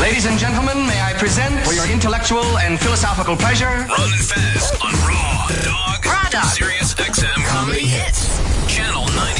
Ladies and gentlemen, may I present for your intellectual and philosophical pleasure and Fez on Raw Dog. Raw Dog. Sirius XM Comedy Hits. Channel 99.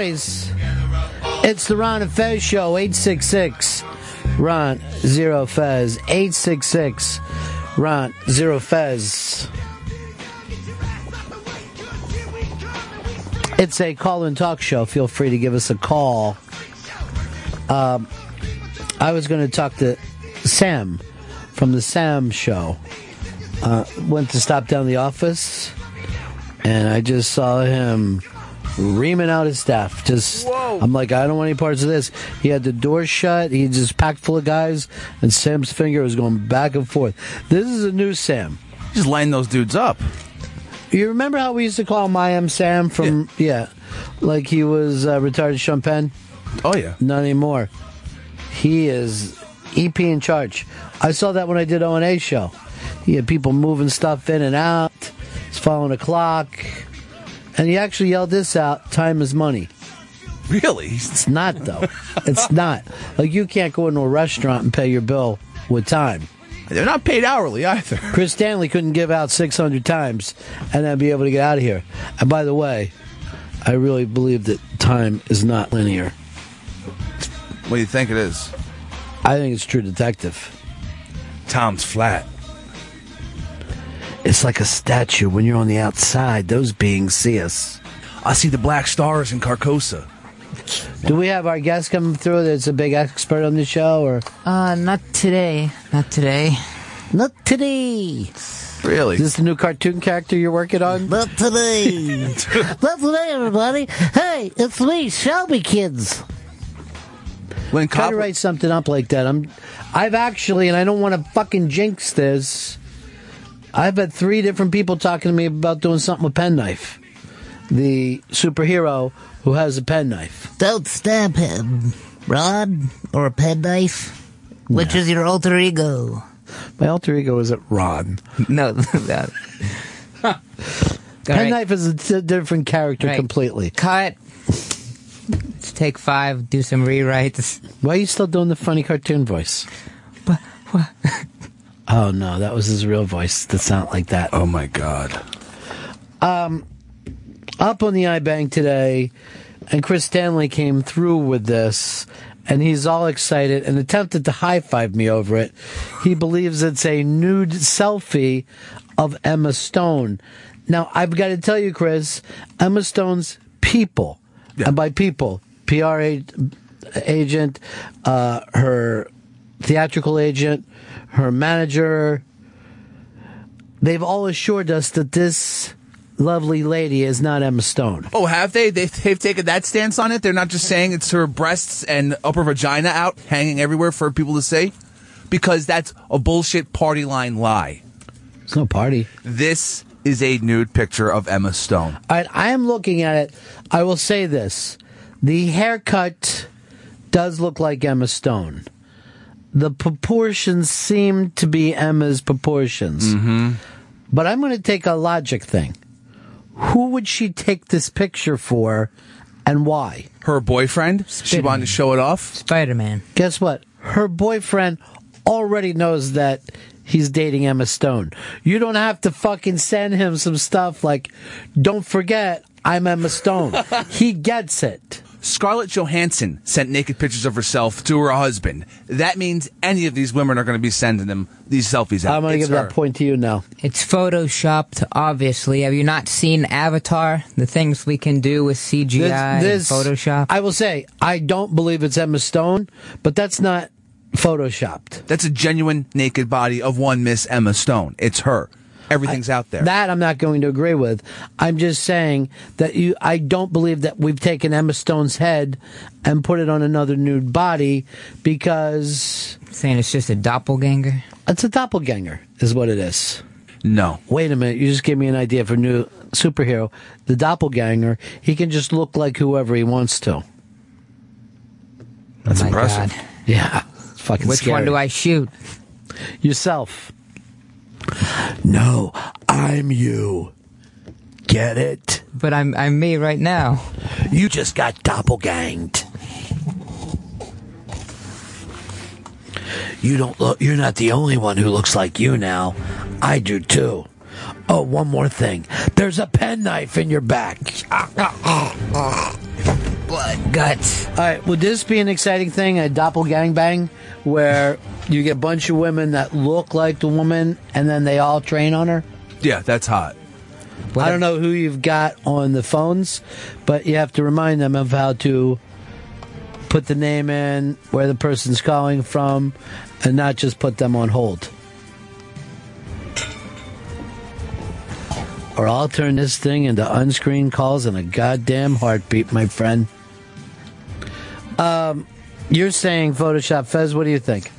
It's the Ron and Fez Show, 866 Ron Zero Fez, 866 Ron Zero Fez. It's a call and talk show. Feel free to give us a call. Um, I was going to talk to Sam from the Sam Show. Uh, went to stop down the office, and I just saw him reaming out his staff. Just, I'm like, I don't want any parts of this. He had the door shut. He just packed full of guys, and Sam's finger was going back and forth. This is a new Sam. Just lining those dudes up. You remember how we used to call him I Am Sam from, yeah, like he was uh, retired Sean Penn? Oh yeah. Not anymore. He is EP in charge. I saw that when I did O and A show. He had people moving stuff in and out. He's following a clock. And he actually yelled this out, time is money. Really? It's not though. it's not. Like you can't go into a restaurant and pay your bill with time. They're not paid hourly either. Chris Stanley couldn't give out 600 times and then be able to get out of here. And by the way, I really believe that time is not linear. What do you think it is? I think it's True Detective. Tom's flat. It's like a statue when you're on the outside. Those beings see us. I see the black stars in Carcosa. Do we have our guest coming through that's a big expert on the show or Uh, not today. Not today. not today? Really? Is this the new cartoon character you're working on? Not today. Not today, everybody. Hey, it's me, Shelby Kids. when Try Cop- to write something up like that. I'm, I've actually, and I don't want to fucking jinx this. I've had three different people talking to me about doing something with penknife. The superhero who has a penknife. Don't stab him. Rod or a penknife? Which is your alter ego? My alter ego is at Ron. No, that. All right. Penknife is a t- different character Right. completely. Cut. Let's take five. Do some rewrites. Why are you still doing the funny cartoon voice? But what? Oh no, that was his real voice. That sounded like that. Oh my god. Um, up on the iBank today, and Chris Stanley came through with this, and he's all excited and attempted to high five me over it. He believes it's a nude selfie of Emma Stone. Now, I've got to tell you, Chris, Emma Stone's people, and by people, PR agent, uh, her theatrical agent, her manager, they've all assured us that this lovely lady is not Emma Stone. Oh, have they? They've, they've taken that stance on it? They're not just saying it's her breasts and upper vagina out, hanging everywhere for people to see? Because that's a bullshit party line lie. It's no party. This is a nude picture of Emma Stone. All right, I am looking at it. I will say this: the haircut does look like Emma Stone. The proportions seem to be Emma's proportions. Mm-hmm. But I'm going to take a logic thing. Who would she take this picture for, and why? Her boyfriend, she wanted to show it off. Spider Man. Guess what? Her boyfriend already knows that he's dating Emma Stone. You don't have to fucking send him some stuff like, don't forget, I'm Emma Stone. he gets it. Scarlett Johansson sent naked pictures of herself to her husband. That means any of these women are going to be sending them these selfies out. I'm going to give her. that point to you now. It's photoshopped, obviously. Have you not seen Avatar? The things we can do with CGI and Photoshop? I will say, I don't believe it's Emma Stone, but that's not photoshopped. That's a genuine naked body of one Miss Emma Stone. It's her. Everything's out there. That I'm not going to agree with. I'm just saying that you. I don't believe that we've taken Emma Stone's head and put it on another nude body because saying it's just a doppelganger? It's a doppelganger, is what it is. No. Wait a minute, you just gave me an idea for a new superhero. The doppelganger, he can just look like whoever he wants to. Oh That's Oh my impressive. God. Yeah. It's fucking Which one do I shoot? Yourself. No, I'm you. Get it? But I'm I'm me right now. You just got doppelganged. You don't look, you're not the only one who looks like you now. I do too. Oh, one more thing. There's a penknife in your back. Blood, guts. All right, would this be an exciting thing, a doppelgang bang, where you get a bunch of women that look like the woman and then they all train on her? Yeah, that's hot. I don't know who you've got on the phones, but you have to remind them of how to put the name in, where the person's calling from, and not just put them on hold. Or I'll turn this thing into unscreened calls and a goddamn heartbeat, my friend. Um, you're saying Photoshop Fez. What do you think?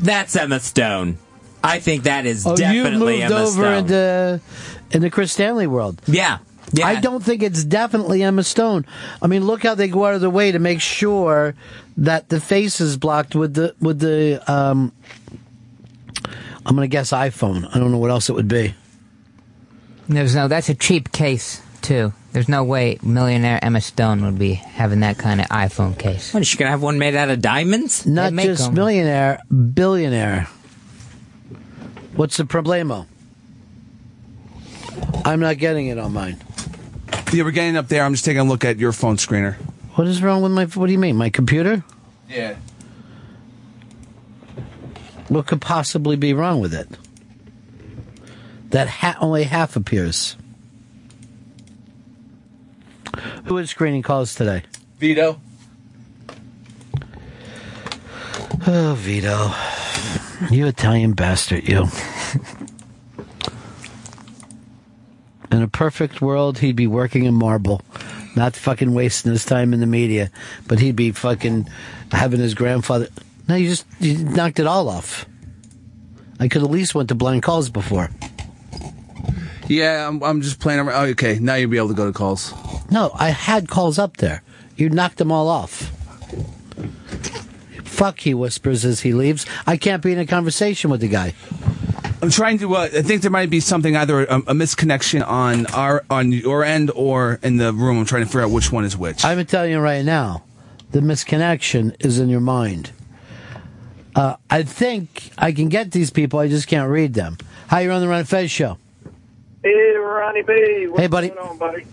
That's Emma Stone. I think that is Oh, you definitely moved Emma over Stone. into in the Chris Stanley world. yeah. Yeah. I don't think it's definitely Emma Stone. I mean, look how they go out of their way to make sure that the face is blocked with the with the. Um, I'm gonna guess iPhone. I don't know what else it would be. There's no. That's a cheap case too. There's no way millionaire Emma Stone would be having that kind of iPhone case. What, is she going to have one made out of diamonds? Not make just 'em. millionaire, billionaire. What's the problemo? I'm not getting it on mine. Yeah, we're getting up there. I'm just taking a look at your phone screener. What is wrong with my? What do you mean, my computer? Yeah. What could possibly be wrong with it? That ha- only half appears. Who is screening calls today? Vito. Oh, Vito. You Italian bastard, you. In a perfect world, he'd be working in marble, not fucking wasting his time in the media, but he'd be fucking having his grandfather. No, you just you knocked it all off. I could at least went to blind calls before. Yeah, I'm, I'm just playing around. Oh, okay, now you'll be able to go to calls. No, I had calls up there. You knocked them all off. Fuck, he whispers as he leaves. I can't be in a conversation with the guy. I'm trying to. Uh, I think there might be something either a, a misconnection on our on your end or in the room. I'm trying to figure out which one is which. I'm telling you right now, the misconnection is in your mind. Uh, I think I can get these people. I just can't read them. Hi, you're on the Ron Fez show. Hey, Ronnie B. What's Hey, buddy. going on, buddy?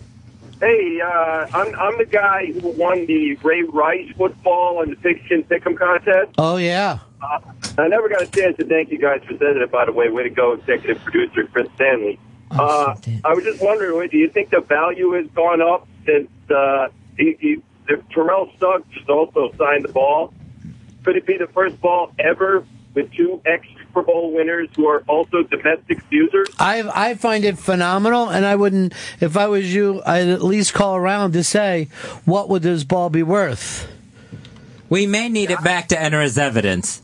Hey, uh, I'm I'm the guy who won the Ray Rice football and the Pigskin Pick'em contest. Oh yeah, Uh, I never got a chance to thank you guys for sending it. By the way, way to go, executive producer Chris Stanley. Uh, I was just wondering, do you think the value has gone up since uh, he, he, the Terrell Suggs also signed the ball? Could it be the first ball ever with two ex Super Bowl winners who are also domestic users? I I find it phenomenal, and I wouldn't if I was you. I'd at least call around to say what would this ball be worth. We may need it back to enter as evidence.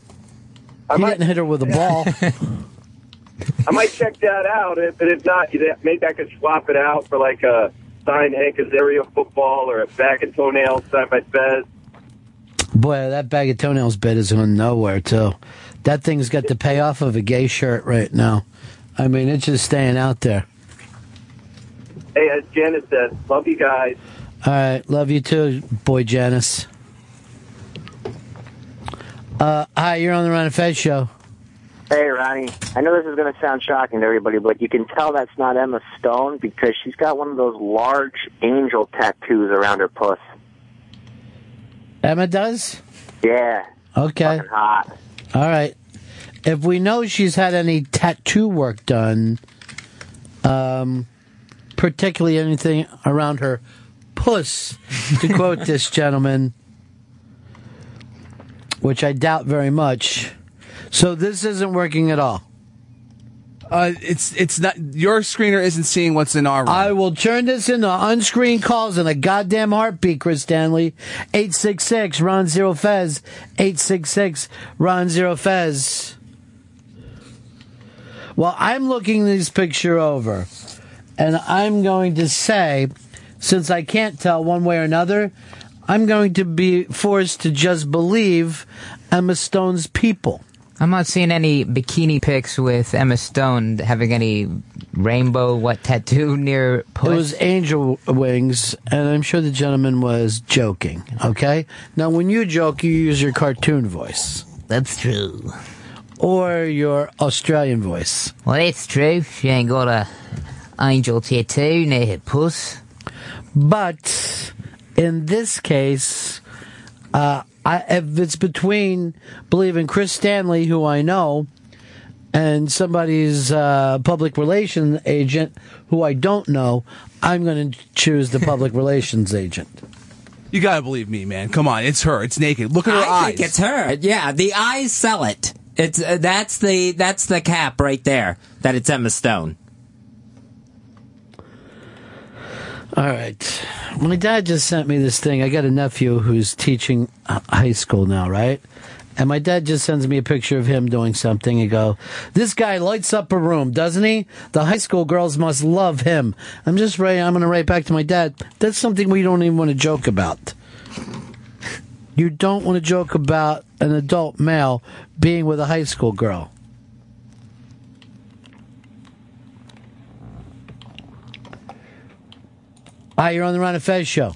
I He might- didn't hit her with a ball. I might check that out, but if not, maybe I could swap it out for like a signed Hank Azaria football or a bag of toenails signed by Fez. Boy, that bag of toenails bit is going nowhere too. That thing's got the payoff of a gay shirt right now. I mean, it's just staying out there. Hey, as Janice said, love you guys. All right, love you too, boy Janice. Uh, hi, you're on the Ron and Fez show. Hey, Ronnie. I know this is going to sound shocking to everybody, but you can tell that's not Emma Stone because she's got one of those large angel tattoos around her puss. Emma does. Yeah, Okay, fucking hot. All right. If we know she's had any tattoo work done, um, particularly anything around her puss, to quote this gentleman, which I doubt very much. So this isn't working at all. Uh, it's it's not your screener isn't seeing what's in our room. I will turn this into unscreened calls in a goddamn heartbeat, Chris Stanley. 866 Ron Zero Fez. 866 Ron Zero Fez. Well, I'm looking this picture over, and I'm going to say, since I can't tell one way or another, I'm going to be forced to just believe Emma Stone's people. I'm not seeing any bikini pics with Emma Stone having any rainbow what tattoo near puss. It was angel wings, and I'm sure the gentleman was joking. Okay. Now, when you joke, you use your cartoon voice That's true. or your Australian voice. Well, that's true. She ain't got a angel tattoo near her puss. But in this case, uh, I, if it's between believing Chris Stanley, who I know, and somebody's uh, public relations agent who I don't know, I'm going to choose the public relations agent. you gotta believe me, man. Come on, it's her. It's naked. Look at her I eyes. think it's her. Yeah, the eyes sell it. It's uh, that's the that's the cap right there. That it's Emma Stone. All right. My dad just sent me this thing. I got a nephew who's teaching high school now, right? And my dad just sends me a picture of him doing something and go, this guy lights up a room, doesn't he? The high school girls must love him. I'm just writing, I'm going to write back to my dad. That's something we don't even want to joke about. You don't want to joke about an adult male being with a high school girl. Hi, you're on the Ron and Fez show.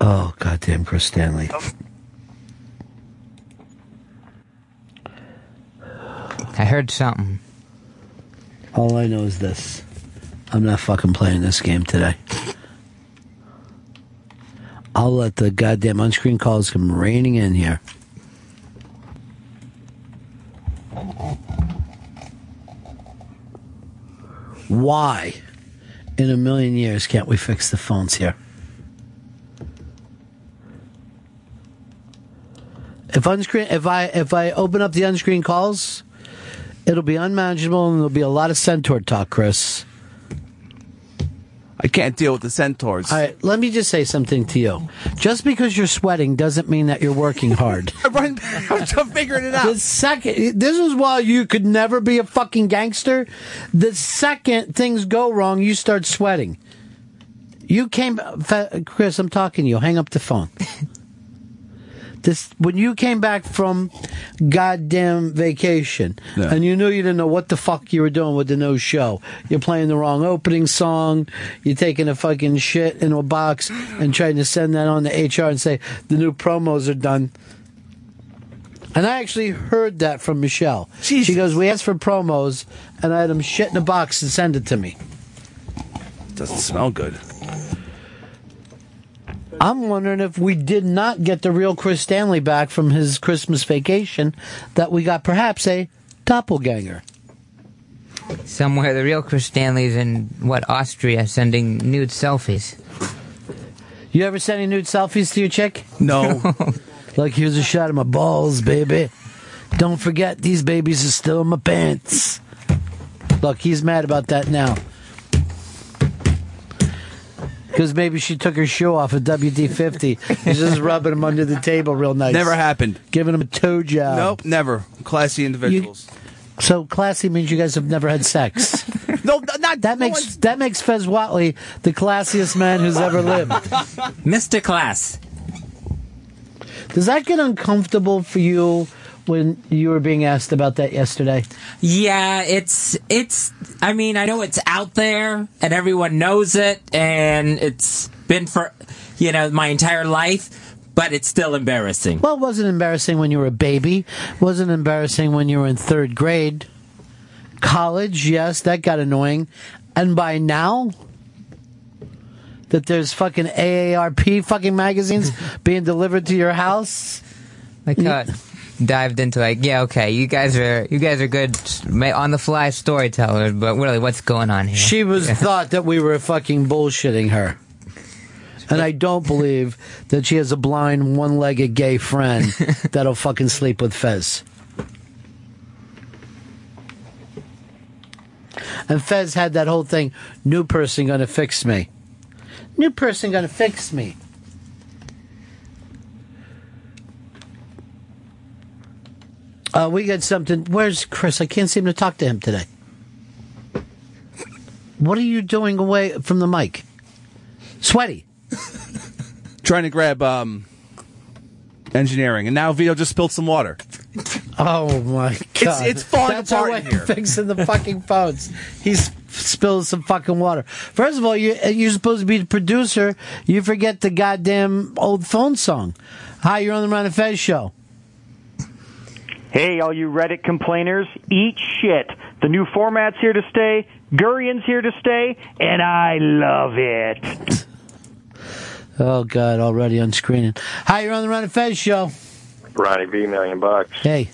Oh, goddamn, Chris Stanley. I heard something. All I know is this. I'm not fucking playing this game today. I'll let the goddamn unscreened calls come raining in here. Why, in a million years, can't we fix the phones here? If unscreen, if I if I open up the unscreened calls, it'll be unmanageable and there'll be a lot of centaur talk, Chris. I can't deal with the centaurs. All right, let me just say something to you. Just because you're sweating doesn't mean that you're working hard. I'm, I'm still figuring it out. The second, this is why you could never be a fucking gangster. The second things go wrong, you start sweating. You came, Chris. I'm talking to you. Hang up the phone. This when you came back from goddamn vacation Yeah. and you knew you didn't know what the fuck you were doing with the no show. You're playing the wrong opening song. You're taking a fucking shit in a box and trying to send that on to HR and say the new promos are done. And I actually heard that from Michelle. She goes, "We asked for promos, and I had them shit in a box and send it to me." Doesn't smell good. I'm wondering if we did not get the real Chris Stanley back from his Christmas vacation, that we got perhaps a doppelganger. Somewhere the real Chris Stanley's in what Austria sending nude selfies. You ever send any nude selfies to your chick? No. like, here's a shot of my balls, baby. Don't forget, these babies are still in my pants. Look, he's mad about that now. Because maybe she took her shoe off at WD 50. He's just rubbing them under the table real nice. Never happened. Giving him a toe job. Nope, never. Classy individuals. So classy means you guys have never had sex. no, not that makes that makes Fez Whatley the classiest man who's ever lived. Mr. Class. Does that get uncomfortable for you when you were being asked about that yesterday? Yeah, it's it's. I mean, I know it's out there and everyone knows it, and it's been for you know my entire life, but it's still embarrassing. Well, it wasn't embarrassing when you were a baby. It wasn't embarrassing when you were in third grade. College, yes, that got annoying. And by now, that there's fucking AARP fucking magazines being delivered to your house. Like uh, dived into like, yeah, okay, you guys are you guys are good on the fly storytellers, but really, what's going on here? She was thought that we were fucking bullshitting her. And I don't believe that she has a blind, one legged gay friend that'll fucking sleep with Fez. And Fez had that whole thing, new person gonna fix me. New person gonna fix me. Uh, we got something. Where's Chris? I can't seem to talk to him today. What are you doing away from the mic? Sweaty. Trying to grab um, engineering, and now Vito just spilled some water. Oh my god! it's falling That's apart our in here. fixing the fucking phones. He's spilled some fucking water. First of all, you you're supposed to be the producer. You forget the goddamn old phone song. Hi, you're on the Ron and Fez show. Hey, all you Reddit complainers, eat shit. The new format's here to stay, Gurian's here to stay, and I love it. Oh god, already on screening. Hi, you're on the Ron and Fez show. Ronnie B, million bucks. Hey.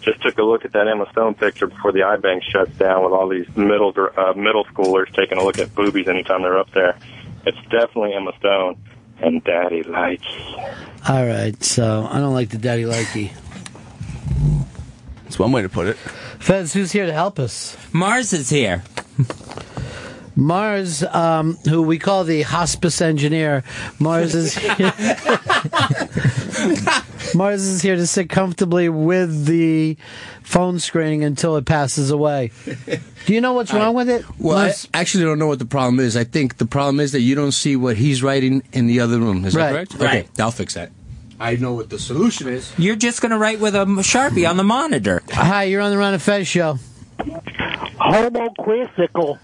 Just took a look at that Emma Stone picture before the iBank shuts down with all these middle uh, middle schoolers taking a look at boobies anytime they're up there. It's definitely Emma Stone and Daddy Likey. All right, so I don't like the daddy likey. That's one way to put it. Fez, who's here to help us? Mars is here. Mars, um, who we call the hospice engineer, Mars is here. Mars is here to sit comfortably with the phone screening until it passes away. Do you know what's wrong with it? Well, I actually don't know what the problem is. I think the problem is that you don't see what he's writing in the other room. Is Right. that correct? Right. Okay, I'll fix that. I know what the solution is. You're just going to write with a Sharpie on the monitor. Hi, you're on the Ron and Fez show. Homo quizzical.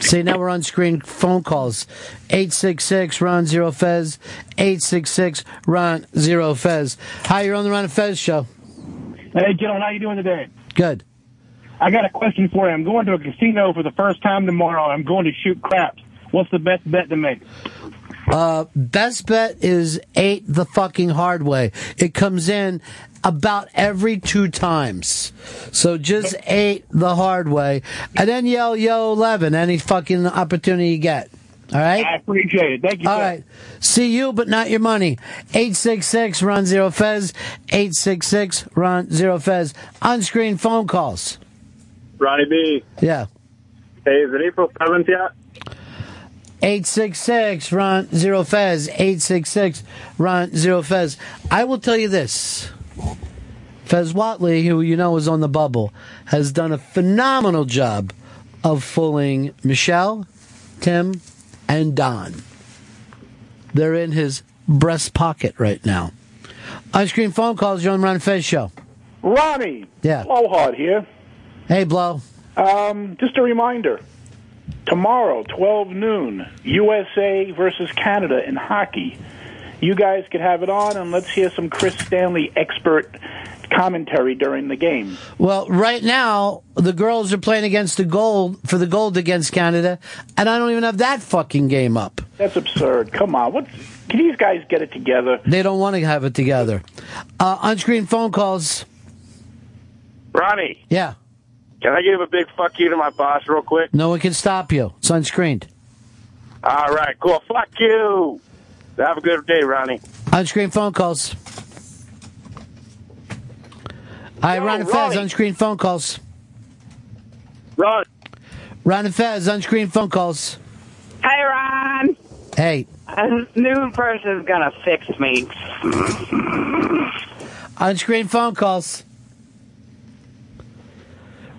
See, now we're on screen phone calls. 866 Ron Zero Fez. 866 Ron Zero Fez. Hi, you're on the Ron and Fez show. Hey, gentlemen, how you doing today? Good. I got a question for you. I'm going to a casino for the first time tomorrow. I'm going to shoot craps. What's the best bet to make? Uh, best bet is eight the fucking hard way. It comes in about every two times. So just eight the hard way. And then yell yo 11 any fucking opportunity you get. All right? I appreciate it. Thank you. All sir. right. See you, but not your money. 866 Ron Zero Fez. 866 Ron Zero Fez. On screen phone calls. Ronnie B, Yeah. hey, is it April 7th yet? 866 Ron Zero Fez. 866 Ron Zero Fez. I will tell you this. Fez Whatley, who you know is on the bubble, has done a phenomenal job of fooling Michelle, Tim, and Don. They're in his breast pocket right now. Ice cream phone calls, you're on Ron Fez show. Ronnie. Yeah. Blowhard here. Hey, Blow. Um, just a reminder. Tomorrow, 12 noon, USA versus Canada in hockey. You guys could have it on, and let's hear some Chris Stanley expert commentary during the game. Well, right now the girls are playing against the gold for the gold against Canada, and I don't even have that fucking game up. That's absurd. Come on. What? Can these guys get it together? They don't want to have it together. Uh, on-screen phone calls. Ronnie, Yeah, can I give a big fuck you to my boss real quick? no one can stop you. It's unscreened. All right, cool. Fuck you. Have a good day, Ronnie. On-screen phone calls. Hi, Yo, Ron and Fez. Ronnie. On-screen phone calls. Ron. Ron and Fez. On-screen phone calls. Hey, Ron. Hey, A new person's gonna fix me. on-screen phone calls.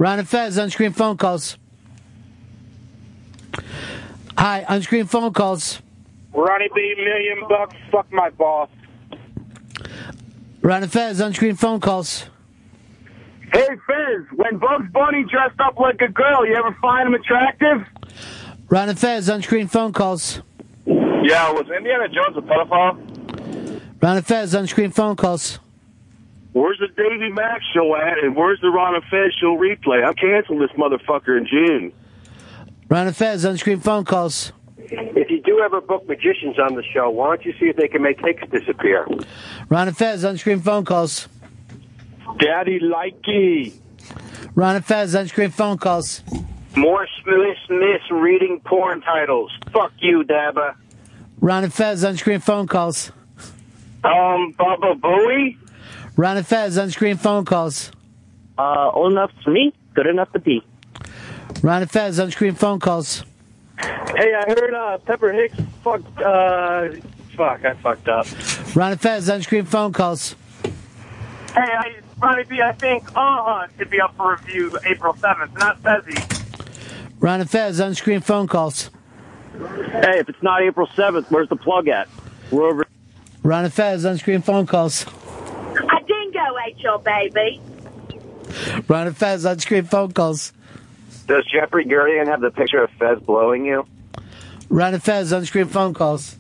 Ron and Fez. On-screen phone calls. Hi, on-screen phone calls. Ronnie B, million bucks. Fuck my boss. Ron and Fez. On-screen phone calls. Hey, Fizz, when Bugs Bunny dressed up like a girl, you ever find him attractive? Ron and Fez. On-screen phone calls. Yeah, was Indiana Jones a pedophile? Ron and Fez. On-screen phone calls. Where's the Davy Max show at, and where's the Ron and Fez show replay? I'm canceling this motherfucker in June. Ron and Fez. On-screen phone calls. If you do ever book magicians on the show, why don't you see if they can make Hicks disappear? Ron and Fez. On-screen phone calls. Daddy Likey. Ron and Fez. On-screen phone calls. More Smith Smith reading porn titles. Fuck you, Dabba. Ron and Fez. On-screen phone calls. Um, Baba Booey? Ron and Fez. On-screen phone calls. Uh, old enough for me, good enough to be. Ron and Fez on screen phone calls. Hey, I heard uh, Pepper Hicks fucked. Uh, fuck, I fucked up. Ron and Fez on screen phone calls. Hey, I, Ronnie B, I think Uh should be up for review April 7th, not Fezzy. Ron and Fez on screen phone calls. Hey, if it's not April 7th, where's the plug at? We're over. Ron and Fez on screen phone calls. A dingo ate your baby. Ron and Fez on screen phone calls. Does Jeffrey Gurian have the picture of Fez blowing you? Ron and Fez on screen phone calls.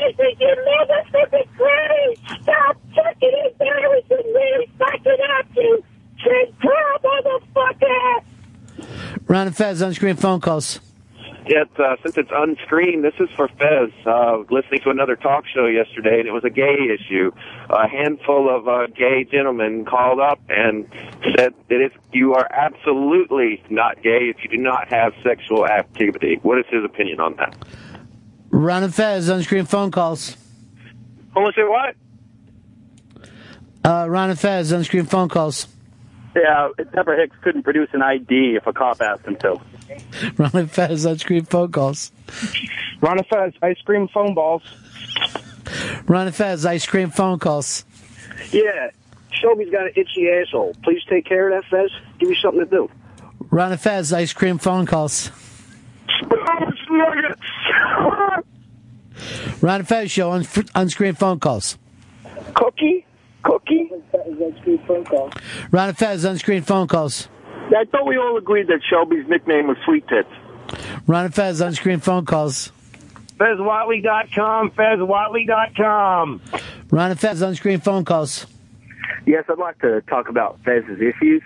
This is your motherfucking great. Stop fucking embarrassing me. Fuck it you Ron and Fez on screen phone calls. Yet, uh, since it's unscreened, this is for Fez. Uh, listening to another talk show yesterday, and it was a gay issue. A handful of uh, gay gentlemen called up and said that if you are absolutely not gay, if you do not have sexual activity, what is his opinion on that? Ron and Fez on screen phone calls. On, say what? Uh, Ron and Fez on screen phone calls. Yeah, Pepper Hicks couldn't produce an ID if a cop asked him to. Ron and Fez on screen phone calls. Ron and Fez, ice cream phone balls. Ron and Fez ice cream phone calls. Yeah, Shelby's got an itchy asshole. Please take care of that, Fez. Give me something to do. Ron and Fez ice cream phone calls. Ron and Fez show on on screen phone calls. Cookie? Cookie? Ron and Fez on screen phone calls. I thought we all agreed that Shelby's nickname was Sweet Tits. Ron and Fez on screen phone calls. FezWhatley.com, FezWhatley.com. Ron and Fez on screen phone calls. Yes, I'd like to talk about Fez's issues.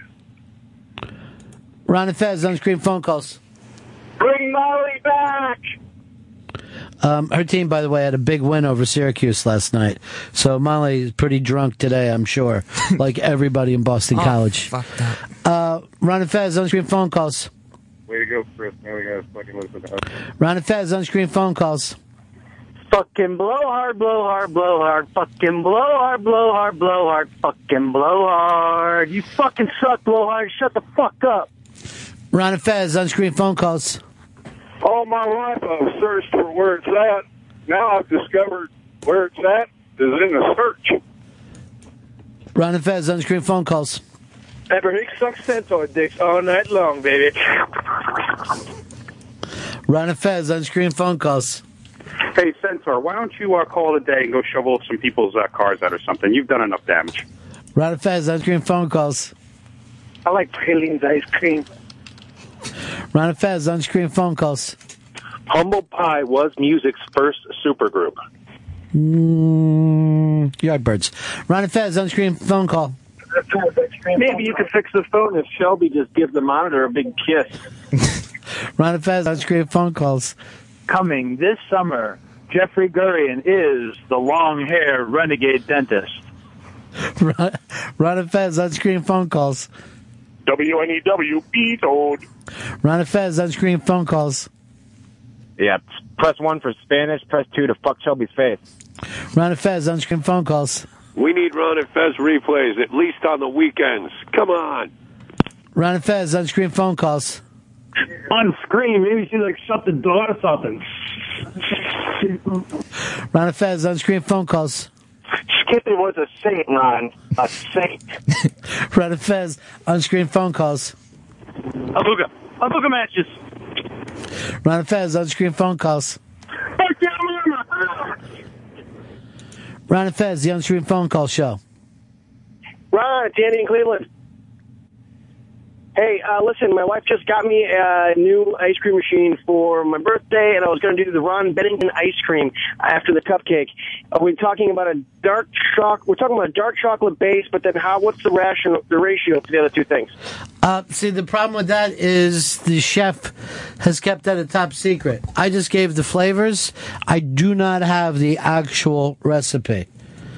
Ron and Fez on screen phone calls. Bring Molly back. Um, her team, by the way, had a big win over Syracuse last night. So Molly is pretty drunk today, I'm sure, like everybody in Boston Oh, College. fucked up. Uh, Ron and Fez on screen phone calls. Way to go, Chris. Now we gotta fucking listen to us. Ron and Fez on screen phone calls. Fucking blow hard, blow hard, blow hard. Fucking blow hard, blow hard, blow hard. Fucking blow hard. You fucking suck, blow hard. Shut the fuck up. Ron and Fez on screen phone calls. All my life I've searched for where it's at. Now I've discovered where it's at is in the search. Ron and Fez on screen phone calls. Pepper Hicks sucks centaur dicks all night long, baby. Ron and Fez on screen phone calls. Hey, Centaur, why don't you uh, call it a day and go shovel some people's uh, cars out or something? You've done enough damage. Ron and Fez on screen phone calls. I like pralines ice cream. Ron and Fez on screen phone calls. Humble Pie was music's first supergroup. Mm, Yardbirds. Ron and Fez on screen phone call. Maybe you could fix the phone if Shelby just gives the monitor a big kiss. Ron and Fez on screen phone calls. Coming this summer, Jeffrey Gurian is the long hair renegade dentist. Ron, Ron and Fez on screen phone calls. WNEW, be told. Ron and Fez on screen phone calls. Yeah, press one for Spanish, press two to fuck Shelby's face. Ron and Fez on screen phone calls. We need Ron and Fez replays, at least on the weekends. Come on. Ron and Fez on screen phone calls. On screen, maybe she like shut the door or something. Ron and Fez on screen phone calls. Skippy was a saint, Ron. A saint. Ron and Fez on screen phone calls. Abuga. Abuga matches. Ron and Fez on screen phone calls. Ron and Fez, the on screen phone call show. Ron, it's Andy in Cleveland. Hey, uh, listen, my wife just got me a new ice cream machine for my birthday, and I was going to do the Ron Bennington ice cream after the cupcake. Are we talking about a dark chocolate? We're talking about a dark chocolate base, but then how? What's the ration, the ratio for the other two things? Uh, see, the problem with that is the chef has kept that a top secret. I just gave the flavors. I do not have the actual recipe.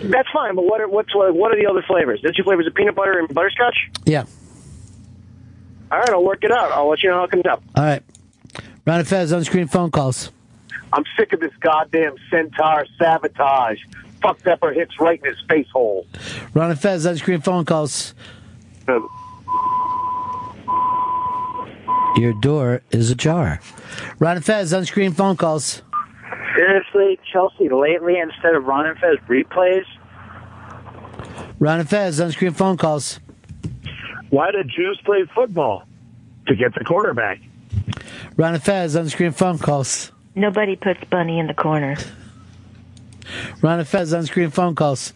That's fine, but what are what's what are the other flavors? The two flavors of peanut butter and butterscotch. Yeah. All right, I'll work it out. I'll let you know how it comes out. All right. Ron and Fez on screen phone calls. I'm sick of this goddamn centaur sabotage. Fuck Pepper Hicks right in his face hole. Ron and Fez on screen phone calls. Your door is ajar. Ron and Fez, unscreen phone calls. Seriously, Chelsea, lately instead of Ron and Fez replays, Ron and Fez, unscreen phone calls. Why did Jews play football? To get the quarterback. Ron and Fez, unscreen phone calls. Nobody puts Bunny in the corner. Ron and Fez, unscreen phone calls.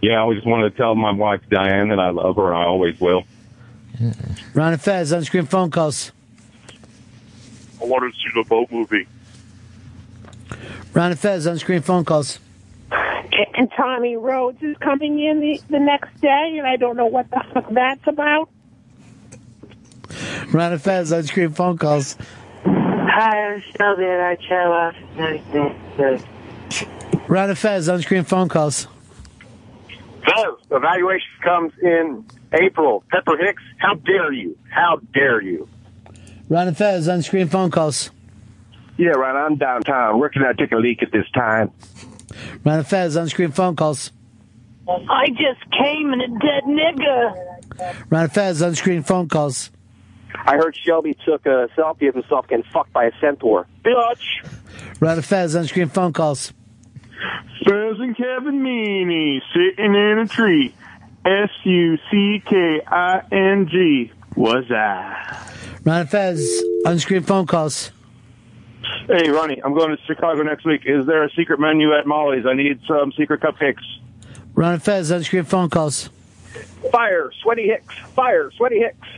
Yeah, I just wanted to tell my wife Diane that I love her and I always will. Ron and Fez, unscreen phone calls. I wanted to see the boat movie. Ron and Fez, unscreen phone calls. And Tommy Rhodes is coming in the, the next day, and I don't know what the fuck that's about. Ron and Fez, unscreen phone calls. Hi, I'm Shelby and I chill out. Ron and Fez, unscreen phone calls. Fez, evaluation comes in April. Pepper Hicks, how dare you? How dare you? Ron and Fez, unscreen phone calls. Yeah, Ron, I'm downtown. Where can I take a leak at this time? Ron and Fez, unscreen phone calls. I just came in a dead nigga. Ron and Fez, unscreen phone calls. I heard Shelby took a selfie of himself getting fucked by a centaur. Bitch! Ron and Fez, unscreen phone calls. Fez and Kevin Meaney sitting in a tree. S U C K I N G. Was I? Ron and Fez, unscreen phone calls. Hey, Ronnie, I'm going to Chicago next week. Is there a secret menu at Molly's? I need some secret cupcakes. Ron and Fez, unscreen phone calls. Fire, Sweaty Hicks. Fire, Sweaty Hicks.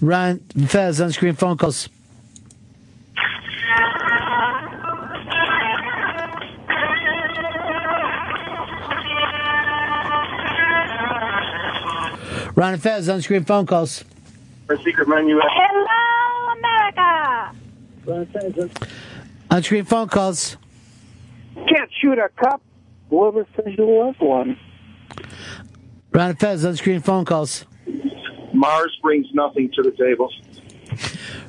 Ron and Fez, unscreen phone calls. Ron and Fez, unscreen phone calls. Or secret menu at Uh, Hello, America. Unscreen phone calls. Can't shoot a cup. Whoever says you was one. Ron and on screen phone calls. Mars brings nothing to the table.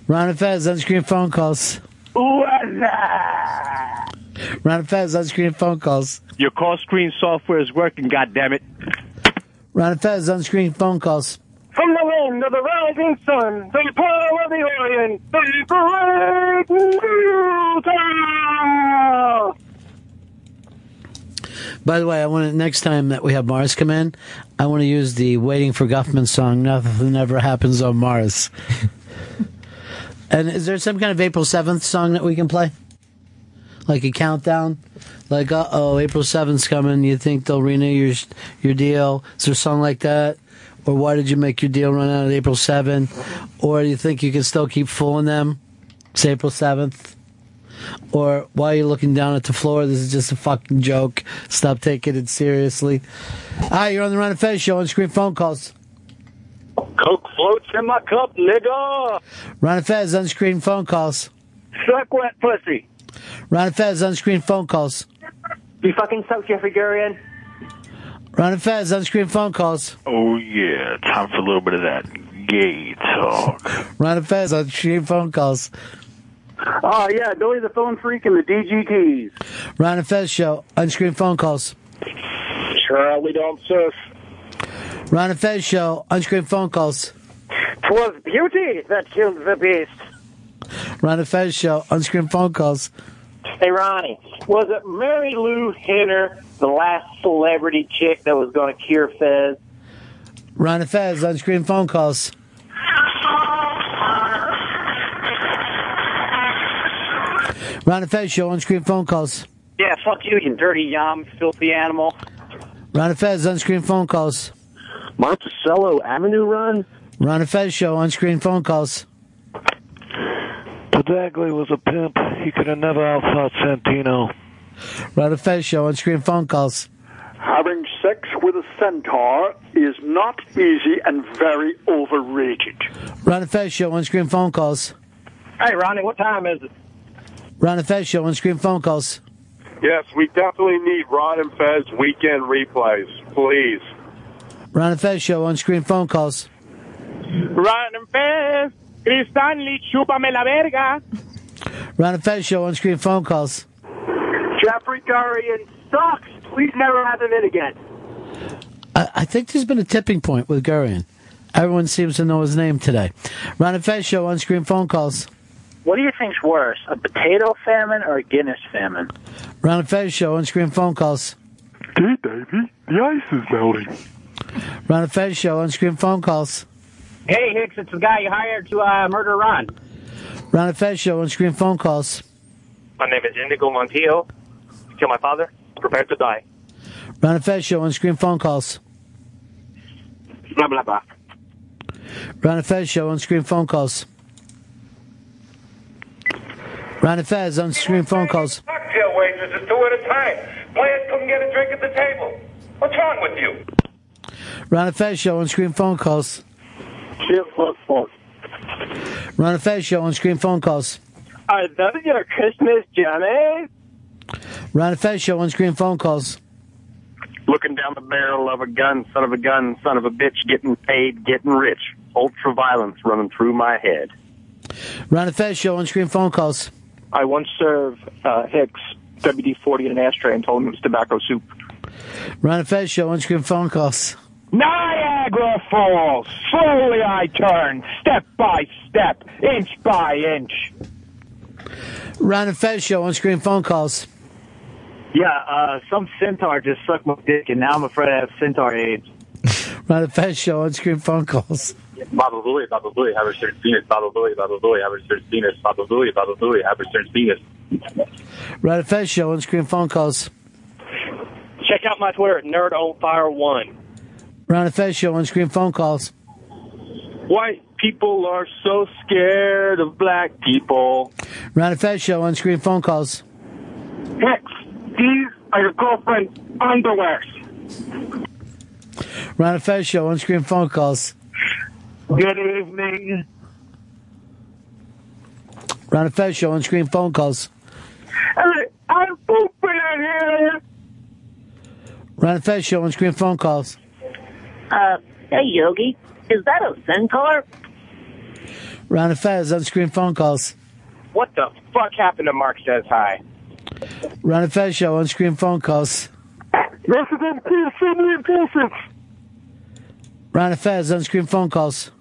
Ron and on screen phone calls. Ron and Fez, unscreen phone calls. Your call screen software is working, goddammit. Ron and Fez, unscreen phone calls. From the land of the rising sun, the pearl of the Orient, the great new town. By the way, I want to, next time that we have Mars come in, I want to use the Waiting for Guffman song, Nothing Ever Happens on Mars. and is there some kind of April 7th song that we can play? Like a countdown? Like, uh oh, April 7th's coming. You think they'll renew your, your deal? Is there a song like that? Or why did you make your deal run out at April 7th? Or do you think you can still keep fooling them? It's April 7th. Or why are you looking down at the floor? This is just a fucking joke. Stop taking it seriously. Hi, you're on the Ron and Fez show on screen phone calls. Coke floats in my cup, nigga. Ron and Fez on screen phone calls. Suck wet pussy. Ron and Fez on screen phone calls. You fucking suck Jeffrey Gurian. Ron and Fez on screen phone calls. Oh, yeah. Time for a little bit of that gay talk. Ron and Fez on screen phone calls. Oh, yeah, Billy the Phone Freak and the DGTs. Ron and Fez show on screen phone calls. Charlie don't surf. Ron and Fez show on screen phone calls. Twas beauty that killed the beast. Ron and Fez show on screen phone calls. Hey, Ronnie, was it Marilu Henner, the last celebrity chick that was going to cure Fez? Ron and Fez on screen phone calls. Ron and Fez show on screen phone calls. Yeah, fuck you, you dirty yum, filthy animal. Ron and Fez on screen phone calls. Monticello Avenue run? Ron and Fez show on screen phone calls. Pedaglia was a pimp. He could have never outfought Santino. Ron and Fez show on screen phone calls. Having sex with a centaur is not easy and very overrated. Ron and Fez show on screen phone calls. Hey, Ronnie, what time is it? Ron and Fez show on screen phone calls. Yes, we definitely need Ron and Fez weekend replays, please. Ron and Fez show on screen phone calls. Ron and Fez, Cristanli, chúpame la verga. Ron and Fez show on screen phone calls. Jeffrey Gurian sucks. Please never have him in again. I, I think there's been a tipping point with Gurian. Everyone seems to know his name today. Ron and Fez show on screen phone calls. What do you think's worse, a potato famine or a Guinness famine? Ron and Fez show on screen phone calls. Gee, Davey, the ice is melting. Ron and Fez show on screen phone calls. Hey, Hicks, it's the guy you hired to uh, murder Ron. Ron and Fez show on screen phone calls. My name is Inigo Montoya. Kill my father. Prepare to die. Ron and Fez show on screen phone calls. Blah blah blah. Ron and Fez show on screen phone calls. Ron and Fez on screen phone calls. Cocktail waitresses two at a time. Players couldn't get a drink at the table. What's wrong with you? Ron and Fez show on screen phone calls. Fuck, fuck. Ron and Fez show on screen phone calls. Are those your Christmas jammies? Ron and Fez show on screen phone calls. Looking down the barrel of a gun, son of a gun, son of a bitch, getting paid, getting rich. Ultra violence running through my head. Ron and Fez show on screen phone calls. I once served uh, Hicks WD-40 in an ashtray and told him it was tobacco soup. Ron and Fez show on screen phone calls. Niagara Falls. Slowly I turn, step by step, inch by inch. Ron and Fez show on screen phone calls. Yeah, uh, some centaur just sucked my dick, and now I'm afraid I have centaur AIDS. Ron and Fez show on screen phone calls. Baba Booey, Baba Booey, have a certain penis. Baba Booey, Baba Booey, have a certain penis. Baba Booey, Baba Booey, have a certain penis. Ron and Fez show on screen phone calls. Check out my Twitter at Nerd on Fire One. Ron and Fez show on screen phone calls. White people are so scared of black people. Ron and Fez show on screen phone calls. Hicks, these are your girlfriend's underwears. Ron and Fez show on screen phone calls. Good evening. Ron and Fez show on screen phone calls. Hey, I'm pooping in here. Ron and Fez show on screen phone calls. Uh, hey, Yogi. Is that a centaur? Ron and Fez on screen phone calls. What the fuck happened to Mark Says Hi? Ron and Fez show on screen phone calls. Resident Senior Patients. Ron and Fez on screen phone calls.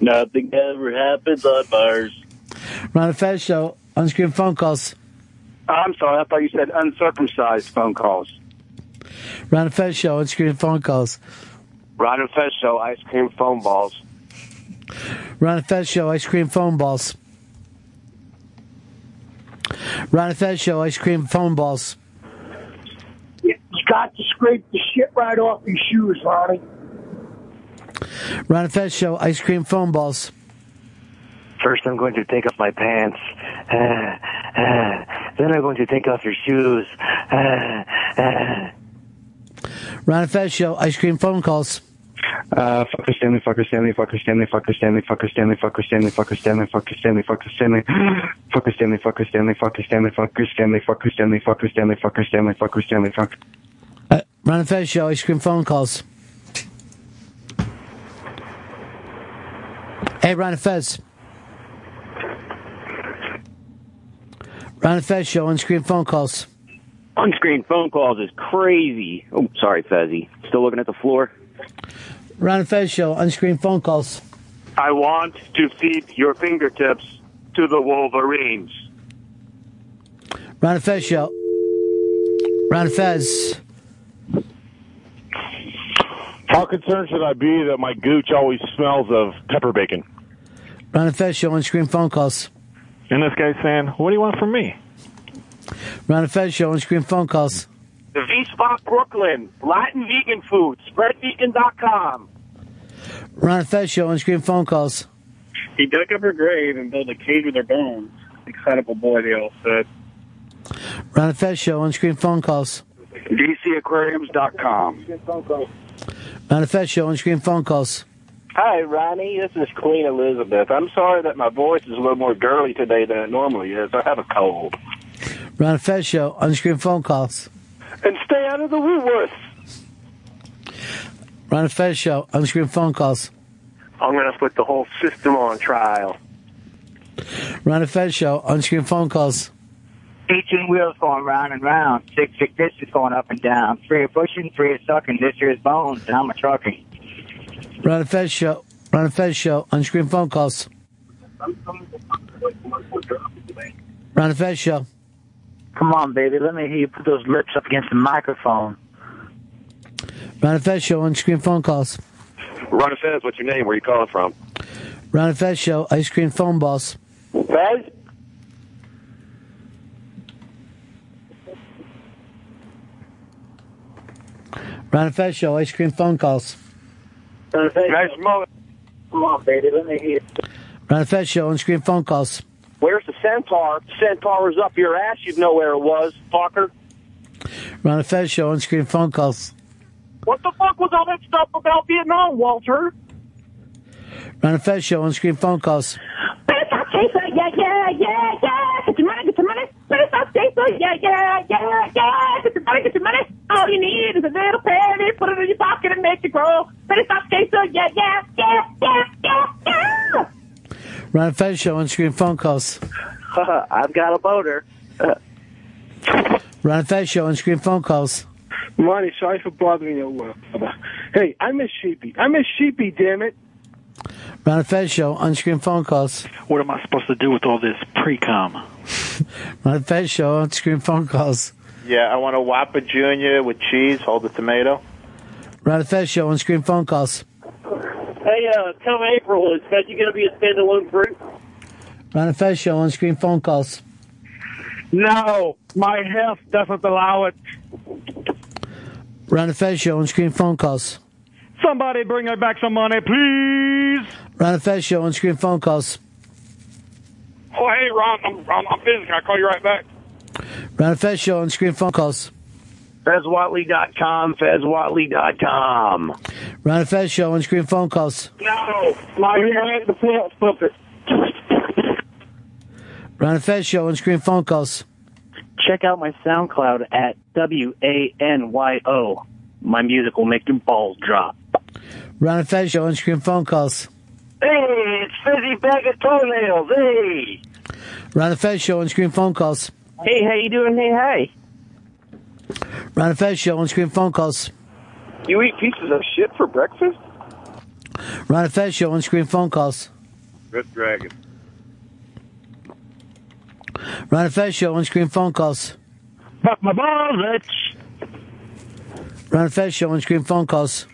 Nothing ever happens on Mars. Ron and Fez show on screen phone calls. I'm sorry, I thought you said uncircumcised phone calls. Ron and Fez show on screen phone calls. Ron and Fez show ice cream foam balls. Ron and Fez show ice cream foam balls. Ron and Fez show ice cream foam balls. You got to scrape the shit right off your shoes, Ronnie. Ron and Fez show ice cream foam balls. First, I'm going to take off my pants. Uh, uh, then I'm going to take off your shoes. Uh, uh. Ron and Fez show ice cream phone calls. Uh, fucker Stanley, fucker Stanley, fucker Stanley, fucker Stanley, fucker Stanley, fucker Stanley, fucker Stanley, fucker Stanley, fucker Stanley, fucker Stanley, fucker Stanley, fucker Stanley, fucker Stanley, fucker Stanley, fucker Stanley, fucker Stanley, fucker Stanley, fuck. Uh, Ron and Fez show ice cream phone calls. Hey, Ron and Fez. Ron and Fez show on screen phone calls. On-screen phone calls is crazy. Oh, sorry, Fezzy. Still looking at the floor? Ron and Fez show on screen phone calls. I want to feed your fingertips to the Wolverines. Ron and Fez show. Ron and Fez. How concerned should I be that my gooch always smells of pepper bacon? Ron and Fez show on screen phone calls. And this guy's saying, what do you want from me? Ron and Fez show on screen phone calls. The V-Spot Brooklyn. Latin vegan food. Spreadvegan.com. Ron and Fez show on screen phone calls. He dug up her grave and built a cage with her bones. Excitable boy, they all said. Ron and Fez show on screen phone calls. DCAquariums.com. Ron and Fez show on screen phone calls. Hi, Ronnie. This is Queen Elizabeth. I'm sorry that my voice is a little more girly today than it normally is. I have a cold. Ron and Fez show on screen phone calls. And stay out of the Woolworths. Ron and Fez show on screen phone calls. I'm going to put the whole system on trial. Ron and Fez show on screen phone calls. 18 wheels going round and round. Six, six discs going up and down. Three are pushing, three are sucking. This here is bones, and I'm a trucking. Ron and Fez show. Ron and Fez show. Unscreen phone calls. Ron and Fez show. Come on, baby. Let me hear you put those lips up against the microphone. Ron and Fez show. Unscreen phone calls. Ron and Fez, what's your name? Where you calling from? Ron and Fez show. Ice cream phone balls. Fez? Ron and Fez show. Ice cream phone calls. Nice mother. Come on, baby. Let me hear you. Ron and Fez show. Unscreen phone calls. Where's the centaur? Centaur was up your ass. You'd know where it was, fucker. Ron and Fez show. Unscreen phone calls. What the fuck was all that stuff about Vietnam, Walter? Ron and Fez show. Unscreen phone calls. Chaser, yeah, yeah, yeah, yeah. Get your money, get your money. Better stop chaser, yeah, yeah, yeah, yeah. Get your money, get your money. All you need is a little penny. Put it in your pocket and make it grow. Better stop chaser, yeah, yeah, yeah, yeah, yeah, yeah. Ron and Fez show. Unscreen phone calls. I've got a boater. Ron and Fez show. Unscreen phone calls. Monty, sorry for bothering you. Hey, I miss Sheepy. I miss Sheepy, damn it. Ron and Fez show. Unscreen phone calls. What am I supposed to do with all this pre-com? Ron and Fez show. Unscreen phone calls. Yeah, I want a Whopper Junior with cheese. Hold the tomato. Ron and Fez show. Unscreen phone calls. Hey, uh, come April, is Fetty going to be a standalone group? Ron and show. Unscreen phone calls. No, my health doesn't allow it. Ron and show. Unscreen phone calls. Somebody bring her back some money, please. Ron and show. Unscreen phone calls. Oh, hey, Ron, I'm, I'm, I'm busy. Can I call you right back? Ron and show. Unscreen phone calls. FezWhatley.com, FezWhatley.com. Ron and Fez show. on screen phone calls. No, my hair the pants puppet. Ron and Fez show. Unscreen phone calls. Check out my SoundCloud at W A N Y O. My music will make your balls drop. Ron and Fez show. Unscreen phone calls. Hey, it's Fizzy Bag of Toenails. Hey. Ron and Fez show. Unscreen phone calls. Hey, how you doing? Hey, hey. Ron and Fez show. Unscreen phone calls. You eat pieces of shit for breakfast? Ron and Fez show. Unscreen phone calls. Red Dragon. Ron and Fez show. Unscreen phone calls. Fuck my balls, bitch. Ron and Fez show. Unscreen phone calls.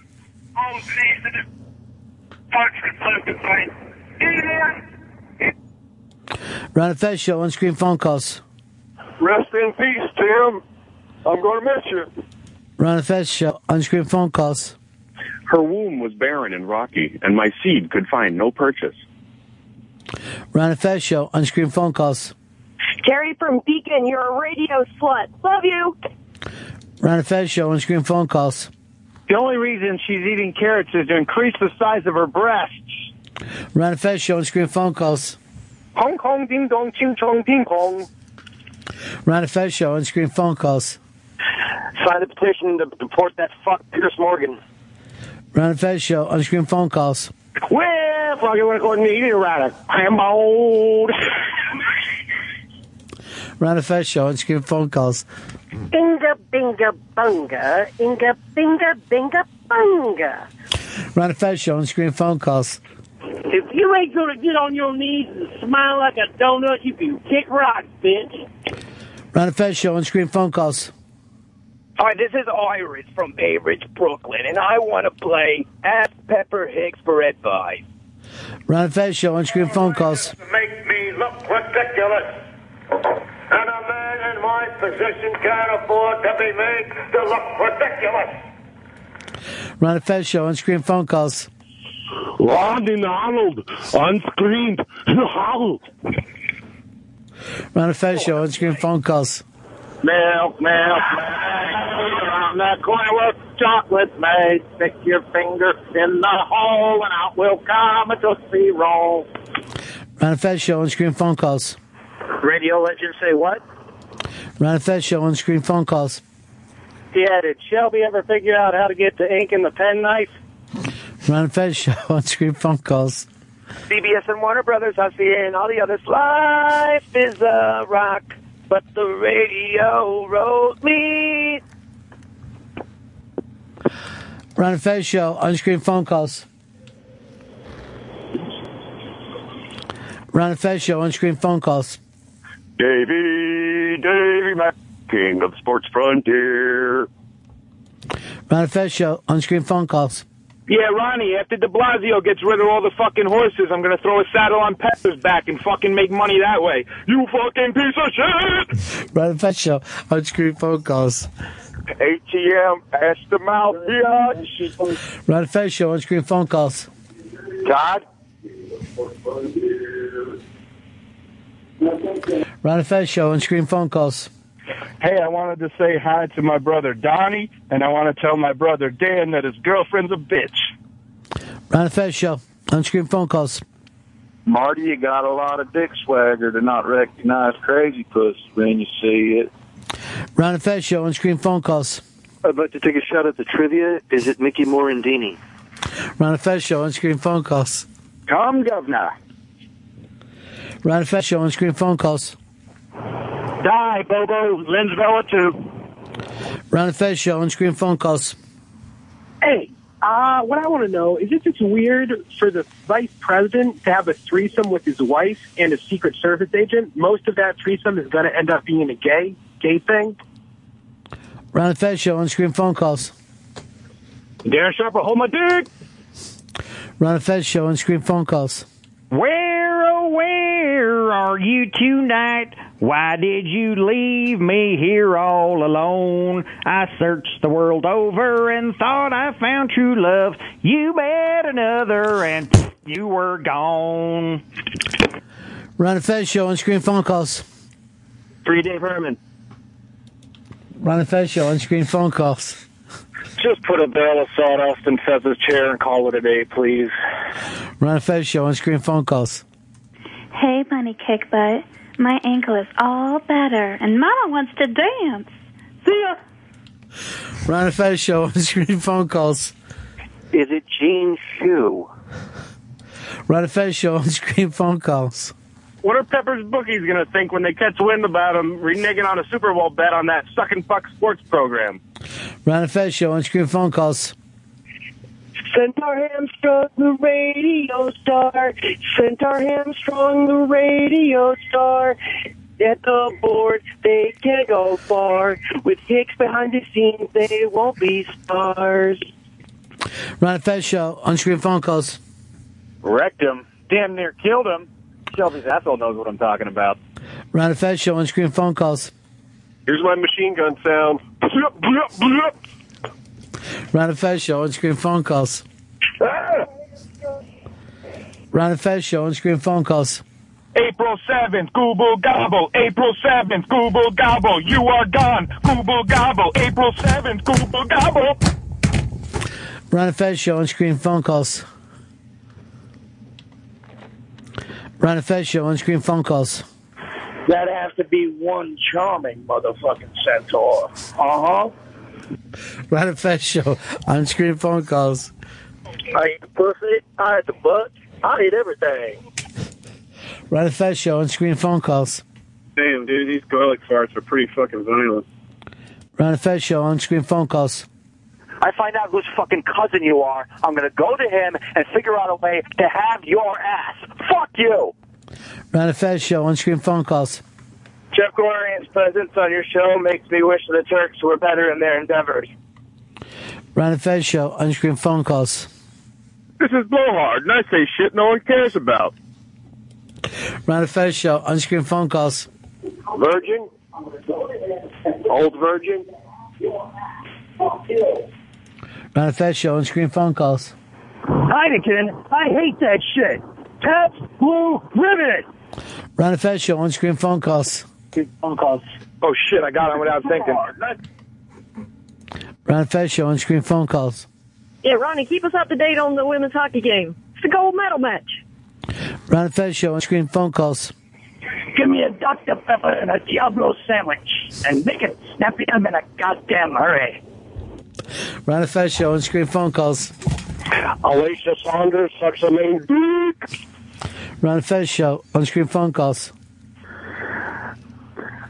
Ron and Fez show. Unscreen phone calls. Rest in peace, Tim. I'm going to miss you. Ron and Fez show. Unscreen phone calls. Her womb was barren and rocky, and my seed could find no purchase. Ron and Fez show. Unscreen phone calls. Carrie from Beacon, you're a radio slut. Love you. Ron and Fez show. Unscreen phone calls. The only reason she's eating carrots is to increase the size of her breasts. Ron and Fez show. Unscreen phone calls. Hong Kong, ding dong, ching chong, ping pong. Ron and Fez show. Unscreen phone calls. Sign the petition to deport that fuck Piers Morgan. Ron and Fez show. Unscreen phone calls. Well, fuck, you want to go and meet you right? I'm old. Ron and Fez show. Unscreen phone calls. Inga binga bunga, inga binga binga bunga. Ron and Fez show. Unscreen phone calls. If you ain't gonna get on your knees and smile like a donut, you can kick rocks, bitch. Ron and Fez show. Unscreen phone calls. Hi, this is Iris from Bay Ridge, Brooklyn, and I want to play Ask Pepper Hicks for advice. Ron and Fez show. Unscreen phone calls. Make me look ridiculous. And a man in my position can't afford to be made to look ridiculous. Ron and Fez show. Unscreen phone calls. Rodney Arnold, unscreened. Arnold. Ron and Fez show. Unscreen phone calls. Milk, milk, milk. Around that corner with chocolate made. Stick your finger in the hole and out will come a tootsie roll. Ron Fez show. Unscreen phone calls. Radio legends say what? Ron Fez show. Unscreen phone calls. Yeah, did Shelby ever figure out how to get the ink in the penknife? Ron and Fez show. Unscreen phone calls. CBS and Warner Brothers, RCA, and all the others. Life is a rock, but the radio wrote me. Ron and Fez Show, unscreened phone calls. Ron and Fez Show, unscreened phone calls. Davey, Davey Mack, king of sports frontier. Ron and Fez Show, unscreened phone calls. Yeah, Ronnie, after de Blasio gets rid of all the fucking horses, I'm gonna throw a saddle on Pepper's back and fucking make money that way. You fucking piece of shit! Ron and Fez show on screen phone calls. ATM, ask the mouth, bitch. Ron and Fez show on screen phone calls. Todd? Ron and Fez show on screen phone calls. Hey, I wanted to say hi to my brother Donnie, and I want to tell my brother Dan that his girlfriend's a bitch. Ron and Fez show on screen phone calls. Marty, you got a lot of dick swagger to not recognize crazy puss when you see it. Ron and Fez show on screen phone calls. I'd like to take a shot at the trivia. Is it Mickey Morandini? Ron and Fez show on screen phone calls. Come, governor. Ron and Fez show on screen phone calls. Die, Bobo. Linsville, too. Ron and Fez show on screen phone calls. Hey, uh, what I want to know is if it's weird for the vice president to have a threesome with his wife and a Secret Service agent. Most of that threesome is going to end up being a gay, gay thing. Ron and Fez show on screen phone calls. Darren Sharper, hold my dick! Ron and Fez show on screen phone calls. Where, oh, where are you tonight? Why did you leave me here all alone? I searched the world over and thought I found true love. You met another and you were gone. Ron and Fez show on screen phone calls. Free Dave Herman. Ron and Fez show on screen phone calls. Just put a barrel of sawdust in Fez's chair and call it a day, please. Ron and Fez show on screen phone calls. Hey, bunny kick butt. My ankle is all better, and Mama wants to dance. See ya. Ron and Fez show on screen phone calls. Is it Gene Shoe? Ron and Fez show on screen phone calls. What are Pepper's bookies going to think when they catch wind about him reneging on a Super Bowl bet on that suck and fuck sports program? Ron and Fez show on screen phone calls. Centaur Hamstrung, the radio star. Centaur Hamstrung, the radio star. At the board, they can't go far. With Hicks behind the scenes, they won't be stars. Ron and Fez show on screen phone calls. Wrecked him. Damn near killed him. Shelby's asshole knows what I'm talking about. Ron and Fez show on screen phone calls. Here's my machine gun sound. Ron and Fez show on screen phone calls. Ron and Fez show on screen phone calls. April 7th, Google Gobble. April 7th, Google Gobble. You are gone, Google Gobble. April 7th, Google Gobble. Ron and Fez show on screen phone calls. Ron and Fez show on screen phone calls. That has to be one charming motherfucking centaur. Uh huh. Ron and Fez show on screen phone calls. I eat the pussy, I eat the butt, I eat everything. Ron and Fez show on screen phone calls. Damn, dude, these garlic farts are pretty fucking violent. Ron and Fez show on screen phone calls. I find out whose fucking cousin you are, I'm gonna go to him and figure out a way to have your ass. Fuck you! Ron and Fez show on screen phone calls. Jeff Glorian's presence on your show makes me wish the Turks were better in their endeavors. Ron and Fez show on screen phone calls. This is Blowhard, and I say shit no one cares about. Ron and Fez show on screen phone calls. Virgin? Old virgin? Ron and Fez show on screen phone calls. Heineken, I hate that shit. Pabst Blue Ribbon. Ron and Fez show on screen phone calls. Phone calls. Oh shit, I got him without thinking. Ron and Fez show on screen phone calls. Yeah, Ronnie, keep us up to date on the women's hockey game. It's the gold medal match. Ron and Fez show on screen phone calls. Give me a Dr. Pepper and a Diablo sandwich. And make it snappy them in a goddamn hurry. Ron and Fez show on screen phone calls. Alicia Saunders sucks a main dick. Ron and Fez show on screen phone calls.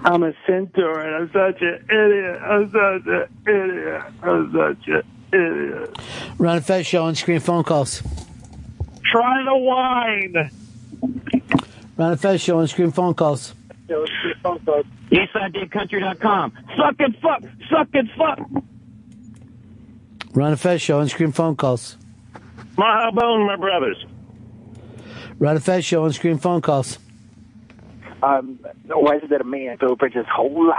I'm a centaur and I'm such an idiot. I'm such an idiot. I'm such an idiot. Ron and Fez show on screen phone calls. Try the wine. Ron and Fez show on screen phone calls. EastsideDaveCountry.com. Suck and fuck. Suck and fuck. Ron and Fez show on screen phone calls. My bone, my brothers. Ron and Fez show on screen phone calls. Um, why is it that a man go over his whole life?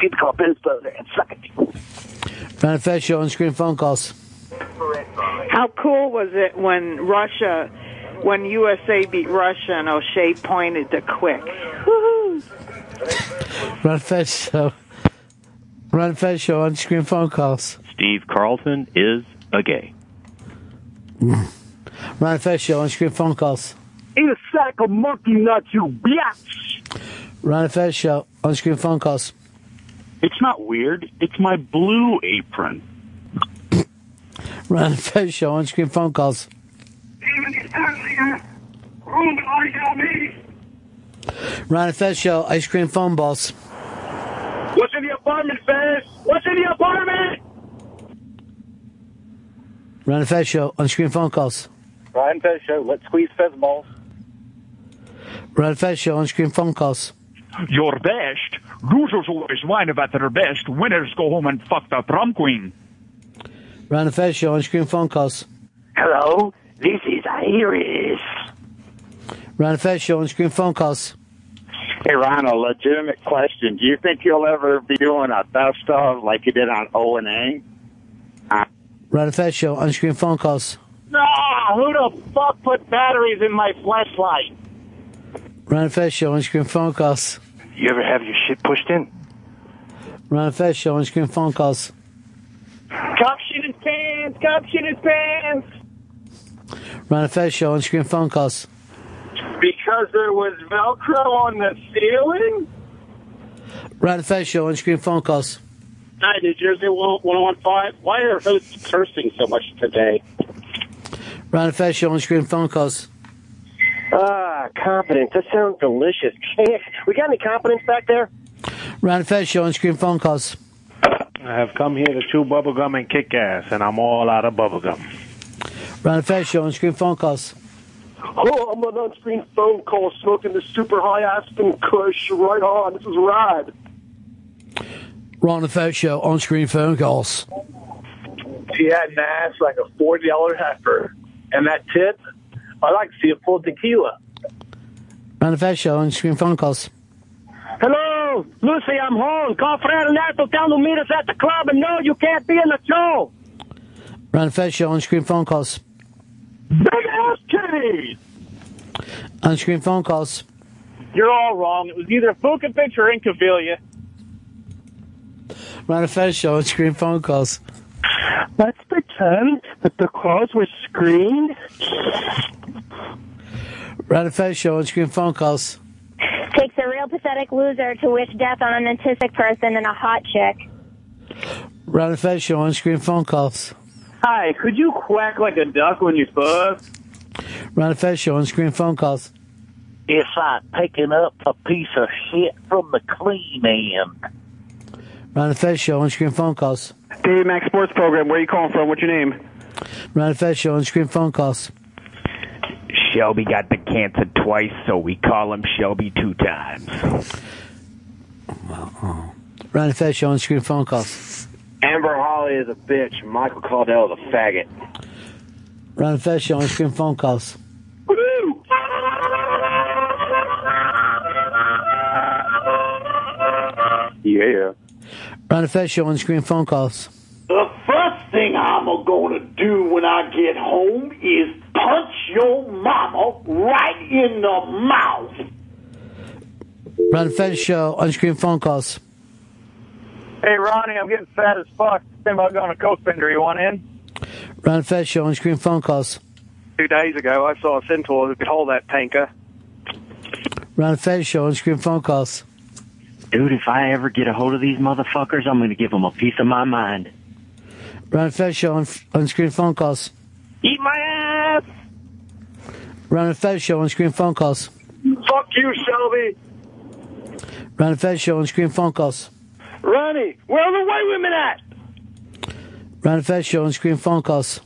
People call his brother and suck it. Ron and Fez show on screen phone calls. How cool was it when Russia, when USA beat Russia and Oshie pointed to Quick? Woohoo! Ron and Fez show. Ron Fez show on screen phone calls. Steve Carlton is a gay. Ron and Fez show on screen phone calls. Eat a sack of monkey nuts, you biatch. Ron and Fez show on screen phone calls. It's not weird. It's my blue apron. Ron and Fez show on screen phone calls. Ron and Fez show ice cream phone balls. What's in the apartment, Fez? What's in the apartment? Ron and Fez show on screen phone calls. Ryan Fez Show. Let's squeeze Fez balls. Ron and Fez show on screen phone calls. Your best. Losers always whine about their best. Winners go home and fuck the prom queen. Ron and Fez show on screen phone calls. Hello, this is Iris. Ron and Fez show on screen phone calls. Hey, Ron, a legitimate question. Do you think you'll ever be doing a best of like you did on O and A? Ron and Fez show on screen phone calls. No, who the fuck put batteries in my flashlight? Ron and Fez show on screen phone calls. You ever have your shit pushed in? Ron and Fez show on screen phone calls. Cop shit his pants. Cop shit his pants. Ron and Fez show on screen phone calls. Because there was Velcro on the ceiling. Ron and Fez show on screen phone calls. Hi, New Jersey 1015. Why are hosts cursing so much today? Ron and Fez show on screen phone calls. Ah, confidence. That sounds delicious. Hey, we got any confidence back there? Ron and Fez show on screen phone calls. I have come here to chew bubblegum and kick ass, and I'm all out of bubblegum. Ron and Fez show on screen phone calls. Oh, I'm on on-screen phone call smoking the super high Aspen Kush. Right on. This is Rod. Ron and Fez show on screen phone calls. She had an ass like a forty dollar heifer, and that tip, I like to see it full tequila. Ron and Fez show on screen phone calls. Hello, Lucy, I'm home. Call Fred and Nato. Tell them to meet us at the club, and no, you can't be in the show. Ron and Fez show on screen phone calls. Big ass kitty. On screen phone calls. You're all wrong. It was either Vukovich or Incaviglia. Ron and Fez show on screen phone calls. Let's pretend that the calls were screened. Ron and Fez show on screen phone calls. Takes a real pathetic loser to wish death on an autistic person and a hot chick. Ron and Fez show on screen phone calls. Hi, could you quack like a duck when you fuck? Ron and Fez show on screen phone calls. It's like picking up a piece of shit from the clean end. Ron and Fez show on screen phone calls. Dave Max Sports Program. Where are you calling from? What's your name? Ron and Fez show on screen phone calls. Shelby got the cancer twice, so we call him Shelby two times. Uh, Ron and Fez show on screen phone calls. Amber Holly is a bitch. Michael Caldwell is a faggot. Ron and Fez show on screen phone calls. Yeah yeah. Ron and Fez show on screen phone calls. The first thing I'm gonna do when I get home is punch your mama right in the mouth. Ron and Fez show on screen phone calls. Hey, Ronnie, I'm getting fat as fuck. Think about going to Coke Bender. You want in? Ron and Fez show on screen phone calls. Two days ago, I saw a centaur who could hold that tanker. Ron and Fez show on screen phone calls. Dude, if I ever get a hold of these motherfuckers, I'm going to give them a piece of my mind. Ron and Fez show on, on screen phone calls. Eat my ass! Ron and Fez show on screen phone calls. Fuck you, Shelby! Ron and Fez show on screen phone calls. Ronnie, where are the white women at? Ron and Fez show on screen phone calls.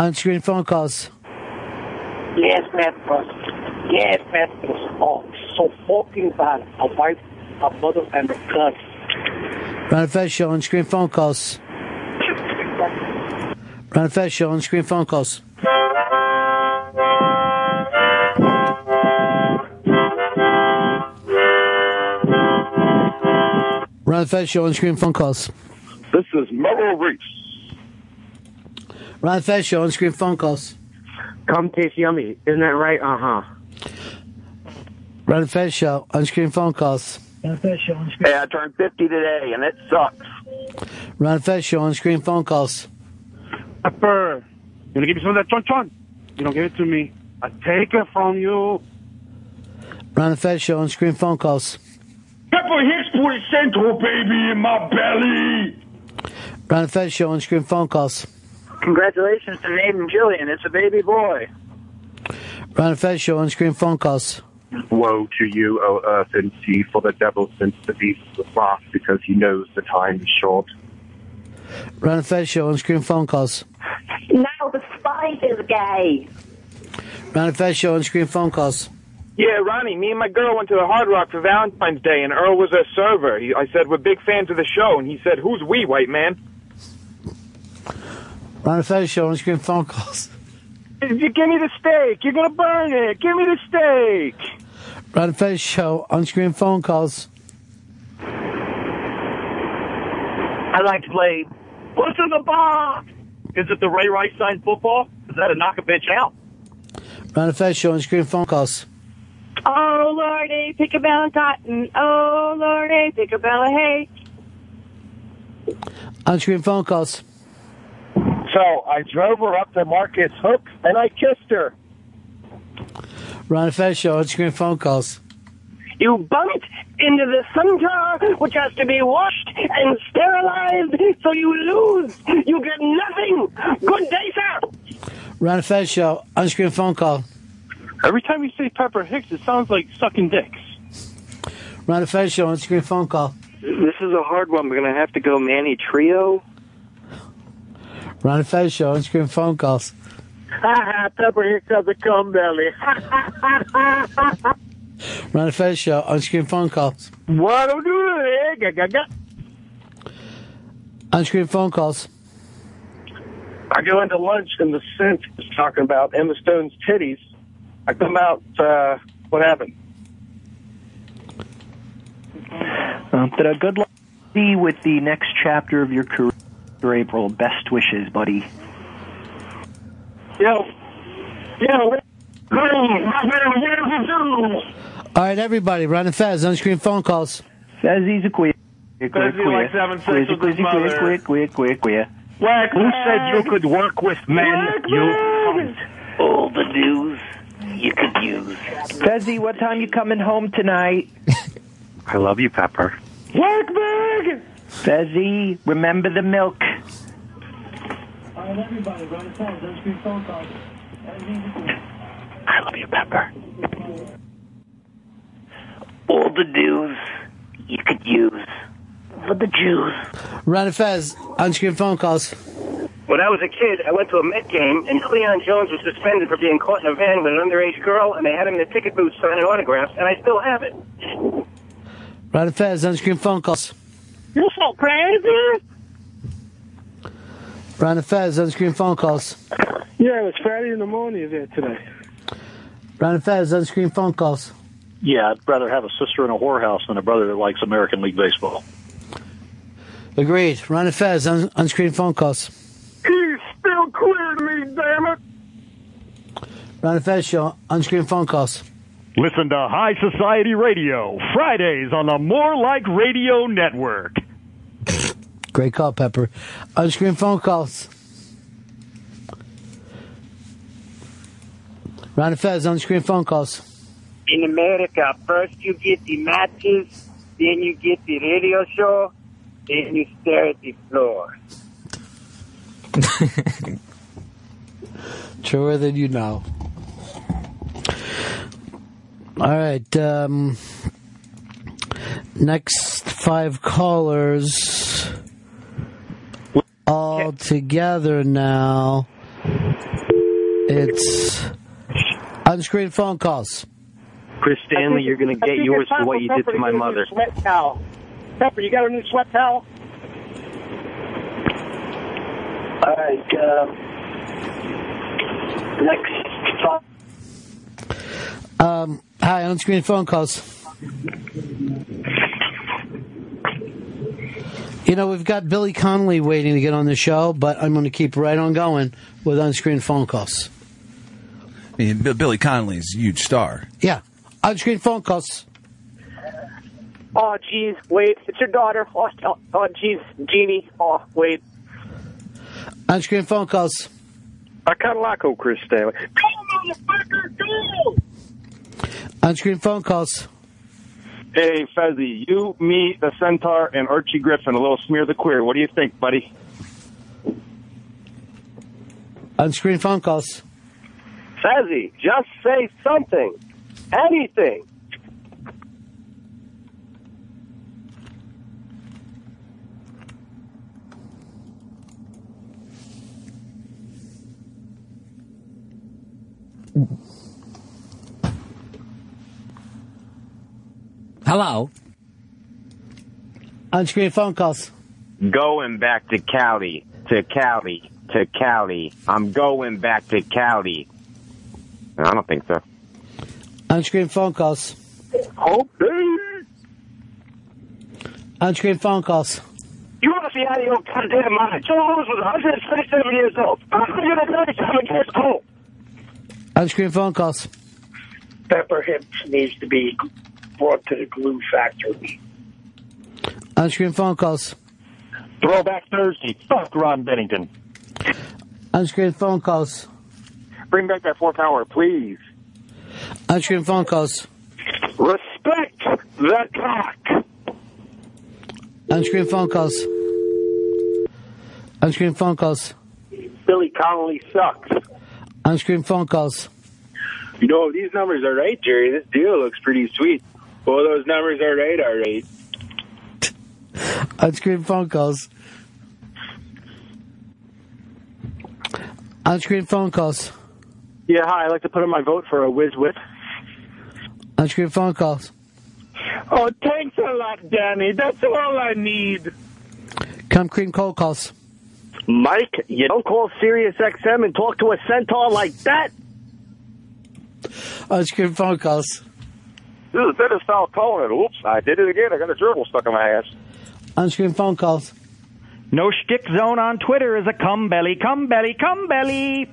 On-screen phone calls. Yes, man. Yes, man. It was oh, so fucking bad. A wife, a mother, and a gun. Ron and Fez show on-screen phone calls. Ron and Fez show on-screen phone calls. Ron and Fez show on-screen phone calls. This is Mellow Reese. Ron and Fez show on-screen phone calls. Come taste yummy. Isn't that right? Uh huh. Ron and Fez show on-screen phone calls. Hey, I turned 50 today, and it sucks. Ron and Fez show on-screen phone calls. Pepper, you want to give me some of that chon chon? You don't give it to me. I take it from you. Ron and Fez show on-screen phone calls. Pepper Hicks put a central oh, baby in my belly. Ron and Fez show on-screen phone calls. Congratulations to Nate and Jillian. It's a baby boy. Ron and Fez show on-screen phone calls. Woe to you, O earth and sea, for the devil sends the beast the wrath because he knows the time is short. Ron and Fez show on-screen phone calls. Now the spider's gay. Ron and Fez show on-screen phone calls. Yeah, Ronnie, me and my girl went to the Hard Rock for Valentine's Day, and Earl was a server. He, I said, we're big fans of the show, and he said, who's we, white man? Ron and Fez show on-screen phone calls. If you give me the steak, you're gonna burn it. Give me the steak. Ron and Fez show on-screen phone calls. I like to play What's in the Box? Is it the Ray Rice signed football? Is that a knock a bitch out? Ron and Fez show on-screen phone calls. Oh lordy, pick a bell of cotton. Oh lordy, pick a bell of hay. On-screen phone calls. So I drove her up to Marcus Hook and I kissed her. Ron and Fez show on-screen phone calls. You bumped into the sun jar, which has to be washed and sterilized, so you lose. You get nothing. Good day, sir. Ron and Fez show on-screen phone call. Every time you say Pepper Hicks, it sounds like sucking dicks. Ron and Fez show on-screen phone call. This is a hard one. We're going to have to go Manny Trillo. Ron and Fez show on-screen phone calls. Ha ha, Pepper Hicks has a cum belly. Ron and Fez show on-screen phone calls. What do do? On-screen phone calls. I go into lunch and the scent is talking about Emma Stone's titties. I come out, uh, what happened? Um, but a good luck be with the next chapter of your career, April. Best wishes, buddy. Yo, yo, All right, everybody, Ron and Fez on-screen phone calls. Fezzy's a queer. Fezzy likes having sex with his mother. Queer, queer, queer, queer. Whack Who said you could work with men? You All the news you could use. Fezzy, what time you coming home tonight? I love you, Pepper. Work bag! Fezzy, remember the milk. All right, everybody, Ron and Fez on-screen phone calls. I love you, Pepper. All the news you could use for the Jews. Ron and Fez on-screen phone calls. When I was a kid, I went to a Met game, and Cleon Jones was suspended for being caught in a van with an underage girl, and they had him in the ticket booth signing autographs, and I still have it. Ron and Fez on-screen phone calls. You're so crazy. Ron and Fez on-screen phone calls. Yeah, it was Friday in the morning there today. Ron and Fez on-screen phone calls. Yeah, I'd rather have a sister in a whorehouse than a brother that likes American League Baseball. Agreed. Ron and Fez on- on-screen phone calls. He's still queer to me, damn it. Ron and Fez show on-screen phone calls. Listen to High Society Radio Fridays on the More Like Radio Network. Great call, Pepper. On-screen phone calls. Ron and Fez on-screen phone calls. In America, first you get the matches, then you get the radio show, then you stare at the floor. Truer than you know. All right. Um, next five callers all together now. It's unscreened phone calls. Chris Stanley, you're going to get yours for what you did to my get a new mother. Sweat towel. Pepper, you got a new sweat towel? All right. Uh, next. Um, hi, unscreened phone calls. You know, we've got Billy Connolly waiting to get on the show, but I'm going to keep right on going with unscreened phone calls. I mean, B- Billy Connolly's a huge star. Yeah, unscreened phone calls. Oh, jeez, wait, it's your daughter. Oh, oh, oh, jeez, Jeannie. Oh, wait. Unscreened phone calls. I kind of like old Chris Stanley. Go, motherfucker, go! Unscreened phone calls. Hey, Fezzy, you, me, the Centaur, and Archie Griffin, a little smear the queer. What do you think, buddy? Unscreened phone calls. Fezzy, just say something. Anything. Hello. Unscreened phone calls. Going back to Cali, to Cali, to Cali. I'm going back to Cali. I don't think so. Unscreened phone calls. Oh, Unscreened phone calls. You want to see out of your goddamn mind. Joe Louis was 137 years old. 137 years old. Unscreened phone calls. Pepper Hips needs to be brought to the glue factory. Unscreened phone calls. Throwback Thursday. Fuck Ron Bennington. Unscreened phone calls. Bring back that fourth hour, please. Unscreened phone calls. Respect the cock. Unscreened phone calls. Unscreened phone calls. Billy Connolly sucks. Unscreened phone calls. You know, these numbers are right, Jerry, this deal looks pretty sweet. Well, those numbers are right, are right. Unscreened phone calls. Unscreened phone calls. Yeah, hi. I'd like to put in my vote for a whiz whip. Unscreened phone calls. Oh, thanks a lot, Danny. That's all I need. Come cream cold calls. Mike, you don't call Sirius XM and talk to a centaur like that. Unscreened phone calls. This is Dennis Fowl calling it. Oops, I did it again. I got a gerbil stuck in my ass. Unscreened phone calls. No shtick zone on Twitter is a cum belly, cum belly, cum belly.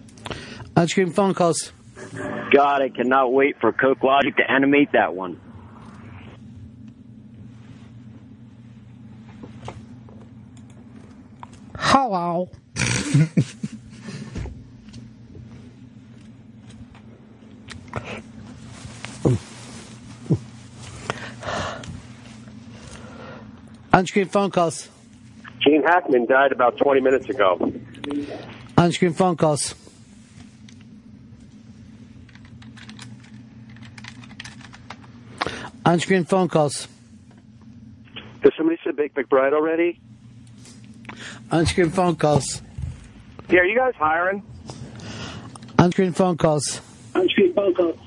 Unscreened phone calls. God, I cannot wait for Coke Logic to animate that one. Hello. Unscreened phone calls. Gene Hackman died about 20 minutes ago. Unscreened phone calls. Unscreened phone calls. Did somebody say Big McBride already? Unscreened phone calls. Yeah, are you guys hiring? Unscreened phone calls. Unscreened phone calls.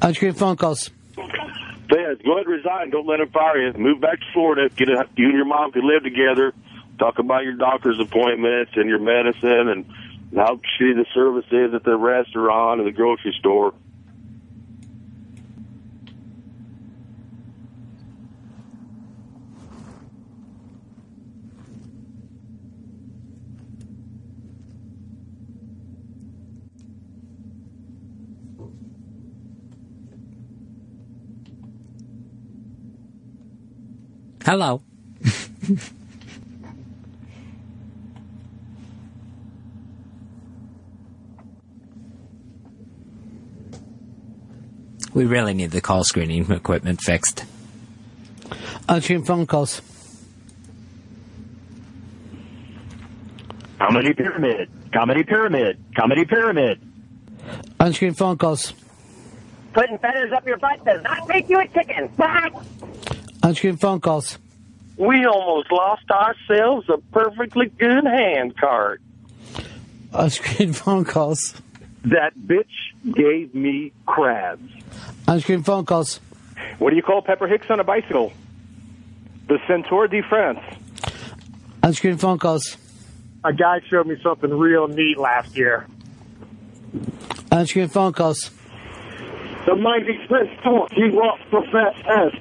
Unscreened phone calls. Fez, go ahead and resign. Don't let him fire you. Move back to Florida. Get a, you and your mom can live together. Talk about your doctor's appointments and your medicine and how shitty the service is at the restaurant and the grocery store. Hello. we really need the call screening equipment fixed. Uh, Unscreened phone calls. Comedy Pyramid. Comedy Pyramid. Comedy Pyramid. Unscreened phone calls. Putting feathers up your butt does not make you a chicken. Unscreened phone calls. We almost lost ourselves a perfectly good hand card. On-screen phone calls. That bitch gave me crabs. On-screen phone calls. What do you call Pepper Hicks on a bicycle? The Centaur de France. On-screen phone calls. A guy showed me something real neat last year. On-screen phone calls. The mighty Prince Torque, he walks for fat ass.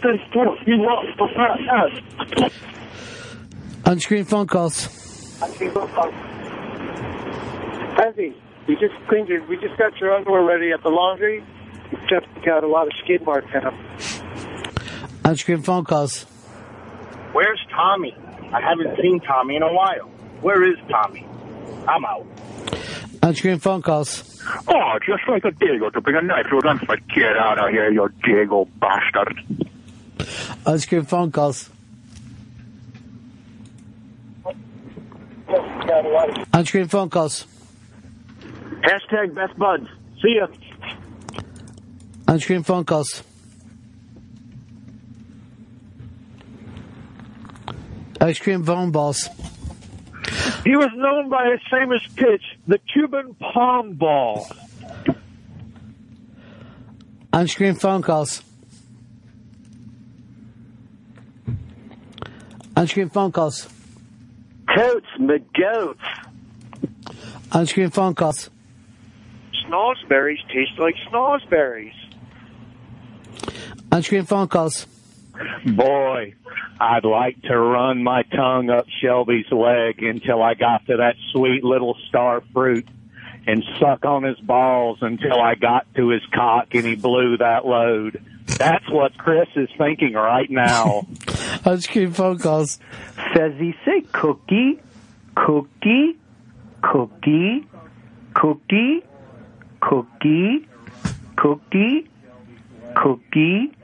Prince Torque, he walks for fat ass. On-screen phone calls. Fezzy, we just cleaned your, we just got your underwear ready at the laundry. You just got a lot of skid marks in them. On-screen phone calls. Where's Tommy? I haven't seen Tommy in a while. Where is Tommy? I'm out. On-screen phone calls. Oh, just like a diggle to bring a knife to a gunfight. Get out of here, you diggle bastard. On-screen phone calls. On-screen phone calls. Hashtag best buds. See ya. On-screen phone calls. Ice cream phone balls. He was known by his famous pitch, the Cuban palm ball. On-screen phone calls. On-screen phone calls. Coats, McGoats. On-screen phone calls. Snozzberries taste like snozzberries. On-screen phone calls. Boy, I'd like to run my tongue up Shelby's leg until I got to that sweet little star fruit and suck on his balls until I got to his cock and he blew that load. That's what Chris is thinking right now. On-screen phone calls. Fezzy, say cookie, cookie, cookie, cookie, cookie, cookie, cookie,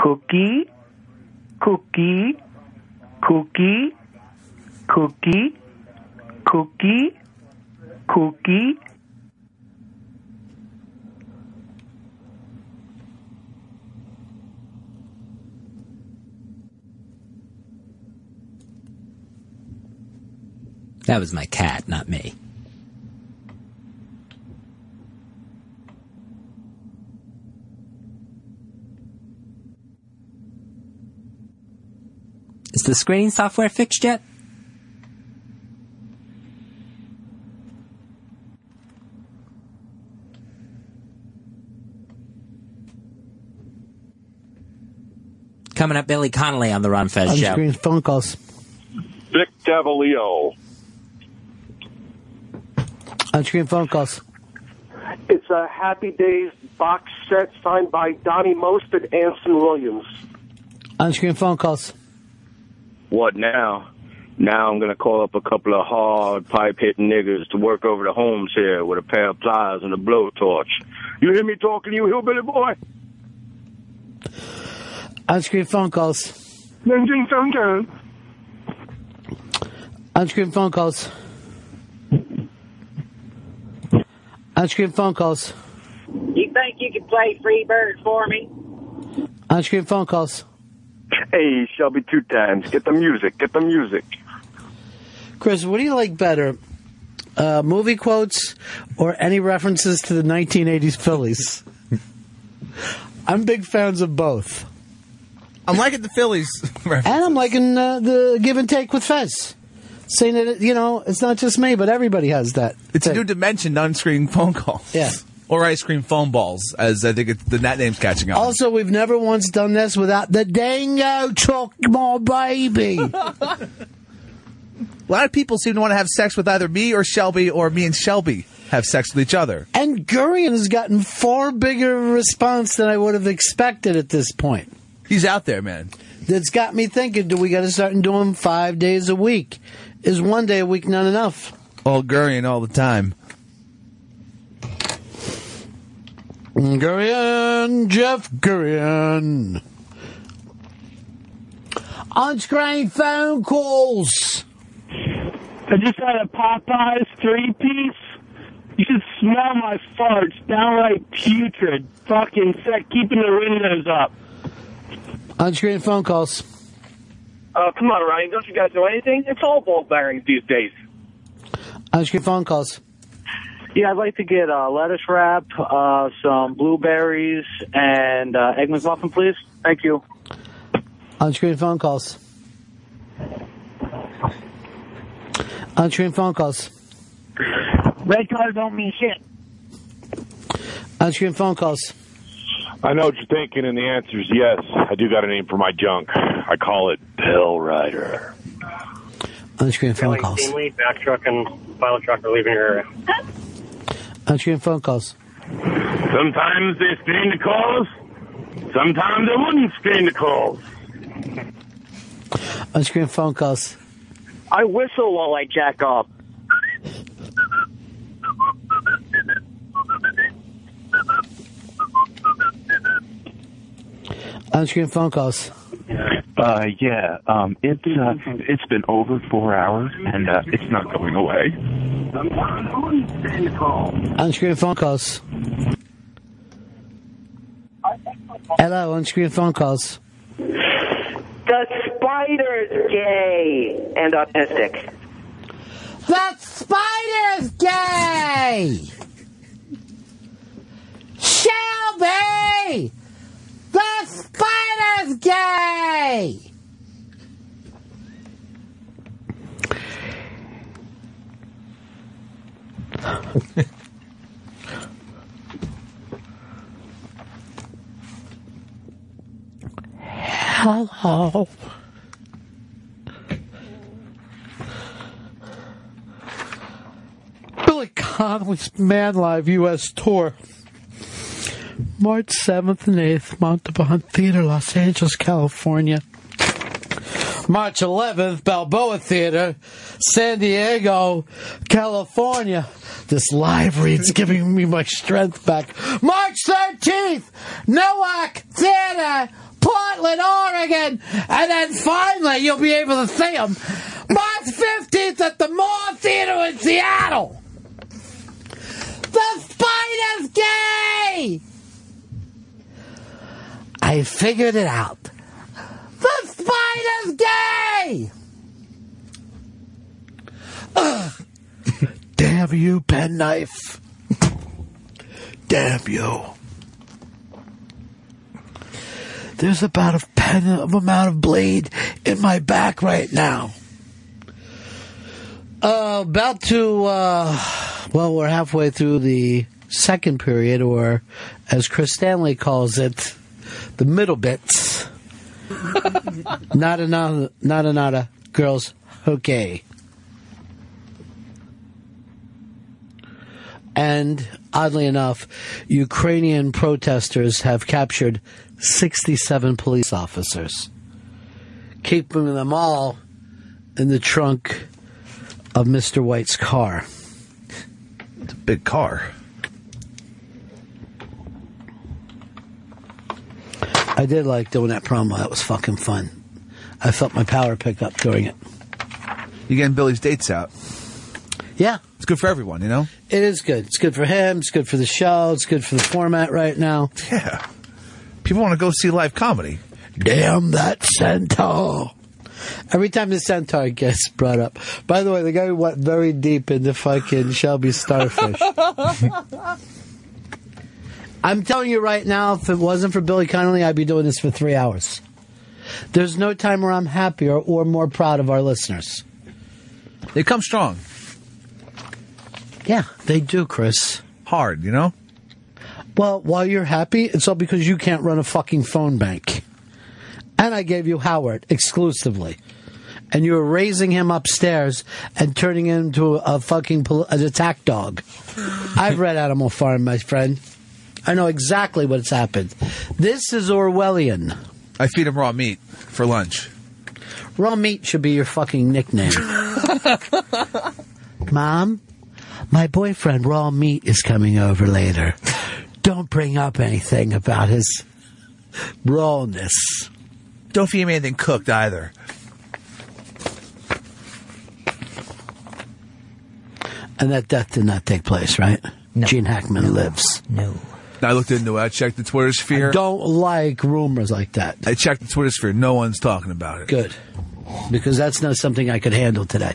cookie, cookie, cookie, cookie, cookie, cookie. That was my cat, not me. Is the screening software fixed yet? Coming up, Billy Connolly on the Ron Fez show. On-screen phone calls. Vic Davalio. On-screen phone calls. It's a Happy Days box set signed by Donnie Most and Anson Williams. On-screen phone calls. What now? Now I'm gonna call up a couple of hard pipe hitting niggas to work over the homes here with a pair of pliers and a blowtorch. You hear me talking to you, hillbilly boy? On-screen phone calls. On-screen phone calls. On-screen phone calls. You think you can play Freebird for me? On-screen phone calls. Hey, Shelby, two times. Get the music. Get the music. Chris, what do you like better? Uh, movie quotes or any references to the 1980s Phillies? I'm big fans of both. I'm liking the Phillies. And I'm liking uh, the give and take with Fez. Saying that, you know, it's not just me, but everybody has that. It's a new dimension to on-screen phone calls. Yeah. Or ice cream foam balls, as I think it, the that name's catching on. Also, we've never once done this without the dingo took my baby. A lot of people seem to want to have sex with either me or Shelby, or me and Shelby have sex with each other. and Gurion has gotten far bigger response than I would have expected at this point. He's out there, man. That's got me thinking, do we got to start doing five days a week? Is one day a week not enough? All Gurion all the time. Gurion, Jeff Gurion. On screen phone calls. I just had a Popeyes three piece. You should smell my farts. Downright putrid. Fucking set Keeping the windows up. On screen phone calls. Uh, come on, Ryan. Don't you guys know anything? It's all ball bearings these days. On On-screen phone calls. Yeah, I'd like to get uh, lettuce wrap, uh, some blueberries, and uh, egg McMuffin, please. Thank you. On-screen phone calls. On-screen phone calls. Red card don't mean shit. On-screen phone calls. I know what you're thinking, and the answer is yes. I do got a name for my junk. I call it Pill Rider. On-screen phone calls. Teamly, back truck and pile truck are leaving your area. On-screen phone calls. Sometimes they screen the calls. Sometimes they wouldn't screen the calls. On-screen phone calls. I whistle while I jack off. On-screen phone calls. Uh, yeah, um, it's, uh, it's been over four hours and, uh, it's not going away. On-screen phone calls. Hello, on-screen phone calls. The spider's gay and autistic. That spider's gay! Shelby! The spider's gay! Hello. Billy Connolly's Man Live U.S. Tour. March 7th and 8th, Montalban Theater, Los Angeles, California. March 11th, Balboa Theater, San Diego, California. This live read's giving me my strength back. March 13th, Newmark Theater, Portland, Oregon. And then finally, you'll be able to see them. March 15th at the Moore Theater in Seattle. The Spider's Gay! I figured it out. The Spider's Gay! Damn you, penknife. Damn you. There's about a pen of amount of blade in my back right now. Uh, about to, uh, well, we're halfway through the second period, or as Chris Stanley calls it, the middle bits. nada, nada, nada, nada, girls, okay. And oddly enough, Ukrainian protesters have captured 67 police officers, keeping them all in the trunk of Mr. White's car. It's a big car. I did like doing that promo. That was fucking fun. I felt my power pick up during it. You getting Billy's dates out? Yeah. It's good for everyone, you know? It is good. It's good for him. It's good for the show. It's good for the format right now. Yeah. People want to go see live comedy. Damn that centaur. Every time the centaur gets brought up. By the way, the guy went very deep into fucking Shelby Starfish. I'm telling you right now, if it wasn't for Billy Connolly, I'd be doing this for three hours. There's no time where I'm happier or more proud of our listeners. They come strong. Yeah, they do, Chris. Hard, you know? Well, while you're happy, it's all because you can't run a fucking phone bank. And I gave you Howard exclusively. And you were raising him upstairs and turning him into a fucking pol- an attack dog. I've read Animal Farm, my friend. I know exactly what's happened. This is Orwellian. I feed him raw meat for lunch. Raw meat should be your fucking nickname. Mom, my boyfriend Raw Meat is coming over later. Don't bring up anything about his rawness. Don't feed him anything cooked either. And that death did not take place, right? Gene Hackman lives. No. I looked into it. I checked the Twitter sphere. I don't like rumors like that. I checked the Twitter sphere. No one's talking about it. Good. Because that's not something I could handle today.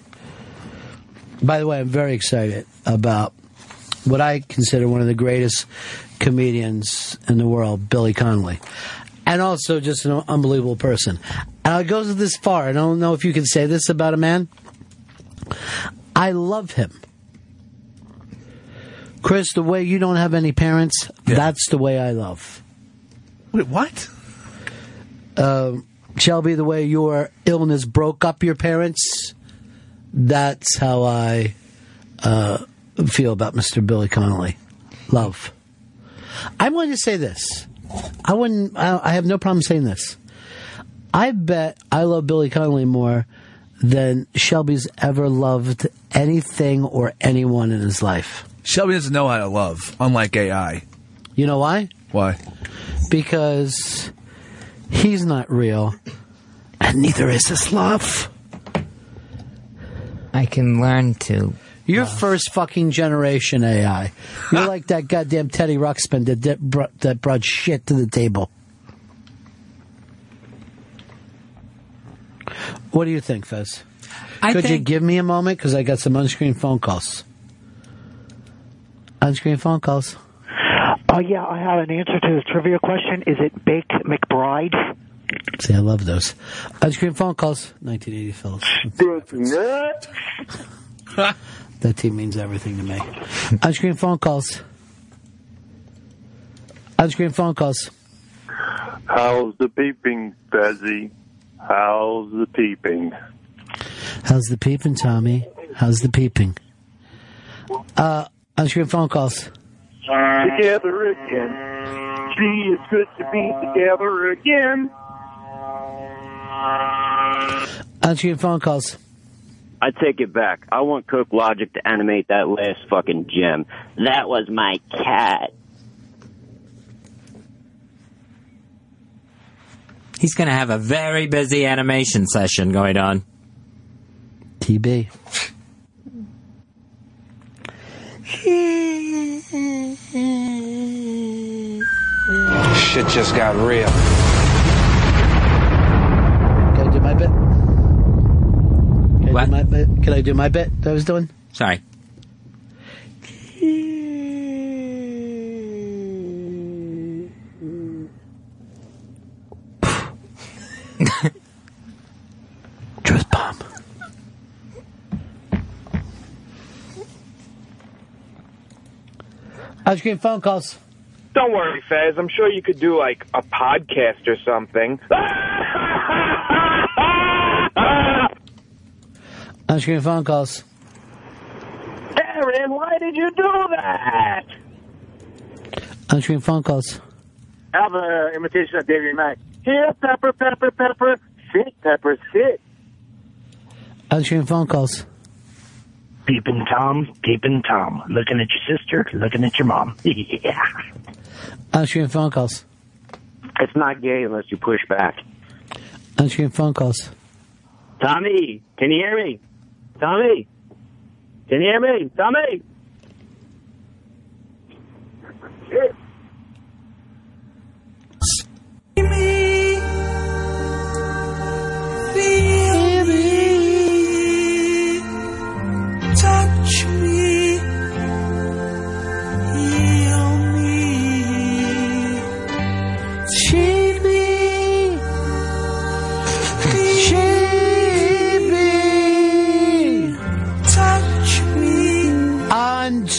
By the way, I'm very excited about what I consider one of the greatest comedians in the world, Billy Connolly. And also just an unbelievable person. And I'll go this far. I don't know if you can say this about a man. I love him. Chris, the way you don't have any parents, that's the way I love. Wait, what? Uh, Shelby, the way your illness broke up your parents, that's how I uh, feel about Mr. Billy Connolly. Love. I'm going to say this. I wouldn't. I, I have no problem saying this. I bet I love Billy Connolly more than Shelby's ever loved anything or anyone in his life. Shelby doesn't know how to love, unlike AI. You know why? Why? Because he's not real, and neither is his love. I can learn to. You're first fucking generation AI. You're like that goddamn Teddy Ruxpin that that brought, that brought shit to the table. What do you think, Fez? I Could you give me a moment because I got some unscreened phone calls. Unscreened phone calls. Oh yeah, I have an answer to this trivia question. Is it Bake McBride? See, I love those. Unscreened phone calls. 1980 Phillies. That team means everything to me. Unscreened phone calls. Unscreened phone calls. How's the peeping, Fezzy? How's the peeping? How's the peeping, Tommy? How's the peeping? Uh, unscreened phone calls. Together again. Gee, it's good to be together again. Unscreened phone calls. I take it back. I want Cook Logic to animate that last fucking gem. That was my cat. He's going to have a very busy animation session going on. TB. Shit just got real. Can I do my bit? Can I do my bit? Can I do my bit that I was doing? Sorry. Truth bomb. Unscreened phone calls. Don't worry, Fez. I'm sure you could do like a podcast or something. Unscreened phone calls. Aaron, why did you do that? Unscreened phone calls. I have an imitation of Davey Mack. Here, pepper, pepper, pepper. Sit, pepper, sit. Unscreened phone calls. Peeping Tom, peeping Tom. Looking at your sister, looking at your mom. yeah. Unscreened phone calls. It's not gay unless you push back. Unscreened phone calls. Tommy, can you hear me? Tommy, can you hear me? Tommy. Feel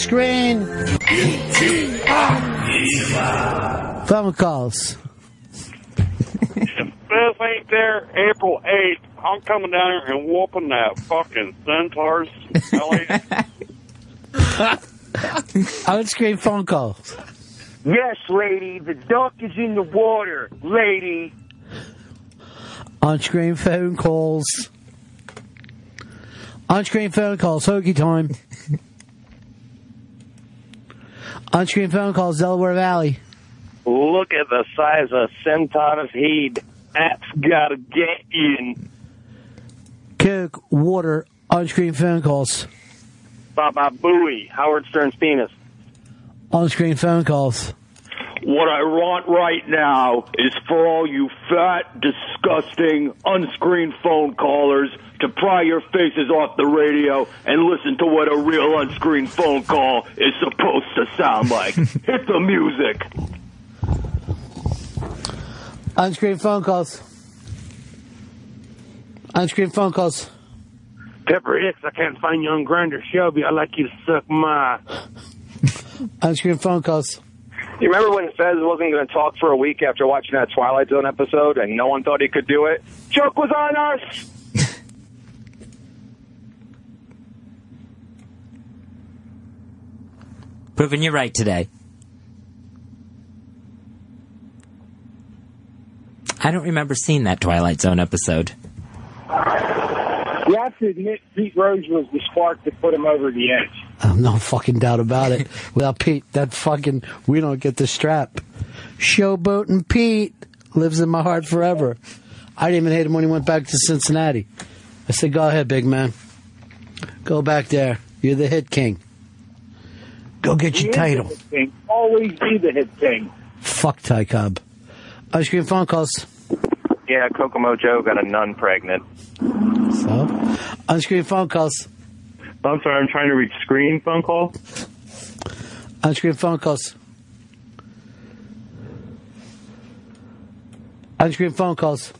screen. Phone calls. Beth ain't there April 8th. I'm coming down here and whooping that fucking centaur's belly. Unscreened phone calls. Yes, lady, the duck is in the water, lady. On-screen phone calls. On-screen phone calls. Hokey time. On-screen phone calls. Delaware Valley. Look at the size of Centaur's head. That's gotta get in. Coke. Water. On-screen phone calls. Baba Booey, Howard Stern's penis. On-screen phone calls. What I want right now is for all you fat, disgusting, unscreened phone callers to pry your faces off the radio and listen to what a real on-screen phone call is supposed to sound like. Hit the music. On-screen phone calls. On-screen phone calls. Pepper Hicks, I can't find you on Grindr. Shelby, I'd like you to suck my. On-screen phone calls. You remember when Fez wasn't going to talk for a week after watching that Twilight Zone episode and no one thought he could do it? Joke was on us! Proving you're right today. I don't remember seeing that Twilight Zone episode. You have to admit Pete Rose was the spark that put him over the edge. Oh, no fucking doubt about it. Without Pete, that fucking, we don't get the strap. Showboating Pete lives in my heart forever. I didn't even hate him when he went back to Cincinnati. I said, go ahead, big man. Go back there. You're the hit king. Go get your is the title. king. Always be the hit king. Fuck Ty Cobb. Ice cream phone calls. Yeah, Kokomo Joe got a nun pregnant. So, on-screen phone calls. I'm sorry, I'm trying to reach screen phone call. On-screen phone calls. On-screen phone calls.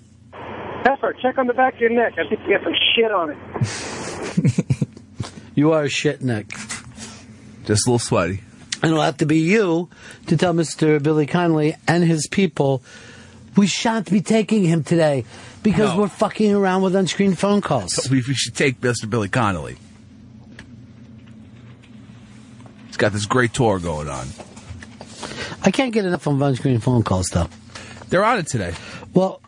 Pepper, check on the back of your neck. I think you got some shit on it. You are a shit neck. Just a little sweaty. And it'll have to be you to tell Mr. Billy Connolly and his people we shan't be taking him today because No. we're fucking around with unscreened phone calls. We, we should take Mr. Billy Connolly. He's got this great tour going on. I can't get enough of unscreened phone calls though. They're on it today. Well,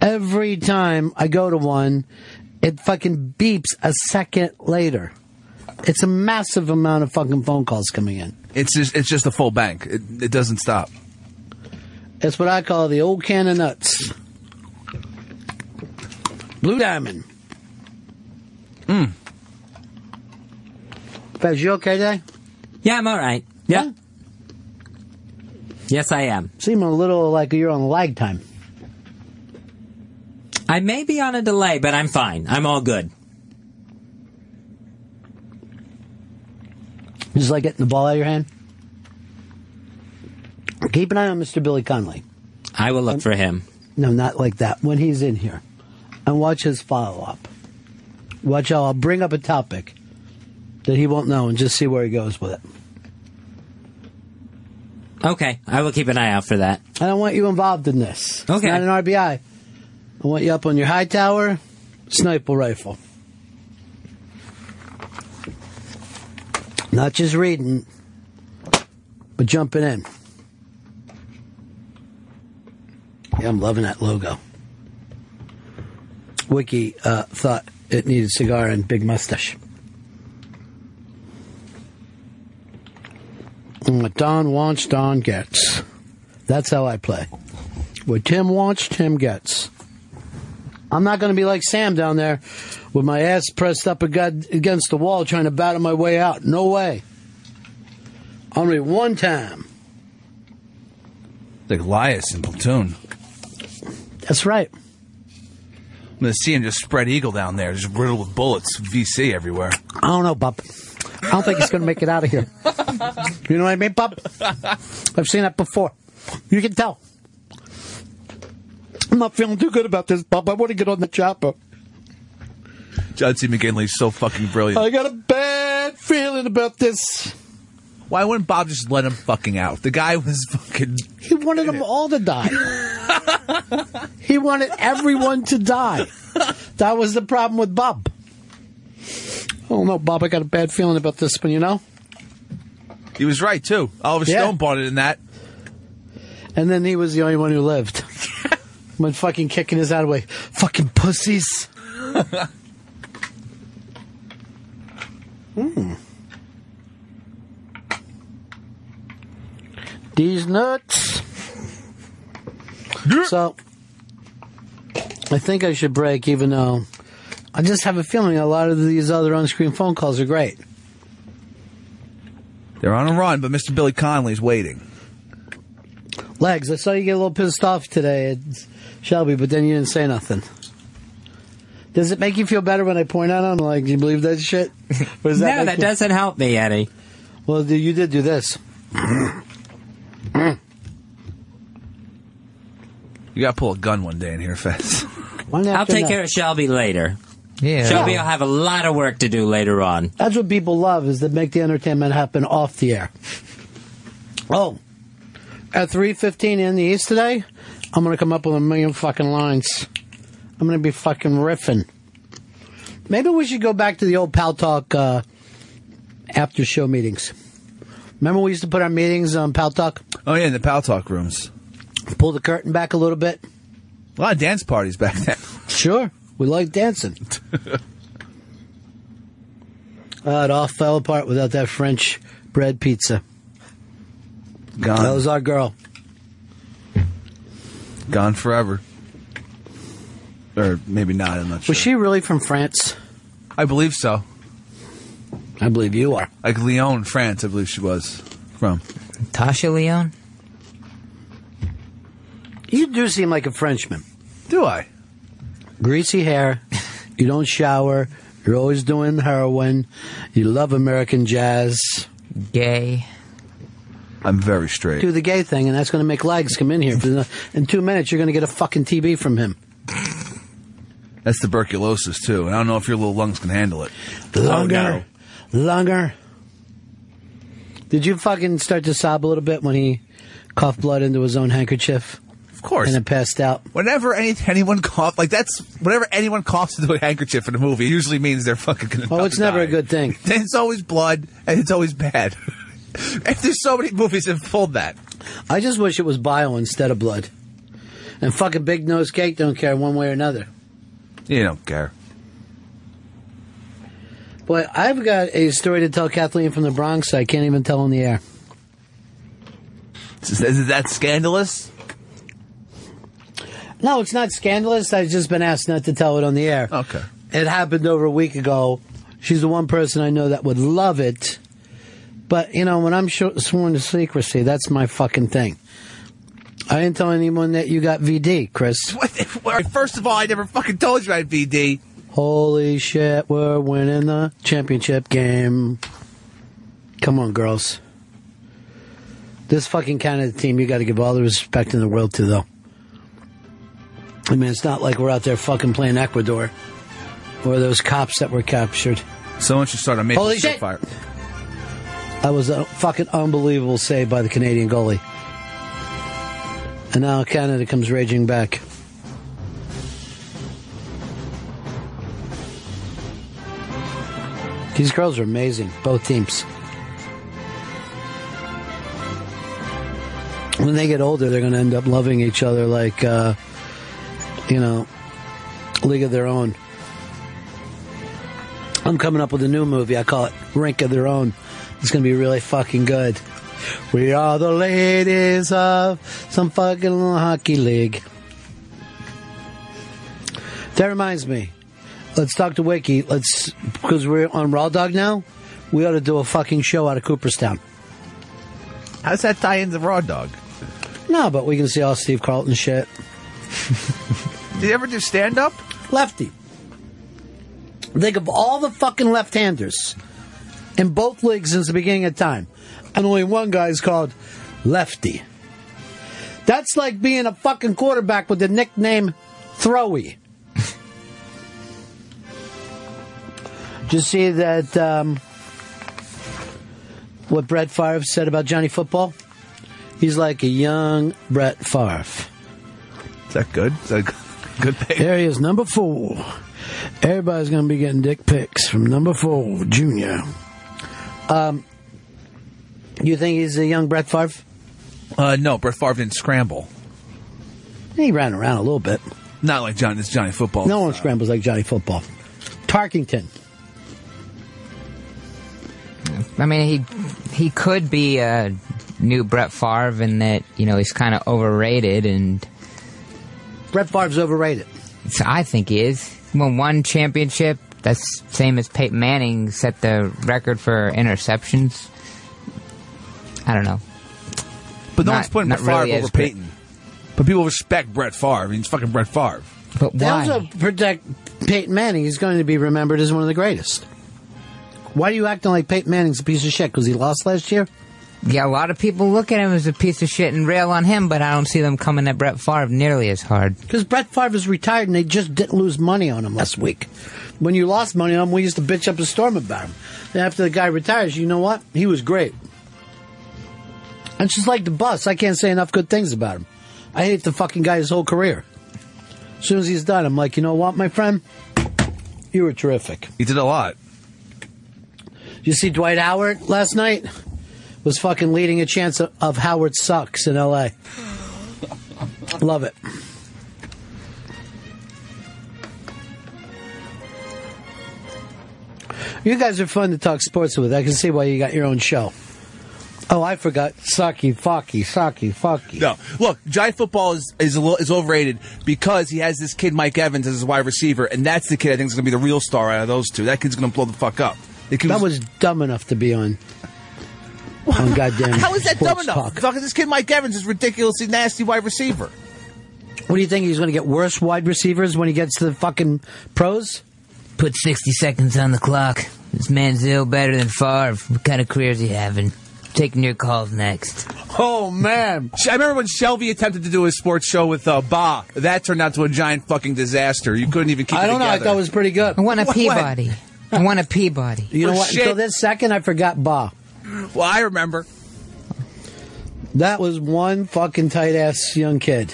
every time I go to one, it fucking beeps a second later. It's a massive amount of fucking phone calls coming in. It's just it's just a full bank. It, it doesn't stop. It's what I call the old can of nuts. Blue Diamond. Mm. Fez, you okay today? Yeah, I'm all right. Yeah. Yes, I am. Seem a little like you're on lag time. I may be on a delay, but I'm fine. I'm all good. Just like getting the ball out of your hand. Keep an eye on Mr. Billy Connolly. I will look for him. No, not like that. When he's in here. And watch his follow up. Watch how I'll bring up a topic that he won't know and just see where he goes with it. Okay, I will keep an eye out for that. I don't want you involved in this. It's Okay. not an RBI. I want you up on your high tower, sniper rifle. Not just reading, but jumping in. Yeah, I'm loving that logo. Wiki uh, thought it needed cigar and big mustache. And What Don wants, Don gets. That's how I play. What Tim wants, Tim gets. I'm not going to be like Sam down there with my ass pressed up against the wall trying to battle my way out. No way. Only one time. The Goliath in Platoon. That's right. I'm gonna see him just spread eagle down there, just riddled with bullets, VC everywhere. I don't know, Bub. I don't think he's going to make it out of here. You know what I mean, Bub? I've seen that before. You can tell. I'm not feeling too good about this, Bub. I want to get on the chopper. John C. McGinley's so fucking brilliant. I got a bad feeling about this. Why wouldn't Bob just let him fucking out? The guy was fucking. He wanted them all to die. he wanted everyone to die. That was the problem with Bob. Oh no, Bob, I got a bad feeling about this one, you know? He was right too. Oliver Yeah. Stone bought it in that. And then he was the only one who lived. Went fucking kicking his out away. Fucking pussies. Hmm. These nuts. So, I think I should break, even though I just have a feeling a lot of these other on screen phone calls are great. They're on a run, but Mr. Billy Connolly's waiting. Legs, I saw you get a little pissed off today, at Shelby, but then you didn't say nothing. Does it make you feel better when I point out I'm like, do you believe that shit? Or does no, that you- doesn't help me, Eddie. Well, you did do this. You gotta pull a gun one day in here, Fez. I'll take care of Shelby later. Yeah. Shelby will have a lot of work to do later on. That's what people love is to make the entertainment happen off the air. Oh, at three fifteen in the east today, I'm gonna come up with a million fucking lines. I'm gonna be fucking riffing. Maybe we should go back to the old Pal Talk uh, after show meetings. Remember we used to put our meetings on Pal Talk? Oh yeah, in the Pal Talk rooms. Pull the curtain back a little bit. A lot of dance parties back then. Sure, we like dancing. Uh, it all fell apart without that French bread pizza. Gone. That was our girl. Gone forever. Or maybe not, I'm not sure. Was she really from France? I believe so. I believe you are. Like Lyon, France, I believe she was from. Tasha Leon? You do seem like a Frenchman. Do I? Greasy hair. You don't shower. You're always doing heroin. You love American jazz. Gay. I'm very straight. Do the gay thing, and that's going to make legs come in here. In two minutes, you're going to get a fucking TB from him. That's tuberculosis too, and I don't know if your little lungs can handle it. Longer. Oh, Longer. Did you fucking start to sob a little bit when he coughed blood into his own handkerchief? Of course. And it passed out. Whenever any, anyone cough, like that's whenever anyone coughs into a handkerchief in a movie, it usually means they're fucking gonna. Oh, it's never a good thing. It's always blood, and it's always bad. and there's so many movies that have pulled that. I just wish it was bile instead of blood. And fucking Big Nose Cake don't care one way or another. You don't care. Boy, I've got a story to tell Kathleen from the Bronx. I can't even tell on the air. Is, is that scandalous? No, it's not scandalous. I've just been asked not to tell it on the air. Okay. It happened over a week ago. She's the one person I know that would love it. But, you know, when I'm sh- sworn to secrecy, that's my fucking thing. I didn't tell anyone that you got VD, Chris. First of all, I never fucking told you I had VD. Holy shit, we're winning the championship game. Come on, girls. This fucking Canada team, you got to give all the respect in the world to, though. I mean, it's not like we're out there fucking playing Ecuador or those cops that were captured. Someone should start a maple Holy shit. fire. That was a fucking unbelievable save by the Canadian goalie. And now Canada comes raging back. These girls are amazing, both teams. When they get older, they're going to end up loving each other like, uh, you know, League of Their Own. I'm coming up with a new movie. I call it Rink of Their Own. It's going to be really fucking good. We are the ladies of some fucking little hockey league. That reminds me. Let's talk to Wiki. Let's because we're on Raw Dog now. We ought to do a fucking show out of Cooperstown. How's that tie into Raw Dog? No, but we can see all Steve Carlton shit. Did you ever do stand up? Lefty. Think of all the fucking left-handers in both leagues since the beginning of time, and only one guy is called Lefty. That's like being a fucking quarterback with the nickname Throwy. Did you see that? Um, what Brett Favre said about Johnny Football? He's like a young Brett Favre. Is that good? Is that good thing? There he is, number four. Everybody's going to be getting dick pics from number four, Junior. Um, you think he's a young Brett Favre? Uh, no, Brett Favre didn't scramble. He ran around a little bit. Not like Johnny. It's Johnny Football. No one scrambles like Johnny Football. Tarkenton. I mean, he he could be a new Brett Favre in that you know he's kind of overrated, and Brett Favre's overrated. So I think he is. He won one championship. That's same as Peyton Manning set the record for interceptions. I don't know. But no Not- one's putting not Brett Favre really over as great. Peyton. But people respect Brett Favre. I mean, it's fucking Brett Favre. But They also protect Peyton Manning. He's going to be remembered as one of the greatest. Why are you acting like Peyton Manning's a piece of shit? Because he lost last year? Yeah, a lot of people look at him as a piece of shit and rail on him, but I don't see them coming at Brett Favre nearly as hard. Because Brett Favre is retired and they just didn't lose money on him last week. When you lost money on him, we used to bitch up a storm about him. Then after the guy retires, you know what? He was great. And just like the bus. I can't say enough good things about him. I hate the fucking guy his whole career. As soon as he's done, I'm like, you know what, my friend? You were terrific. He did a lot. You see Dwight Howard last night? Was fucking leading a chance of, of Howard sucks in L.A. Love it. You guys are fun to talk sports with. I can see why you got your own show. Oh, I forgot. Sucky, fucky, sucky, fucky. No, look, Johnny Football is is, a little, is overrated because he has this kid Mike Evans as his wide receiver, and that's the kid I think is going to be the real star out of those two. That kid's going to blow the fuck up. The That was dumb enough to be on. On goddamn. How is that dumb sports enough? talk. This kid Mike Evans is ridiculously nasty wide receiver. What do you think? He's going to get worse wide receivers when he gets to the fucking pros? Put 60 seconds on the clock. This man's ill better than Favre. What kind of career is he having? Taking your calls next. Oh man! I remember when Shelby attempted to do a sports show with uh, Ba. That turned out to a giant fucking disaster. You couldn't even keep. It. I it don't know. I together. thought it was pretty good. I want a What? Peabody. I want a Peabody. You know what? shit. Until this second, I forgot Ba. Well, I remember. That was one fucking tight ass young kid.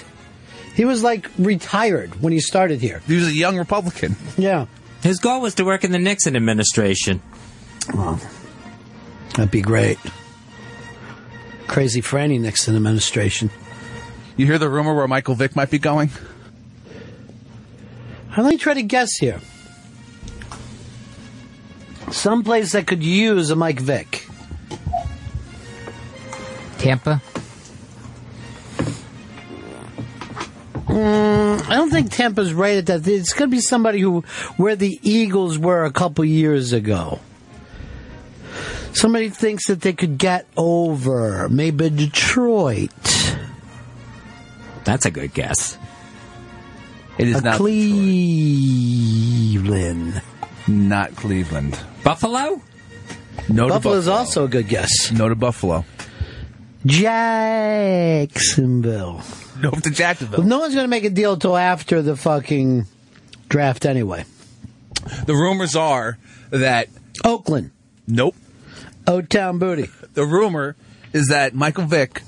He was like retired when he started here. He was a young Republican. Yeah. His goal was to work in the Nixon administration. Well, That'd be great. Crazy Franny Nixon administration. You hear the rumor where Michael Vick might be going? Let me try to guess here. Some place that could use a Mike Vick. Tampa? Mm, I don't think Tampa's right at that. It's going to be somebody who where the Eagles were a couple years ago. Somebody thinks that they could get over maybe Detroit. That's a good guess. It is A not Cleveland. Not Cleveland. Buffalo? No Buffalo. also a good guess. No to Buffalo. Jacksonville. No to Jacksonville. But no one's going to make a deal till after the fucking draft anyway. The rumors are that Oakland. Nope. O Town Booty. The rumor is that Michael Vick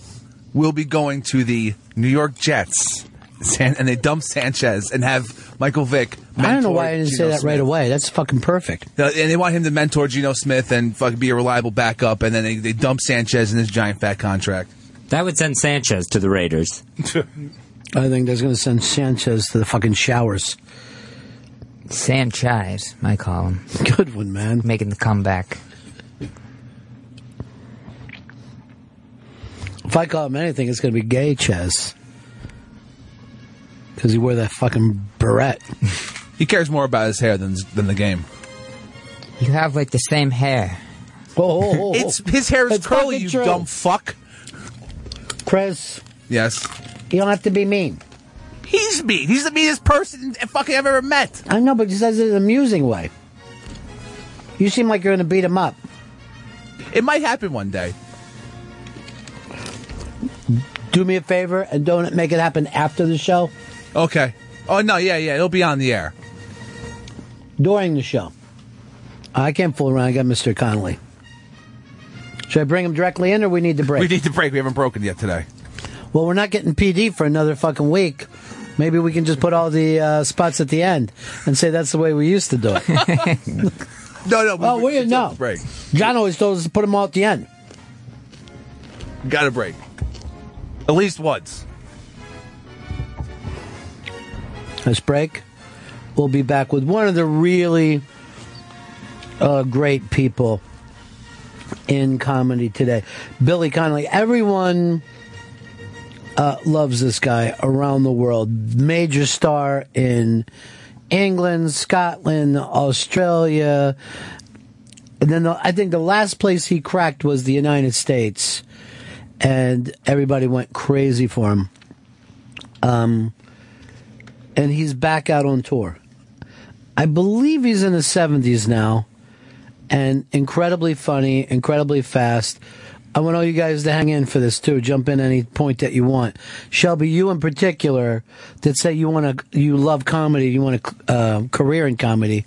will be going to the New York Jets, San- and they dump Sanchez and have Michael Vick. I don't know why I didn't say Geno that right away. That's fucking perfect. Uh, And they want him to mentor Geno Smith and fucking be a reliable backup, and then they, they dump Sanchez in this giant fat contract. That would send Sanchez to the Raiders. I think that's going to send Sanchez to the fucking showers. Sanchez, I call him. Good one, man. Making the comeback. If I call him anything, it's going to be gay Ches. Because he wore that fucking beret. He cares more about his hair than than the game. You have like the same hair. Oh, It's his hair is It's curly, fucking you true. dumb fuck. Chris, Yes, you don't have to be mean. he's mean. He's the meanest person fucking I've ever met. I know, but he says it in an amusing way. You seem like you're going to beat him up. It might happen one day. Do me a favor and don't make it happen after the show, Okay. Oh no, yeah, yeah, it'll be on the air. during the show. I can't fool around. I got Mr. Connolly. Should I bring him directly in or we need to break? We need to break. We haven't broken yet today. Well, we're not getting PD for another fucking week. Maybe we can just put all the uh, spots at the end and say that's the way we used to do it. No, no. oh, we didn't know. Break. John always told us to put them all at the end. Got to break. At least once. Let's break. We'll be back with one of the really uh, great people in comedy today, Billy Connolly. Everyone uh, loves this guy around the world. Major star in England, Scotland, Australia. And then the, I think the last place he cracked was the United States. And everybody went crazy for him. Um, and he's back out on tour. I believe he's in his 70s now, and incredibly funny, incredibly fast. I want all you guys to hang in for this too. Jump in any point that you want. Shelby, you in particular, that say you want to, you love comedy, you want a uh, career in comedy.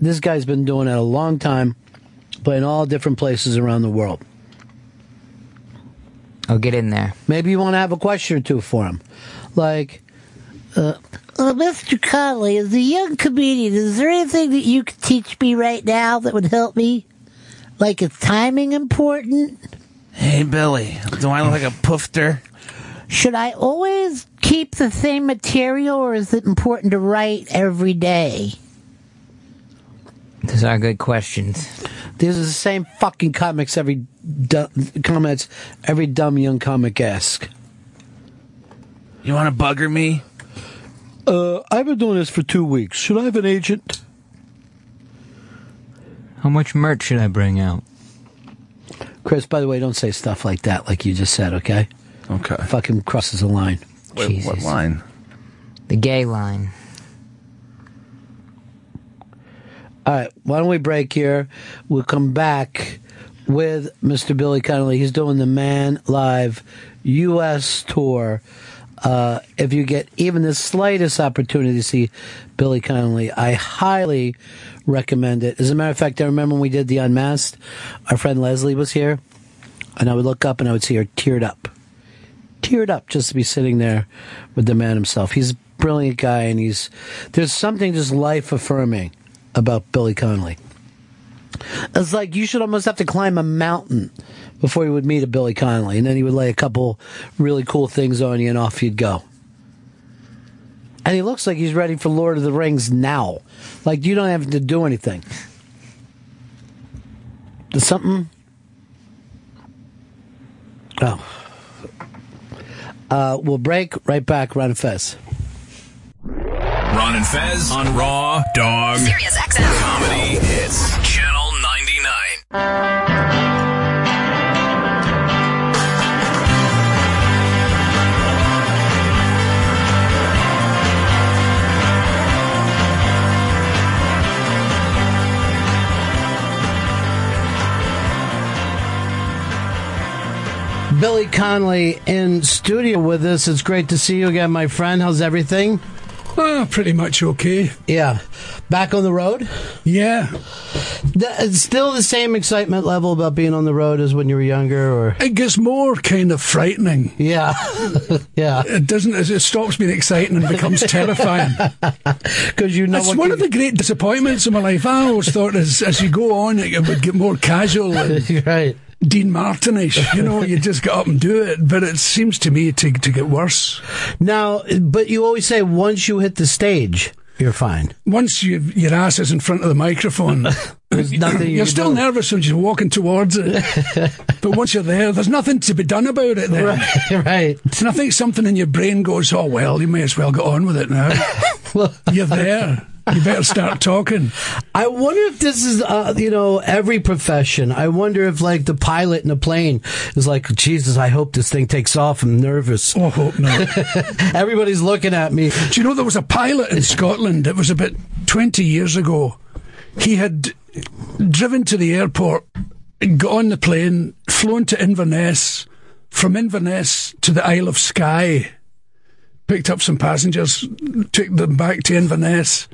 This guy's been doing it a long time, but in all different places around the world. I'll get in there. Maybe you want to have a question or two for him, like. Uh, Uh, Mr. Connolly, as a young comedian, is there anything that you could teach me right now that would help me? Like, is timing important? Hey, Billy, do I look like a poofter? Should I always keep the same material, or is it important to write every day? Those are good questions. These are the same fucking comics every du- comments every dumb young comic asks. You want to bugger me? Uh, I've been doing this for two weeks. Should I have an agent? How much merch should I bring out? Chris, by the way, don't say stuff like that, like you just said. Okay. Okay. Fucking crosses the line. Wait, what line? The gay line. All right, why don't we break here? We'll come back with Mr. Billy Connolly. He's doing the Man Live U.S. tour. Uh, if you get even the slightest opportunity to see Billy Connolly, I highly recommend it. As a matter of fact, I remember when we did the Unmasked, our friend Leslie was here, and I would look up and I would see her teared up. Teared up just to be sitting there with the man himself. He's a brilliant guy, and he's there's something just life affirming about Billy Connolly. It's like you should almost have to climb a mountain before you would meet a Billy Connolly, and then he would lay a couple really cool things on you, and off you'd go. And he looks like he's ready for Lord of the Rings now. Like you don't have to do anything. There's something. Oh. Uh, we'll break right back. Ron Fez. Ron and Fez on Raw Dog. Sirius XM. Comedy hits. Channel 99. Billy Connolly in studio with us. It's great to see you again, my friend. How's everything? Uh, pretty much okay. Yeah. Back on the road? Yeah. The, still the same excitement level about being on the road as when you were younger, or It gets more kind of frightening. Yeah. yeah. It doesn't, it stops being exciting and becomes terrifying. Because you know It's what one you- of the great disappointments of my life. I always thought as, as you go on, it would get more casual. And right. Dean Martinish, you know, you just get up and do it. But it seems to me to, to get worse. Now, but you always say once you hit the stage, you're fine. Once you, your ass is in front of the microphone, There's nothing you you're can still do. nervous when you're walking towards it. but once you're there, there's nothing to be done about it then. Right, right. And I think something in your brain goes, oh, well, you may as well get on with it now. well, you're there. You better start talking. I wonder if this is, uh, you know, every profession. I wonder if, like, the pilot in a plane is like, Jesus, I hope this thing takes off. I'm nervous. Oh, hope not. Everybody's looking at me. Do you know there was a pilot in Scotland? It was about 20 years ago. He had driven to the airport, got on the plane, flown to Inverness, from Inverness to the Isle of Skye, picked up some passengers, took them back to Inverness,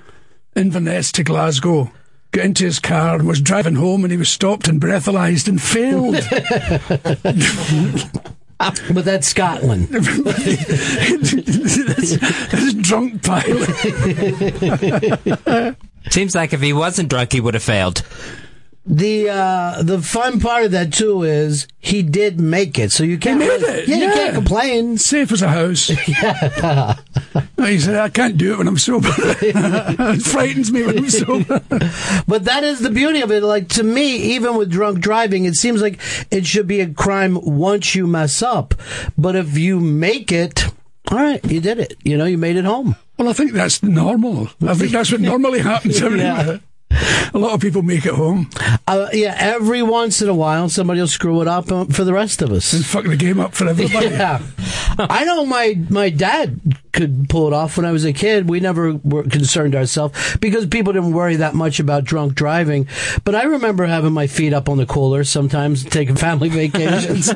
Inverness to Glasgow. Got into his car and was driving home, and he was stopped and breathalyzed and failed. but that's Scotland. this, this drunk pilot. Seems like if he wasn't drunk, he would have failed. The uh, the fun part of that too is he did make it, so you can't. He made it, Yeah, you can't complain. Safe as a house. yeah. He said, I can't do it when I'm sober. it frightens me when I'm sober. But that is the beauty of it. Like to me, even with drunk driving, it seems like it should be a crime once you mess up. But if you make it, all right, you did it. You know, you made it home. Well, I think that's normal. I think that's what normally happens everywhere. A lot of people make it home. Uh, yeah, every once in a while, somebody will screw it up uh, for the rest of us. And fuck the game up for everybody. Yeah. I know my, my dad could pull it off when I was a kid. We never were concerned ourselves because people didn't worry that much about drunk driving. But I remember having my feet up on the cooler sometimes, taking family vacations.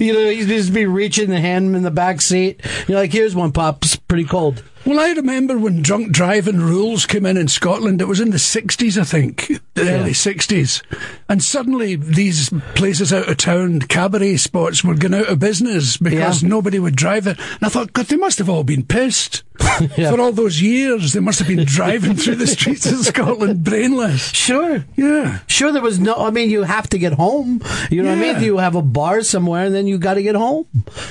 you know, you just be reaching the hand in the back seat. You're like, here's one, Pop. It's pretty cold. Well, I remember when drunk driving rules came in in Scotland. It was in the 60s, I think, the early 60s. And suddenly these places out of town, cabaret spots, were going out of business because Yeah. nobody would drive it. And I thought, God, they must have all been pissed. For all those years, they must have been driving through the streets of Scotland brainless. Sure. Yeah. Sure, there was no. I mean, you have to get home. You know what I mean? You have a bar somewhere, and then you got to get home.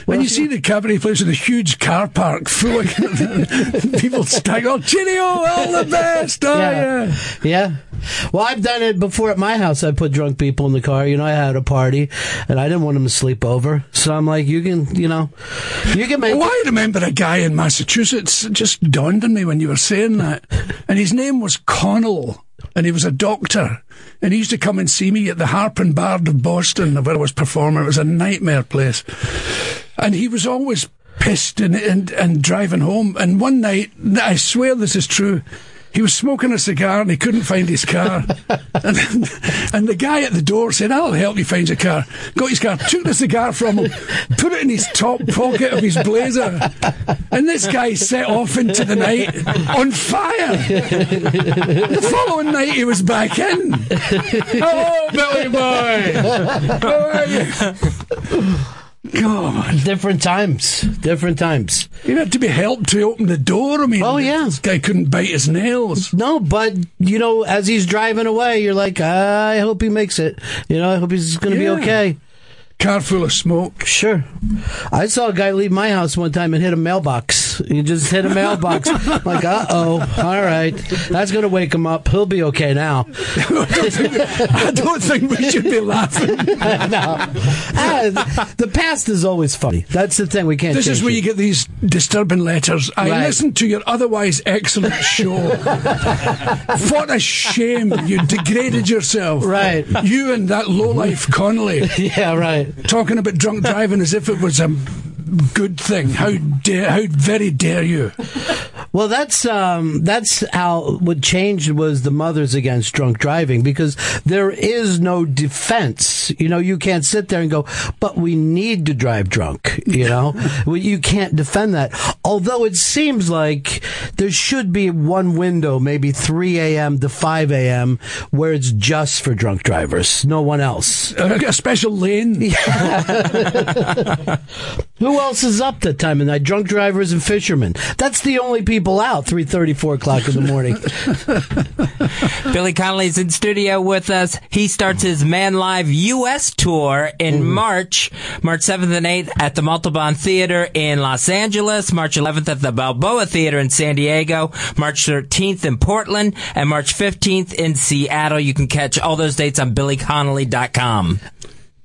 When you see the cabaret place with a huge car park full of people stagger, oh, cheerio, all the best. Oh, yeah. yeah. Well, I've done it before at my house. I put drunk people in the car. You know, I had a party, and I didn't want them to sleep over. So I'm like, you can, you know, you can make. Well, I remember a guy in Massachusetts. It just dawned on me when you were saying that. And his name was Connell. And he was a doctor. And he used to come and see me at the Harp and Bard of Boston, where I was performing. It was a nightmare place. And he was always pissed and, and, and driving home. And one night, I swear this is true, he was smoking a cigar and he couldn't find his car. and, and the guy at the door said, I'll help you find your car. Got his car, took the cigar from him, put it in his top pocket of his blazer. And this guy set off into the night on fire. the following night he was back in. Hello, Billy Boy. How are you? God. Different times. Different times. He had to be helped to open the door. I mean, Oh, yeah. this guy couldn't bite his nails. No, but you know, as he's driving away, you're like, I hope he makes it. You know, I hope he's going to Yeah. be okay. Car full of smoke. Sure. I saw a guy leave my house one time and hit a mailbox. He just hit a mailbox. Like, uh oh, all right. That's going to wake him up. He'll be okay now. I don't think we should be laughing. no. Ah, the past is always funny. That's the thing. We can't This is where it. you get these disturbing letters. I Right. listened to your otherwise excellent show. what a shame you degraded yourself. Right. You and that lowlife Connolly. Yeah, right. Talking about drunk driving as if it was a good thing. How dare, how very dare you? Well, that's um, that's how what changed was the mothers against drunk driving because there is no defense. You know, you can't sit there and go, "But we need to drive drunk." You know, Well, you can't defend that. Although it seems like there should be one window, maybe 3 a.m. to 5 a.m., where it's just for drunk drivers, no one else. A, a special lane. Who else is up that time of night? Drunk drivers and fishermen. That's the only people out. Three thirty, four o'clock in the morning. Billy Connolly's in studio with us. He starts his Man Live U.S. tour in March, March 7th and 8th at the Montalban Theater in Los Angeles, March 11th at the Balboa Theater in San Diego, March 13th in Portland, and March 15th in Seattle. You can catch all those dates on BillyConnolly.com.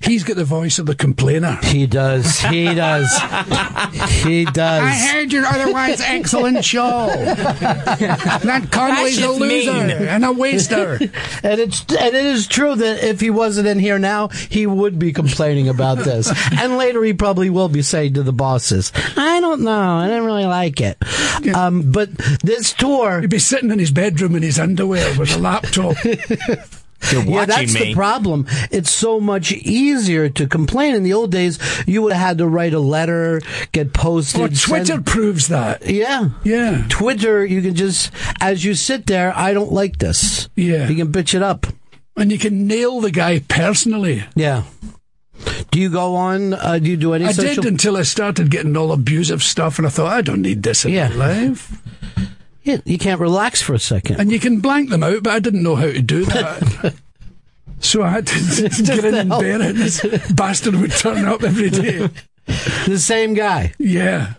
He's got the voice of the complainer. He does. He does. He does. I heard your otherwise excellent show. that Connolly's a loser mean. and a waster. And it's and it is true that if he wasn't in here now, he would be complaining about this. and later he probably will be saying to the bosses, "I don't know, I didn't really like it." Um, but this tour, He'd be sitting in his bedroom in his underwear with a laptop. You're watching yeah, that's me. the problem. It's so much easier to complain. In the old days, you would have had to write a letter, get posted. Well, Twitter send- proves that. Yeah. Yeah. Twitter, you can just, as you sit there, I don't like this. Yeah. You can bitch it up. And you can nail the guy personally. Yeah. Do you go on? Uh, do you do any I social? did until I started getting all abusive stuff, and I thought, I don't need this in Yeah. my life. Yeah, you can't relax for a second. And you can blank them out, but I didn't know how to do that. so I had to get in and bear it. This bastard would turn up every day. the same guy. Yeah.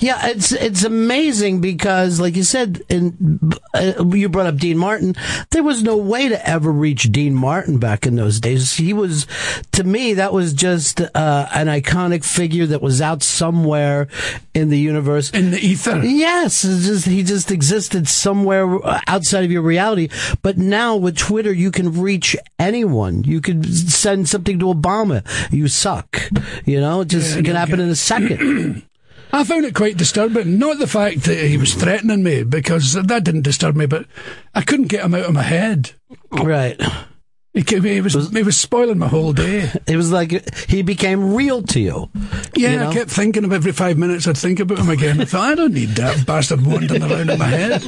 Yeah, it's it's amazing because, like you said, in, uh, you brought up Dean Martin. There was no way to ever reach Dean Martin back in those days. He was, to me, that was just uh, an iconic figure that was out somewhere in the universe, in the ether. Yes, it's just he just existed somewhere outside of your reality. But now with Twitter, you can reach anyone. You could send something to Obama. You suck. You know, it just Yeah, it can happen in a second. I found it quite disturbing. Not the fact that he was threatening me, because that didn't disturb me, but I couldn't get him out of my head. Right. He, he was he was spoiling my whole day. It was like he became real to you. Yeah, You know? I kept thinking of every five minutes I'd think about him again. I thought, I don't need that bastard wandering around in my head.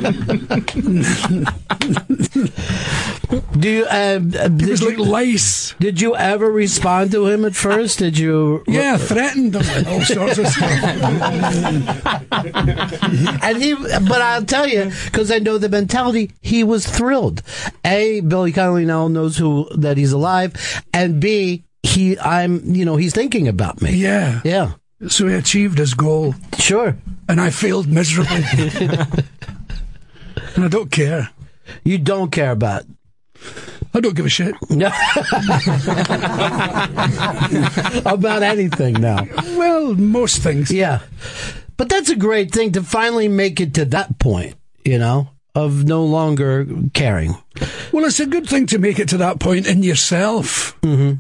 Do you? Uh, did was you, like lice. Did you ever respond to him at first? Did you? Yeah, threatened him all sorts of stuff. and he, but I'll tell you, because I know the mentality, he was thrilled. A, Billy Connolly now knows who that he's alive, and B, he, I'm, you know, he's thinking about me. Yeah. Yeah. So he achieved his goal. Sure. And I failed miserably. and I don't care. You don't care about. I don't give a shit. No. about anything now. Well, most things. Yeah. But that's a great thing to finally make it to that point, you know, of no longer caring. Well, it's a good thing to make it to that point in yourself. Mm-hmm.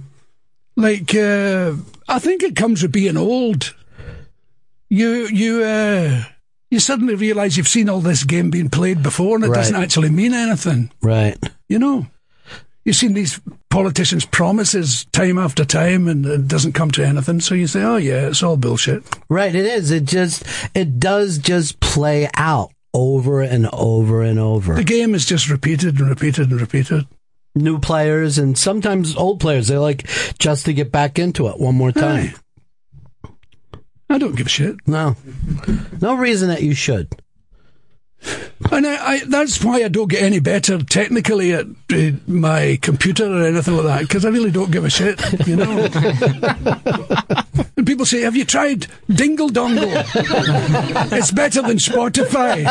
Like, uh, I think it comes with being old. You, you, uh, you suddenly realise you've seen all this game being played before and it Right. doesn't actually mean anything. Right. You know, you've seen these politicians' promises time after time and it doesn't come to anything. So you say, oh yeah, it's all bullshit. Right, it is. It just, it does just play out over and over and over. The game is just repeated and repeated and repeated. New players and sometimes old players, they like just to get back into it one more time. I don't give a shit. No. No reason that you should. And I, I, that's why I don't get any better technically at uh, my computer or anything like that, because I really don't give a shit, you know. and people say, Have you tried Dingle Dongle? it's better than Spotify.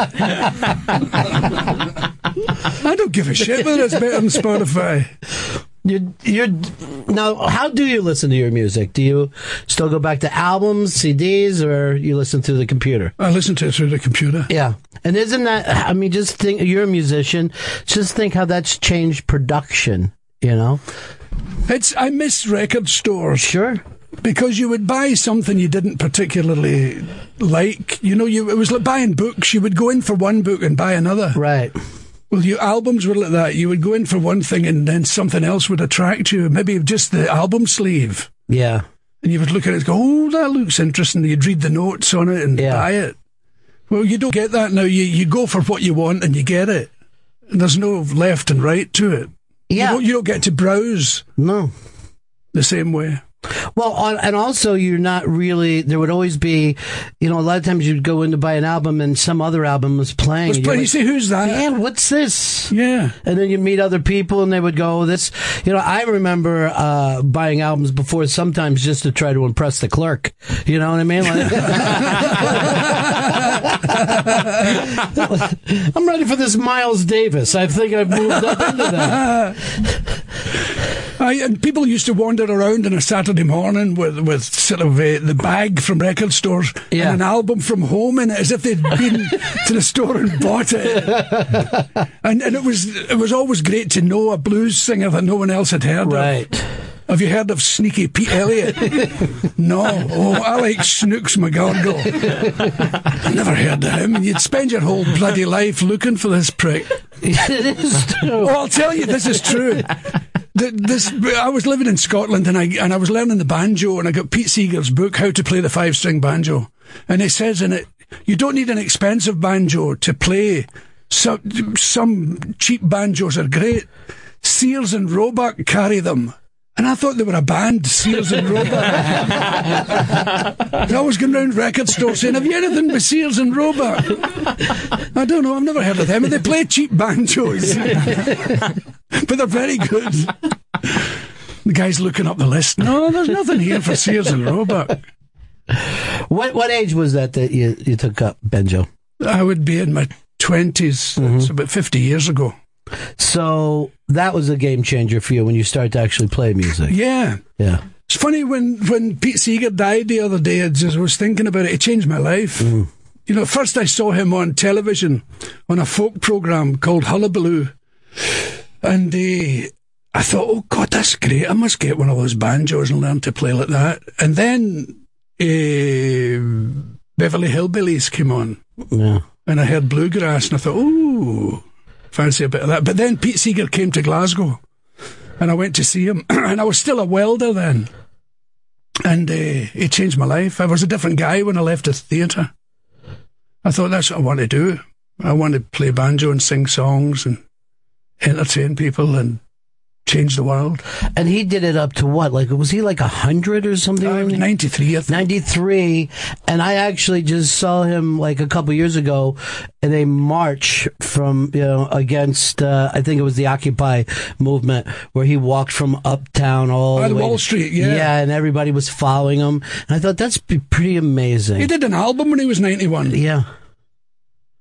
I don't give a shit whether it's better than Spotify. You, you're now. How do you listen to your music? Do you still go back to albums, CDs, or you listen through the computer? I listen to it through the computer. Yeah, and isn't that? I mean, just think. You're a musician. Just think how that's changed production. You know. It's I miss record stores. Sure. Because you would buy something you didn't particularly like. You know, you it was like buying books. You would go in for one book and buy another. Right. Well, your albums were like that. You would go in for one thing and then something else would attract you. Maybe just the album sleeve. Yeah. And you would look at it and go, oh, that looks interesting. You'd read the notes on it and buy it. Well, you don't get that now. You, you go for what you want and you get it. And there's no left and right to it. Yeah. You don't, you don't get to browse. No. The same way. Well, on- and also you're not really. There would always be, you know, a lot of times you'd go in to buy an album and some other album was playing. Was playing. You say, who's that? Man, what's this? Yeah. And then you meet other people and they would go, this, you know, I remember, uh, buying albums before sometimes just to try to impress the clerk. You know what I mean? Like- I'm ready for this Miles Davis. I think I've moved up into that. I, and people used to wander around on a Saturday morning with with sort of uh, the bag from record stores and an album from home in it, as if they'd been to the store and bought it. And and it was it was always great to know a blues singer that no one else had heard right. of. Have you heard of Sneaky Pete Elliott? no. Oh, I like Snooks McGargle. I never heard of him. You'd spend your whole bloody life looking for this prick. it is true. Oh, I'll tell you, this is true. This, I was living in Scotland and I and I was learning the banjo and I got Pete Seeger's book How to Play the Five String Banjo, and it says in it you don't need an expensive banjo to play. Some some cheap banjos are great. Sears and Roebuck carry them. And I thought they were a band, Sears and Roebuck. and I was going round record stores saying, Have you anything with Sears and Roebuck? I don't know, I've never heard of them. And they play cheap banjos. but they're very good. The guy's looking up the list. No, there's nothing here for Sears and Roebuck. What what age was that that you, you took up banjo? I would be in my 20s. Mm-hmm. It's about 50 years ago. So that was a game changer for you when you start to actually play music. Yeah. Yeah. It's funny when, when Pete Seeger died the other day, I just was thinking about it. It changed my life. Mm. You know, first I saw him on television on a folk program called Hullabaloo. And uh, I thought, oh God, that's great. I must get one of those banjos and learn to play like that. And then uh, Beverly Hillbillies came on. Yeah. And I heard bluegrass and I thought, ooh, fancy a bit of that. But then Pete Seeger came to Glasgow and I went to see him. and I was still a welder then. And uh, it changed my life. I was a different guy when I left the theatre. I thought that's what I want to do. I want to play banjo and sing songs and entertain people and change the world. And he did it up to what? Like, was he like a hundred or something? Uh, 93, I think. 93. And I actually just saw him like a couple years ago in a march from, you know, against, uh, I think it was the Occupy movement where he walked from uptown all Oh, the way Wall to- Street, yeah. Yeah. And everybody was following him. And I thought that's pretty amazing. He did an album when he was 91. Yeah.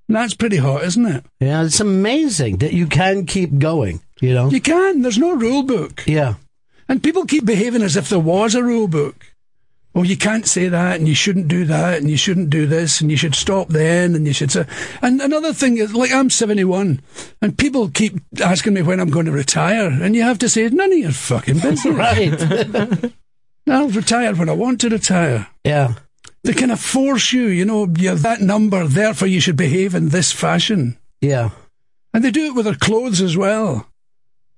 That's pretty hot, isn't it? Yeah. It's amazing that you can keep going, you know? You can. There's no rule book. Yeah. And people keep behaving as if there was a rule book. Well, you can't say that, and you shouldn't do that, and you shouldn't do this, and you should stop then, and you should say. And another thing is, like, I'm 71, and people keep asking me when I'm going to retire, and you have to say, none of your fucking business. right. I'll retire when I want to retire. Yeah. They kind of force you, you know, you're that number, therefore you should behave in this fashion. Yeah. And they do it with their clothes as well.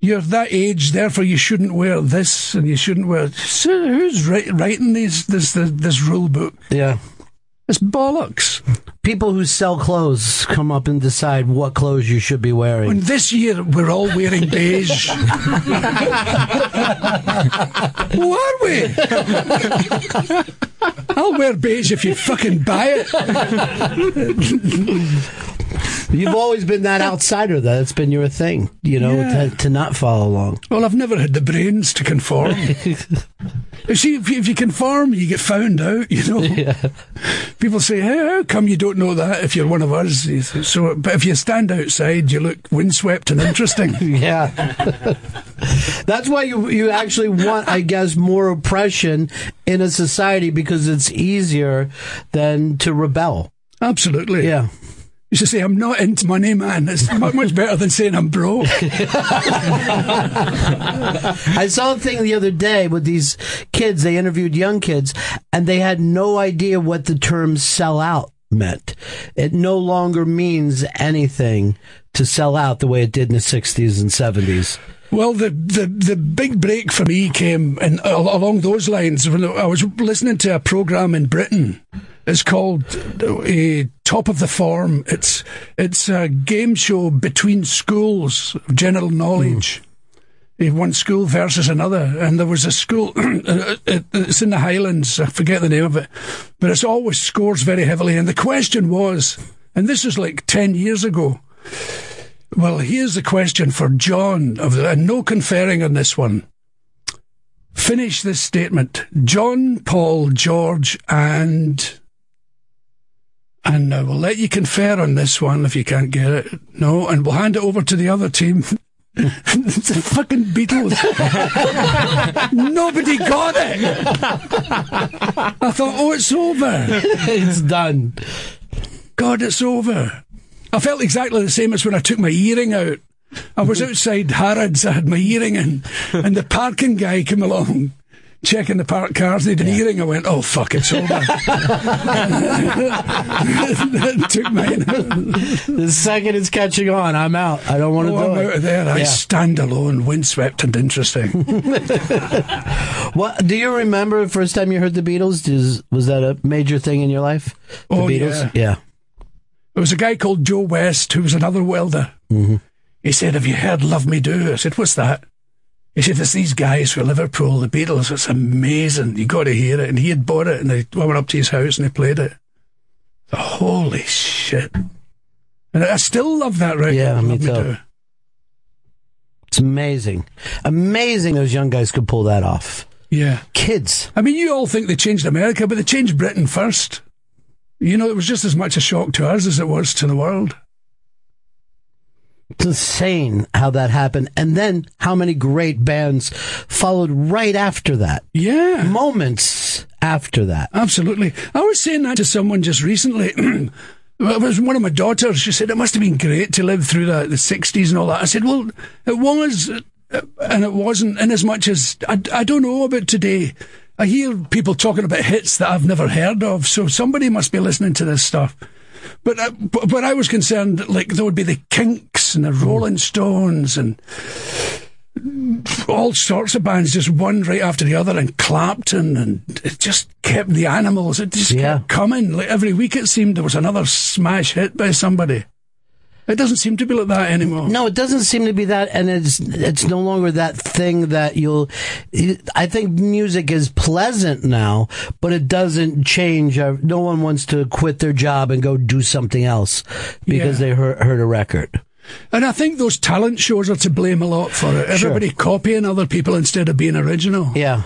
You're that age, therefore you shouldn't wear this and you shouldn't wear. So who's writing these this, this this rule book? Yeah. It's bollocks. People who sell clothes come up and decide what clothes you should be wearing. When this year we're all wearing beige. Who are we? I'll wear beige if you fucking buy it. You've always been that outsider, though. That's been your thing, you know, Yeah. to, to not follow along. Well, I've never had the brains to conform. you see, if you, if you conform, you get found out, you know. Yeah. People say, hey, how come you don't know that if you're one of us? So, but if you stand outside, you look windswept and interesting. yeah. That's why you you actually want, I guess, more oppression in a society because it's easier than to rebel. Absolutely. Yeah. You should say, I'm not into money, man. It's much, better than saying I'm broke. I saw a thing the other day with these kids. They interviewed young kids, and they had no idea what the term "sell out" meant. It no longer means anything to sell out the way it did in the '60s and '70s. Well, the, the, the big break for me came in, along those lines when I was listening to a program in Britain. It's called uh, Top of the Form. It's it's a game show between schools of general knowledge. Uh, One school versus another, and there was a school. it's in the Highlands. I forget the name of it, but it's always scores very heavily. And the question was, and this was like ten years ago. Well, here's the question for John, of the, and no conferring on this one. Finish this statement. John, Paul, George, and. And uh, we'll let you confer on this one if you can't get it. No, and we'll hand it over to the other team. the fucking Beatles. Nobody got it. I thought, oh, it's over. it's done. God, it's over. I felt exactly the same as when I took my earring out. I was outside Harrods, I had my earring in, and the parking guy came along, checking the parked cars. They had an earring. I went, oh, fuck, it's over. took mine The second it's catching on, I'm out. I don't want to Oh, do I'm it. out of there. I stand alone, windswept and interesting. What do you remember the first time you heard the Beatles? Does, was that a major thing in your life? The Oh, Beatles? yeah. There was a guy called Joe West who was another welder. Mm-hmm. He said, Have you heard Love Me Do? I said, What's that? He said, It's these guys from Liverpool, the Beatles. It's amazing. you got to hear it. And he had bought it, and they, went up to his house and they played it. The Holy shit. And I still love that record. Yeah, me Love too. It's amazing. Amazing those young guys could pull that off. Yeah. Kids. I mean, you all think they changed America, but they changed Britain first. You know, it was just as much a shock to us as it was to the world. It's insane how that happened. And then how many great bands followed right after that. Yeah. Moments after that. Absolutely. I was saying that to someone just recently. It was one of my daughters. She said it must have been great to live through the, the 60s and all that. I said, well, it was, uh, and it wasn't in as much as I, I don't know about today. I hear people talking about hits that I've never heard of, so somebody must be listening to this stuff. But, uh, but, but I was concerned, that, like, there would be the And the Rolling Stones and all sorts of bands, just one right after the other, and Clapton, and it just kept the animals. It just kept coming. Like every week, it seemed there was another smash hit by somebody. It doesn't seem to be like that anymore. No, it doesn't seem to be that, and it's it's no longer that thing that you'll. I think music is pleasant now, but it doesn't change. Uh, No one wants to quit their job and go do something else because Yeah. they heard, heard a record. And I think those talent shows are to blame a lot for it. Sure. Everybody copying other people instead of being original. Yeah.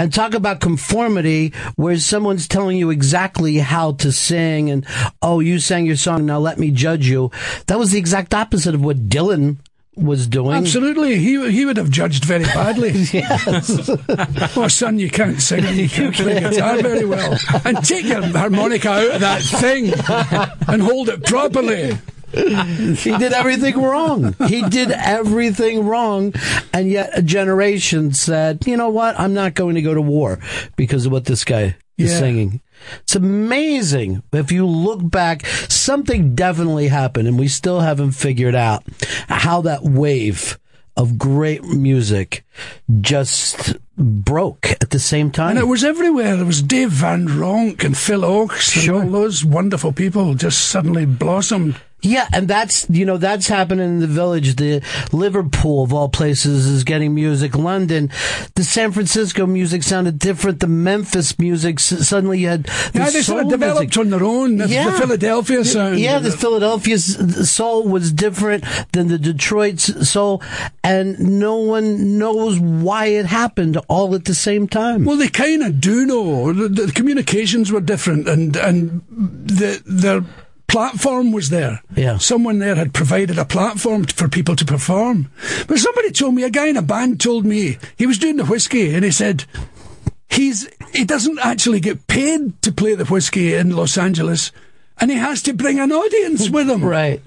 And talk about conformity where someone's telling you exactly how to sing and, oh, you sang your song, now let me judge you. That was the exact opposite of what Dylan was doing. Absolutely, he he would have judged very badly. yes. oh, son, you can't sing and you can't play guitar very well. And take your harmonica out of that thing and hold it properly. he did everything wrong. He did everything wrong. And yet a generation said, you know what? I'm not going to go to war because of what this guy is Yeah. singing. It's amazing. If you look back, something definitely happened and we still haven't figured out how that wave of great music just broke at the same time. And it was everywhere. There was Dave Van Ronk and Phil Ochs and all those wonderful people just suddenly blossomed. Yeah, and that's you know that's happening in the village. The Liverpool of all places is getting music. London, the San Francisco music sounded different. The Memphis music suddenly had the Yeah, they sort of developed music. on their own. The- the Philadelphia sound. Yeah, the Philadelphia soul was different than the Detroit soul, and no one knows why it happened all at the same time. Well, they kind of do know. The, the communications were different, and and the their platform was there. Yeah. Someone there had provided a platform t- for people to perform. But somebody told me, a guy in a band told me he was doing the Whisky, and he said he's he doesn't actually get paid to play the Whisky in Los Angeles, and he has to bring an audience with him. Right.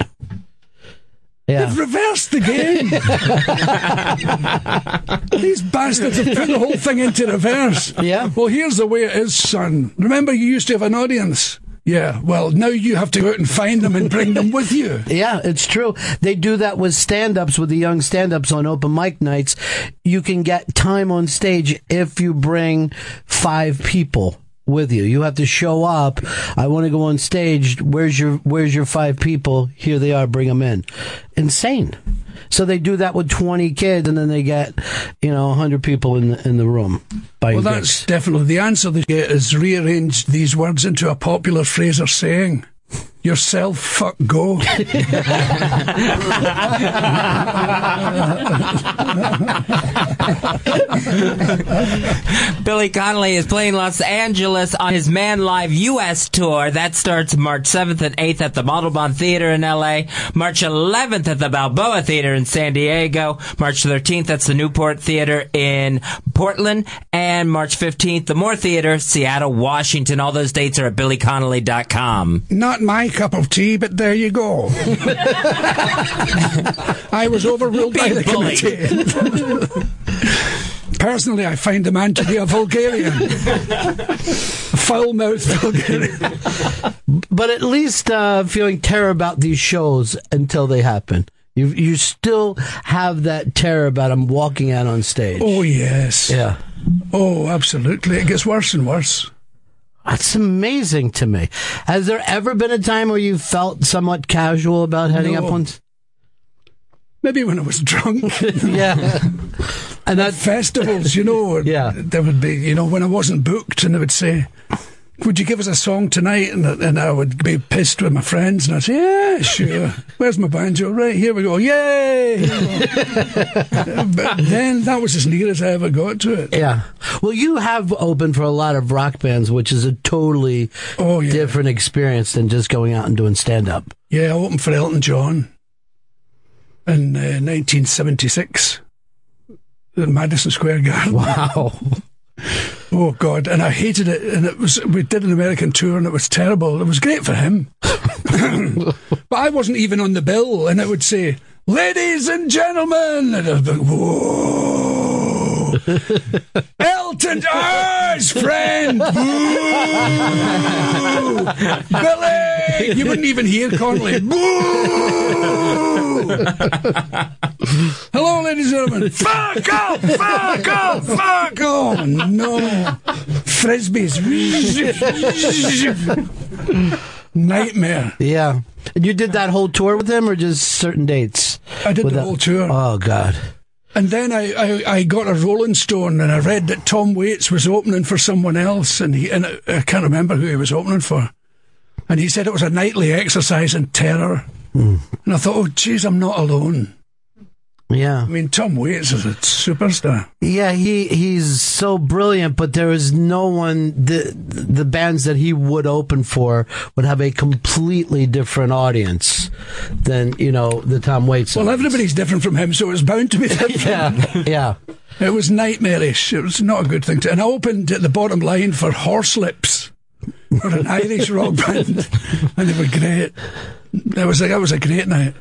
Yeah. They've reversed the game. These bastards have put the whole thing into reverse. Yeah. Well, here's the way it is, son. Remember, you used to have an audience. Yeah. Well, now you have to go out and find them and bring them with you. Yeah, it's true. They do that with stand ups, with the young stand ups on open mic nights. You can get time on stage if you bring five people with you. You have to show up. I want to go on stage. Where's your Where's your five people? Here they are. Bring them in. Insane. So they do that with twenty kids, and then they get you know hundred people in the, in the room. Well, drinks. that's definitely the answer they get is rearrange these words into a popular phrase or saying. Yourself, fuck, go. Billy Connolly is playing Los Angeles on his Man Live US tour. That starts March 7th and 8th at the Montalban Theater in LA, March 11th at the Balboa Theater in San Diego, March 13th at the Newmark Theater in Portland, and March 15th the Moore Theater, Seattle, Washington. All those dates are at billyconnolly.com. Not my cup of tea, but there you go. I was overruled by the committee. Personally, I find the man to be a Vulgarian. a foul-mouthed Vulgarian. but at least uh, feeling terror about these shows until they happen. You you still have that terror about him walking out on stage. Oh, yes. Yeah. Oh, absolutely. It gets worse and worse. That's amazing to me. Has there ever been a time where you felt somewhat casual about heading No. up on? Maybe when I was drunk. yeah. And at festivals, you know, Yeah. there would be, you know, when I wasn't booked and they would say, would you give us a song tonight? And, and I would be pissed with my friends, and I'd say, yeah, sure. Where's my banjo? Right, here we go. Yay! but then that was as near as I ever got to it. Yeah. Well, you have opened for a lot of rock bands, which is a totally Oh, different experience than just going out and doing stand up. Yeah, I opened for Elton John in uh, 1976 at Madison Square Garden. Wow. Oh God! And I hated it. And it was we did an American tour, and it was terrible. It was great for him, but I wasn't even on the bill. And it would say, "Ladies and gentlemen," and I'd be like, "Whoa, Elton John's friend, Boo! Billy." You wouldn't even hear Connolly. Boo! Hello, ladies and gentlemen. Fuck off! Fuck off! Fuck off! No. Frisbees. Nightmare. Yeah. And you did that whole tour with him or just certain dates? I did the that- whole tour. Oh, God. And then I, I, I got a Rolling Stone and I read that Tom Waits was opening for someone else and he and I, I can't remember who he was opening for. And he said it was a nightly exercise in terror. Hmm. And I thought, oh, geez, I'm not alone. Yeah. I mean, Tom Waits is a superstar. Yeah, he he's so brilliant, but there is no one the the bands that he would open for would have a completely different audience than you know the Tom Waits. Well, everybody's different from him, so it was bound to be different. yeah, yeah. It was nightmarish. It was not a good thing to. And I opened at the bottom line for Horslips, for an Irish rock band, and they were great. It was like that was a great night.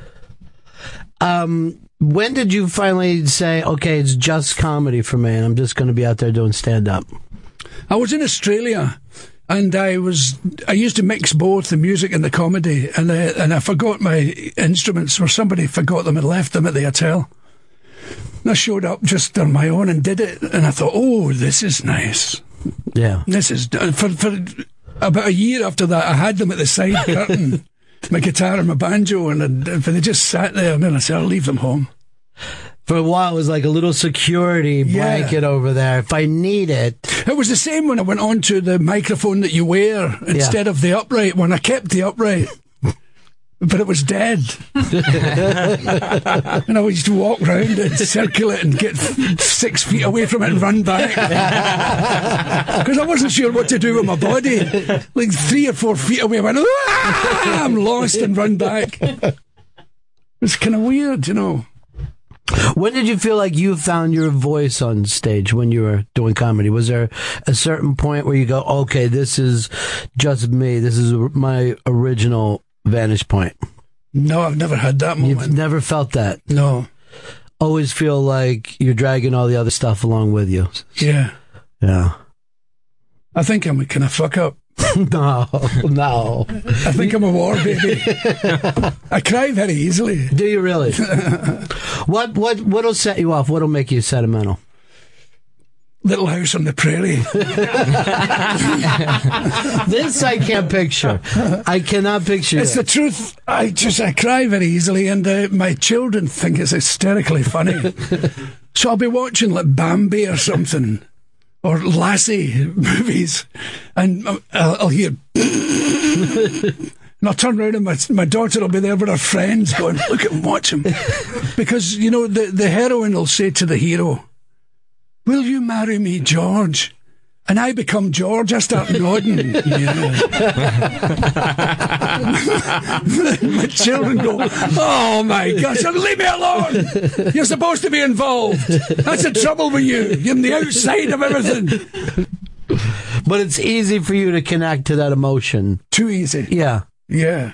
Um, when did you finally say, okay, it's just comedy for me, and I'm just going to be out there doing stand up? I was in Australia, and I was I used to mix both the music and the comedy, and I, and I forgot my instruments, or somebody forgot them and left them at the hotel. And I showed up just on my own and did it, and I thought, oh, this is nice. Yeah. This is for for about a year after that. I had them at the side curtain, my guitar and my banjo, and, and they just sat there. And then I said, "I'll leave them home." For a while, it was like a little security Yeah. blanket over there. If I need it, It was the same when I went on to the microphone that you wear instead of the upright one. I kept the upright. But it was dead. and I used to walk round and circle it and get six feet away from it and run back. Because I wasn't sure what to do with my body. Like three or four feet away, I went, "Ah!" I'm lost and run back. It's kind of weird, you know. When did you feel like you found your voice on stage when you were doing comedy? Was there a certain point where you go, okay, this is just me. This is my original vantage point? No, I've never had that moment. You've never felt that? No. Always feel like you're dragging all the other stuff along with you. Yeah. Yeah. I think I'm a kind of fuck up. no, no. I think I'm a war baby. I cry very easily. Do you really? what what what'll set you off? What'll make you sentimental? Little house on the prairie. this I can't picture. I cannot picture. It's it. the truth. I just I cry very easily, and uh, my children think it's hysterically funny. so I'll be watching like Bambi or something, or Lassie movies, and uh, I'll, I'll hear. And I'll turn around and my, my daughter will be there with her friends going, look at him, watch him. Because, you know, the, the heroine will say to the hero, Will you marry me, George? And I become George. I start nodding. Yeah. my children go, Oh my gosh, leave me alone. You're supposed to be involved. That's the trouble with you. You're on the outside of everything. But it's easy for you to connect to that emotion. Too easy. Yeah. Yeah.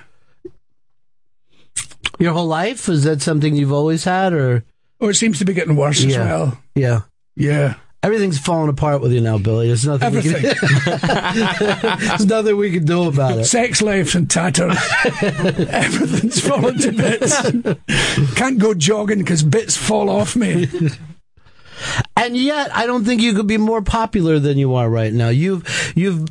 Your whole life? Is that something you've always had or Oh, it seems to be getting worse as well. Yeah. Yeah. Everything's falling apart with you now, Billy. There's nothing we can, There's nothing we can do about it. Sex life's in tatters. Everything's falling to bits. Can't go jogging because bits fall off me. And yet I don't think you could be more popular than you are right now. You've you've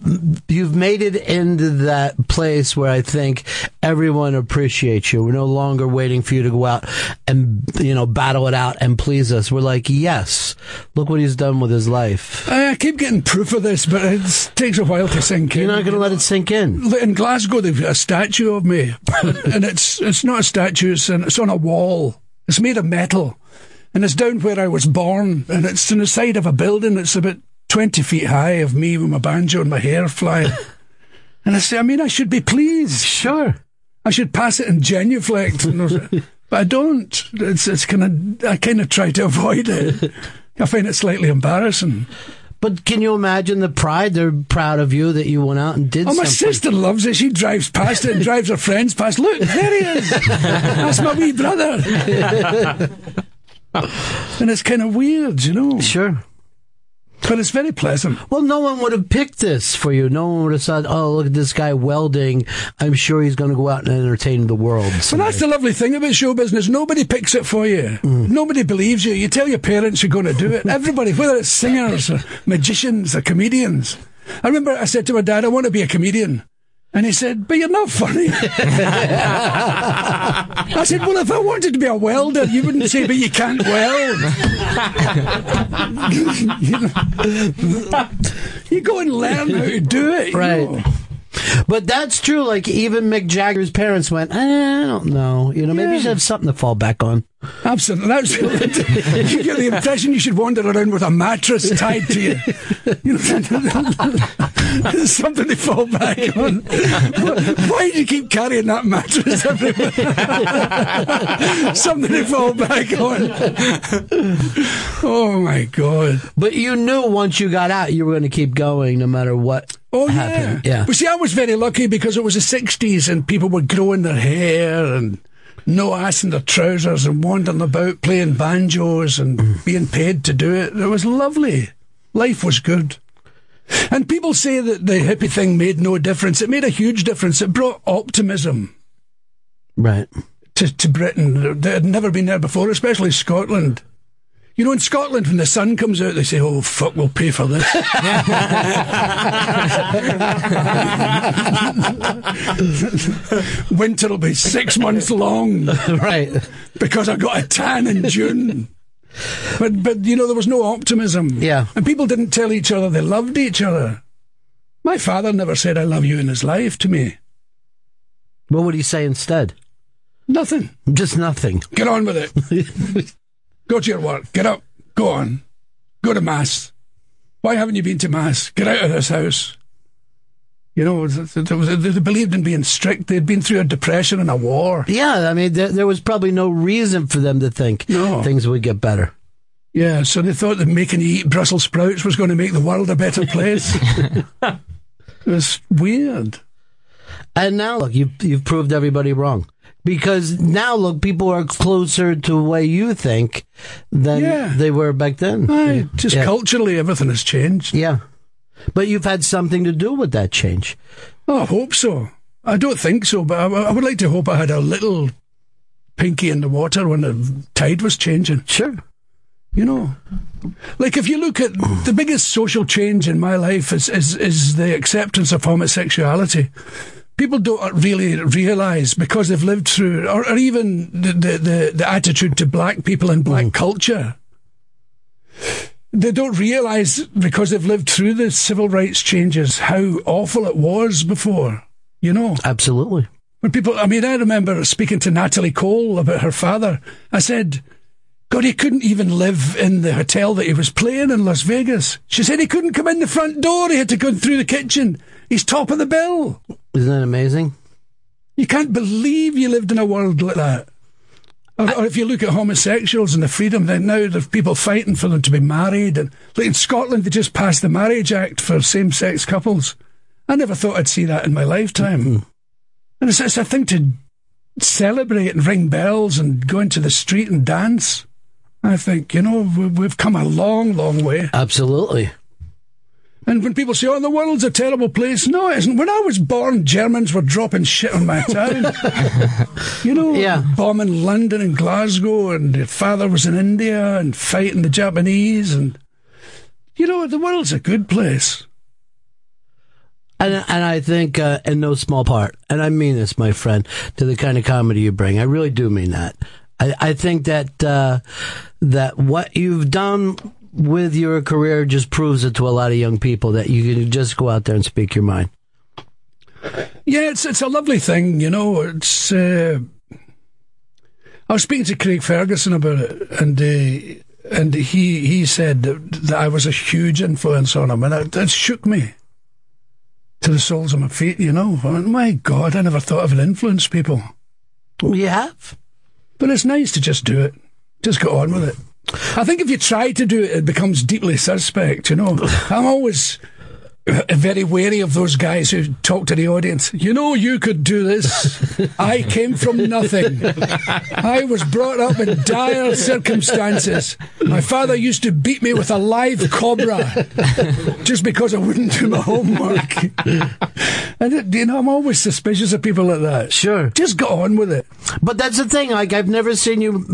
you've made it into that place where I think everyone appreciates you. We're no longer waiting for you to go out and you know battle it out and please us. We're like, yes, look what he's done with his life. I keep getting proof of this, but it takes a while to sink in. You're not going to let it sink in. In Glasgow, they've got a statue of me, and it's it's not a statue. It's, an, it's on a wall. It's made of metal, and it's down where I was born, and it's on the side of a building. It's about twenty feet high of me with my banjo and my hair flying. and I say, I mean, I should be pleased. Sure, I should pass it in genuflect, but I don't. It's it's kind of I kind of try to avoid it. I find it slightly embarrassing. But can you imagine the pride? They're proud of you that you went out and did Oh, my something. sister loves it. She drives past it and drives her friends past. Look, there he is. That's my wee brother. and it's kind of weird, you know. Sure. But it's very pleasant. Well, no one would have picked this for you. No one would have said, "Oh, look at this guy welding. I'm sure he's going to go out and entertain the world." But that's the lovely thing about show business. Nobody picks it for you. Mm. Nobody believes you. You tell your parents you're going to do it. Everybody, whether it's singers or magicians or comedians. I remember I said to my dad, I want to be a comedian. And he said, but you're not funny. I said, well, if I wanted to be a welder, you wouldn't say, but you can't weld. you go and learn how to do it. you Right. know. But that's true. Like even Mick Jagger's parents went, "Eh, I don't know. You know, maybe you should have something to fall back on. Absolutely. That's, you get the impression you should wander around with a mattress tied to you. you know, something to fall back on. Why do you keep carrying that mattress everywhere? something to fall back on. Oh my God. But you knew once you got out, you were going to keep going no matter what Oh, happened. yeah. Yeah. But see, I was very lucky because it was the 60s and people were growing their hair and no ass in their trousers and wandering about playing banjos and Mm. being paid to do it. It was lovely. Life was good. And people say that the hippie thing made no difference. It made a huge difference. It brought optimism Right. to, to Britain that had never been there before, especially Scotland. You know, in Scotland, when the sun comes out, they say, "Oh fuck, we'll pay for this." Winter will be six months long, right? Because I got a tan in June. But but you know, there was no optimism. Yeah. and people didn't tell each other they loved each other. My father never said "I love you" in his life to me. What would he say instead? Nothing. Just nothing. Get on with it. Go to your work. Get up. Go on. Go to mass. Why haven't you been to mass? Get out of this house. You know, th- th- th- they believed in being strict. They'd been through a depression and a war. Yeah, I mean, there, there was probably no reason for them to think No. things would get better. Yeah, so they thought that making you eat Brussels sprouts was going to make the world a better place. it was weird. And now, look, you've, you've proved everybody wrong. Because now, look, people are closer to the way you think than Yeah. they were back then. Aye, just Yeah. culturally, everything has changed. Yeah. But you've had something to do with that change. Oh, I hope so. I don't think so, but I, I would like to hope I had a little pinky in the water when the tide was changing. Sure. You know, like if you look at the biggest social change in my life is, is, is the acceptance of homosexuality. People don't really realise because they've lived through, or, or even the, the, the, the attitude to black people and black mm. culture. They don't realise because they've lived through the civil rights changes how awful it was before. You know? Absolutely. When people, I mean, I remember speaking to Natalie Cole about her father. I said, God, he couldn't even live in the hotel that he was playing in Las Vegas. She said he couldn't come in the front door. He had to go through the kitchen. He's top of the bill. Isn't that amazing? You can't believe you lived in a world like that. Or, or if you look at homosexuals and the freedom, then now there's people fighting for them to be married. And like in Scotland, they just passed the Marriage Act for same-sex couples. I never thought I'd see that in my lifetime. Mm-hmm. And it's, it's a thing to celebrate and ring bells and go into the street and dance. I think, you know, we've come a long, long way. Absolutely. And when people say, oh, the world's a terrible place, no, it isn't. When I was born, Germans were dropping shit on my town. you know, Yeah. bombing London and Glasgow, and your father was in India and fighting the Japanese. And You know, the world's a good place. And and I think, uh, in no small part, and I mean this, my friend, to the kind of comedy you bring. I really do mean that. I, I think that uh, that what you've done with your career just proves it to a lot of young people that you can just go out there and speak your mind. Yeah, it's it's a lovely thing, you know. It's. Uh, I was speaking to Craig Ferguson about it, and uh, and he he said that, that I was a huge influence on him, and it, it shook me to the soles of my feet. You know, I went, my God, I never thought I would influence people. You have, but it's nice to just do it. Just go on with it. I think if you try to do it, it becomes deeply suspect. You know, I'm always uh, very wary of those guys who talk to the audience. You know, you could do this. I came from nothing. I was brought up in dire circumstances. My father used to beat me with a live cobra just because I wouldn't do my homework. And it, you know, I'm always suspicious of people like that. Sure, just go on with it. But that's the thing. Like I've never seen you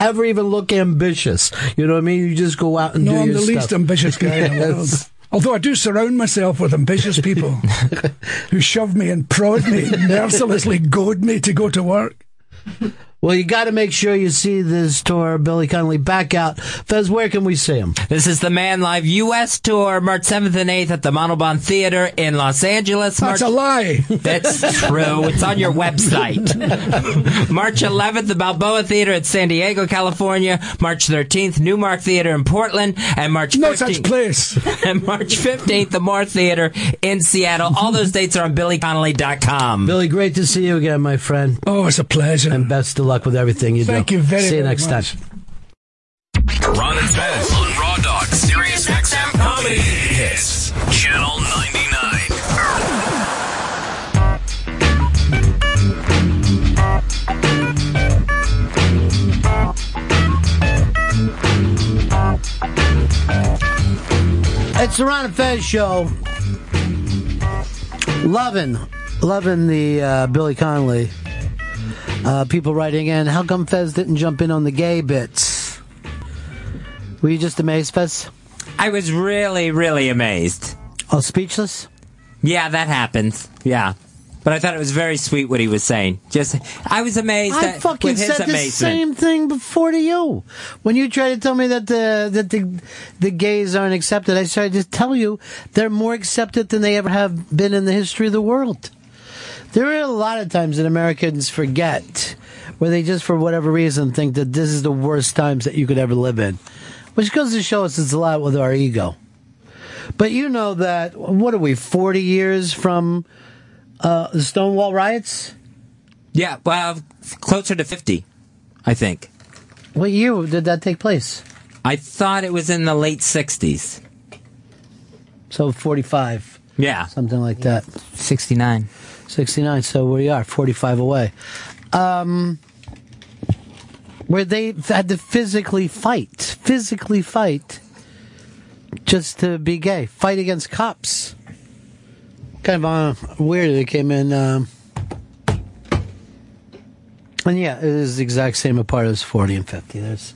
ever even look ambitious. You know what I mean? You just go out and no, do I'm the stuff. least ambitious guy in the world. Although I do surround myself with ambitious people who shove me and prod me, mercilessly goad me to go to work. Well, you got to make sure you see this tour, Billy Connolly, back out. Fez, where can we see him? This is the Man Live U.S. tour, March 7th and 8th at the Montalban Theater in Los Angeles. That's March- a lie. That's true. It's on your website. March 11th, the Balboa Theater at San Diego, California. March 13th, Newmark Theater in Portland. And March 15th. No such place. And March 15th, the Moore Theater in Seattle. All those dates are on BillyConnolly.com. Billy, great to see you again, my friend. Oh, it's a pleasure. And best of luck with everything you Thank do. you very, See you next much. time. Ron and Fez on Raw Dog, Sirius XM Comedy Hits, Channel 99. It's the Ron and Fez show. Loving, loving the uh, Billy Connolly. Uh, people writing in, how come Fez didn't jump in on the gay bits? Were you just amazed, Fez? I was really, really amazed. Oh, speechless? Yeah, that happens. Yeah. But I thought it was very sweet what he was saying. Just, I was amazed I at, fucking with said the same thing before to you. When you tried to tell me that the that the the gays aren't accepted, I started to tell you they're more accepted than they ever have been in the history of the world. There are a lot of times that Americans forget, where they just for whatever reason think that this is the worst times that you could ever live in, which goes to show us it's a lot with our ego. But you know that what are we forty years from uh, the Stonewall riots? Yeah, well, closer to 50, I think. What year did that take place? I thought it was in the late 60s. So 45. Yeah. Something like that. 69. 69. So we are 45 away. Um, where they had to physically fight, physically fight just to be gay, fight against cops. Kind of uh, weird they came in. Um, and yeah, it is the exact same apart as 40 and 50. There's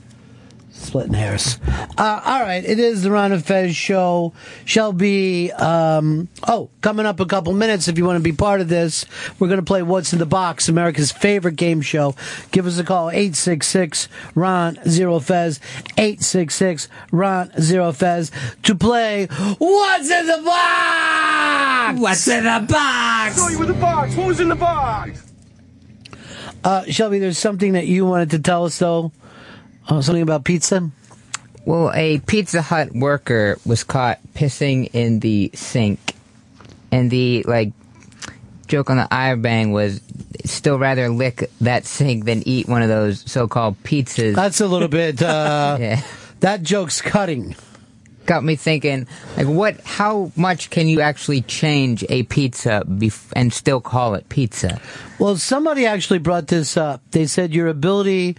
splitting hairs. Uh, all right, it is the Ron and Fez show. Shall be, um, oh, coming up a couple minutes if you want to be part of this. We're going to play What's in the Box, America's favorite game show. Give us a call, 866 Ron Zero Fez, 866 Ron Zero Fez, to play What's in the Box? What's in the box? Show you with the box. What was in the box? Uh, Shelby, there's something that you wanted to tell us, though. Uh, something about pizza? Well, a Pizza Hut worker was caught pissing in the sink, and the like joke on the eye bang was still rather lick that sink than eat one of those so-called pizzas. That's a little bit. Uh, yeah. That joke's cutting. Got me thinking, like, what? How much can you actually change a pizza bef- and still call it pizza? Well, somebody actually brought this up. They said your ability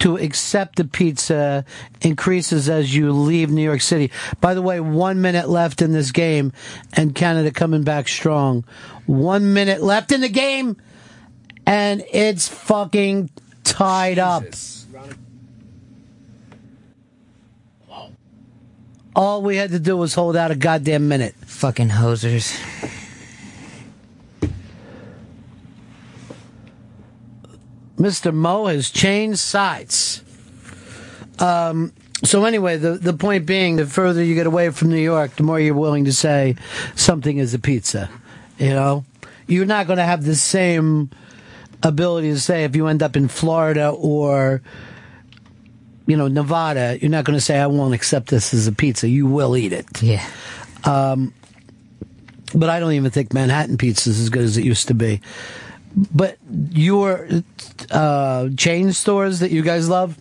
to accept the pizza increases as you leave New York City. By the way, one minute left in this game, and Canada coming back strong. One minute left in the game, and it's fucking tied up. All we had to do was hold out a goddamn minute. Fucking hosers. Mr. Mo has changed sides. Um, so anyway, the the point being, the further you get away from New York, the more you're willing to say something is a pizza. You know, you're not going to have the same ability to say if you end up in Florida or you know Nevada, you're not going to say I won't accept this as a pizza. You will eat it. Yeah. Um, but I don't even think Manhattan pizza is as good as it used to be. But your uh, chain stores that you guys love,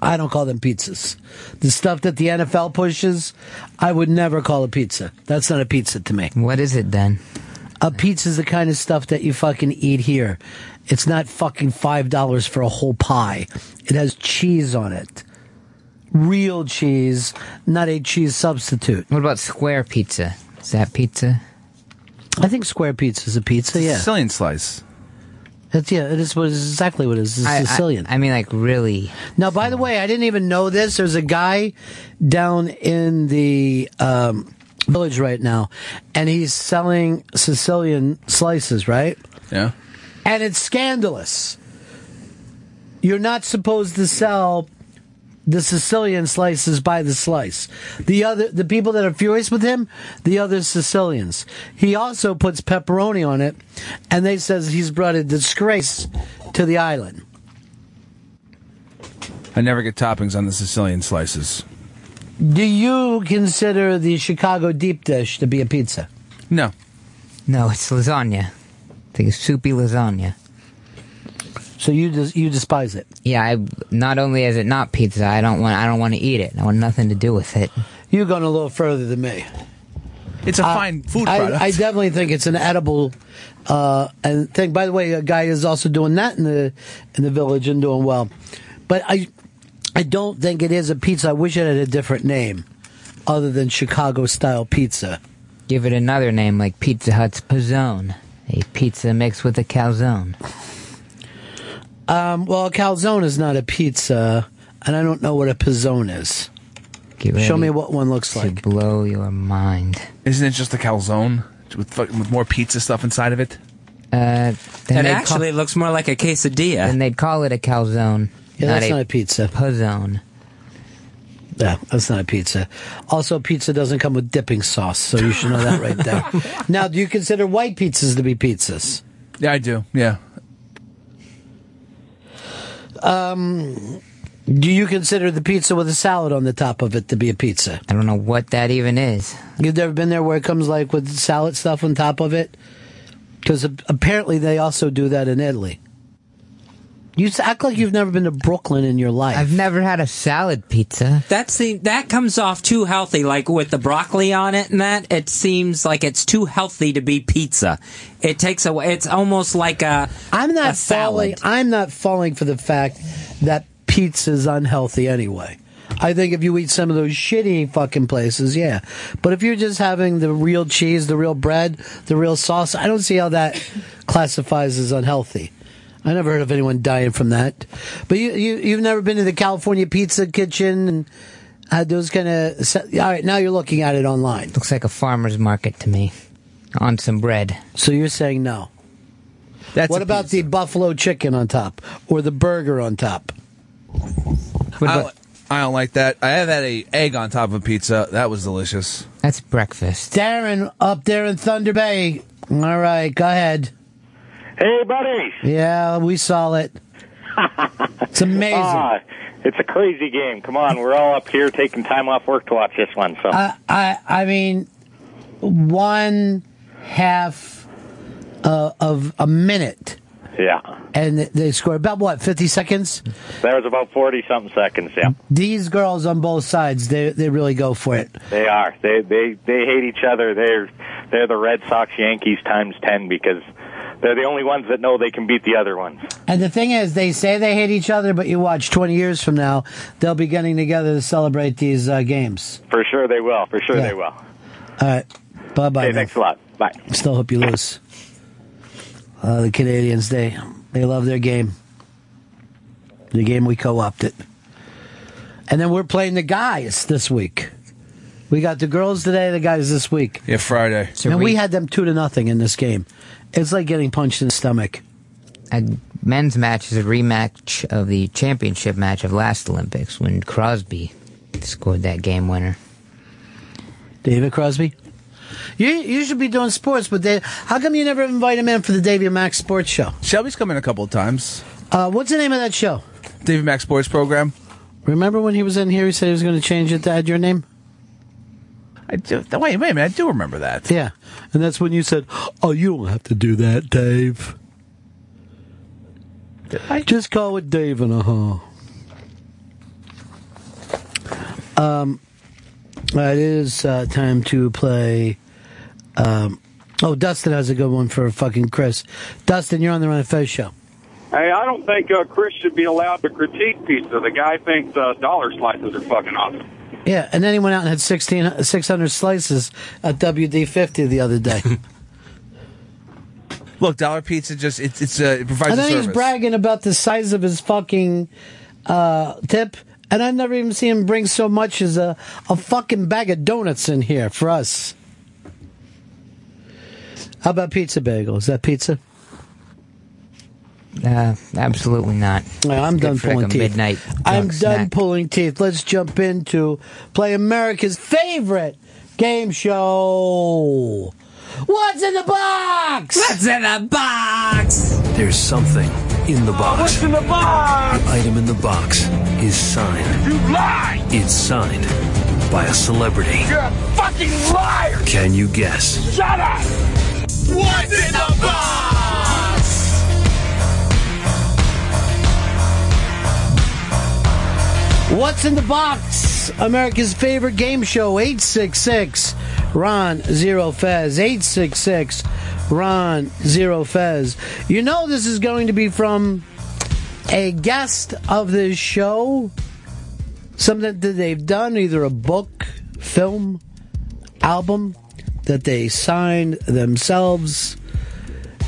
I don't call them pizzas. The stuff that the NFL pushes, I would never call a pizza. That's not a pizza to me. What is it then? A pizza is the kind of stuff that you fucking eat here. It's not fucking five dollars for a whole pie. It has cheese on it. Real cheese, not a cheese substitute. What about square pizza? Is that pizza? I think square pizza is a pizza, yeah. Sicilian slice. That's yeah, it is what is exactly what it is. It's I- I- Sicilian. I mean, like really. Now, by the way, I didn't even know this. There's a guy down in the um, village right now, and he's selling Sicilian slices, right? Yeah. And it's scandalous. You're not supposed to sell the Sicilian slices by the slice. The other, the people that are furious with him, the other Sicilians. He also puts pepperoni on it, and they says he's brought a disgrace to the island. I never get toppings on the Sicilian slices. Do you consider the Chicago deep dish to be a pizza? No. No, it's lasagna. I think it's soupy lasagna. So you des- you despise it? Yeah, I not only is it not pizza, I don't want I don't want to eat it. I want nothing to do with it. You've gone a little further than me. It's a Uh, fine food I, product. I definitely think it's an edible uh, and thing. By the way, a guy is also doing that in the in the village and doing well. But I I don't think it is a pizza. I wish it had a different name other than Chicago style pizza. Give it another name like Pizza Hut's Pizzone, a pizza mixed with a calzone. Um, well, a calzone is not a pizza, and I don't know what a pizzone is. Get Show me what one looks to like. blow your mind. Isn't it just a calzone with fucking- with more pizza stuff inside of it? Uh, then It they'd actually looks more like a quesadilla. Then they'd call it a calzone. Yeah, that's not a pizza. Pizzone. Yeah, that's not a pizza. Also, pizza doesn't come with dipping sauce, so you should know that right there. now, do you consider white pizzas to be pizzas? Yeah, I do. Yeah. Um, do you consider the pizza with a salad on the top of it to be a pizza? I don't know what that even is. You've never been there where it comes like with salad stuff on top of it? Because apparently they also do that in Italy. You act like you've never been to Brooklyn in your life. I've never had a salad pizza. That's the that comes off too healthy, like with the broccoli on it and that. It seems like it's too healthy to be pizza. It takes away. It's almost like a. I'm a not salad. falling. I'm not falling for the fact that pizza is unhealthy anyway. I think if you eat some of those shitty fucking places, yeah. But if you're just having the real cheese, the real bread, the real sauce, I don't see how that classifies as unhealthy. I never heard of anyone dying from that. But you, you you've never been to the California Pizza Kitchen and had those kind of. All right, now you're looking at it online. Looks like a farmer's market to me. On some bread. So you're saying no. That's what a about the buffalo chicken on top or the burger on top? I, don't- I don't like that. I have had a egg on top of pizza. That was delicious. That's breakfast. Darren up there in Thunder Bay. All right, go ahead. Hey, buddy. Yeah, we saw it. It's amazing. Ah, it's a crazy game. Come on, we're all up here taking time off work to watch this one. So I, I, I mean, one half uh, of a minute, yeah, and they scored about what fifty seconds. there was about forty something seconds. Yeah, These girls on both sides, they they really go for it. they are. They they they hate each other. They're they're the Red Sox Yankees times ten because they're the only ones that know they can beat the other ones. And the thing is, they say they hate each other, but you watch twenty years from now, they'll be getting together to celebrate these uh, games. For sure they will. For sure Yeah. they will. All right, bye bye. Hey, thanks a lot. Bye. Still hope you lose. Uh, the Canadians, they they love their game. The game we co-opted. And then we're playing the guys this week. We got the girls today, the guys this week. Yeah, Friday. and we had them two to nothing in this game. It's like getting punched in the stomach. A men's match is a rematch of the championship match of last Olympics when Crosby scored that game winner. David Crosby. You you should be doing sports, but they, how come you never invite him in for the Davey Max Sports Show? Shelby's come in a couple of times. Uh, what's the name of that show? David Max Sports Program. Remember when he was in here? He said he was going to change it to add your name. I do, wait, wait a minute. I do remember that. Yeah, and that's when you said, "Oh, you don't have to do that, Dave." I, Just call it Dave and a huh. Um, it is uh, time to play. Um, oh, Dustin has a good one for fucking Chris. Dustin, you're on the Ron and Fez show. Hey, I don't think uh, Chris should be allowed to critique pizza. The guy thinks uh, dollar slices are fucking awesome. Yeah, and then he went out and had 16, 600 slices at WD50 the other day. Look, Dollar Pizza just it's it's uh, it provides and then he's bragging about the size of his fucking uh, tip. And I never even see him bring so much as a, a fucking bag of donuts in here for us. How about pizza bagel? Is that pizza? Uh, absolutely not. Yeah, I'm Good done pulling teeth. midnight I'm drunk done snack. pulling teeth. Let's jump into play America's favorite game show. What's in the box? What's in the box? There's something in the box. What's in the box? The item in the box is signed. You lie! It's signed by a celebrity. You're a fucking liar! Can you guess? Shut up! What's in the box? What's in the box? America's favorite game show, 866 Ron Zero Fez. 866 Ron Zero Fez. You know this is going to be from a guest of this show. Something that they've done, either a book, film, album that they signed themselves.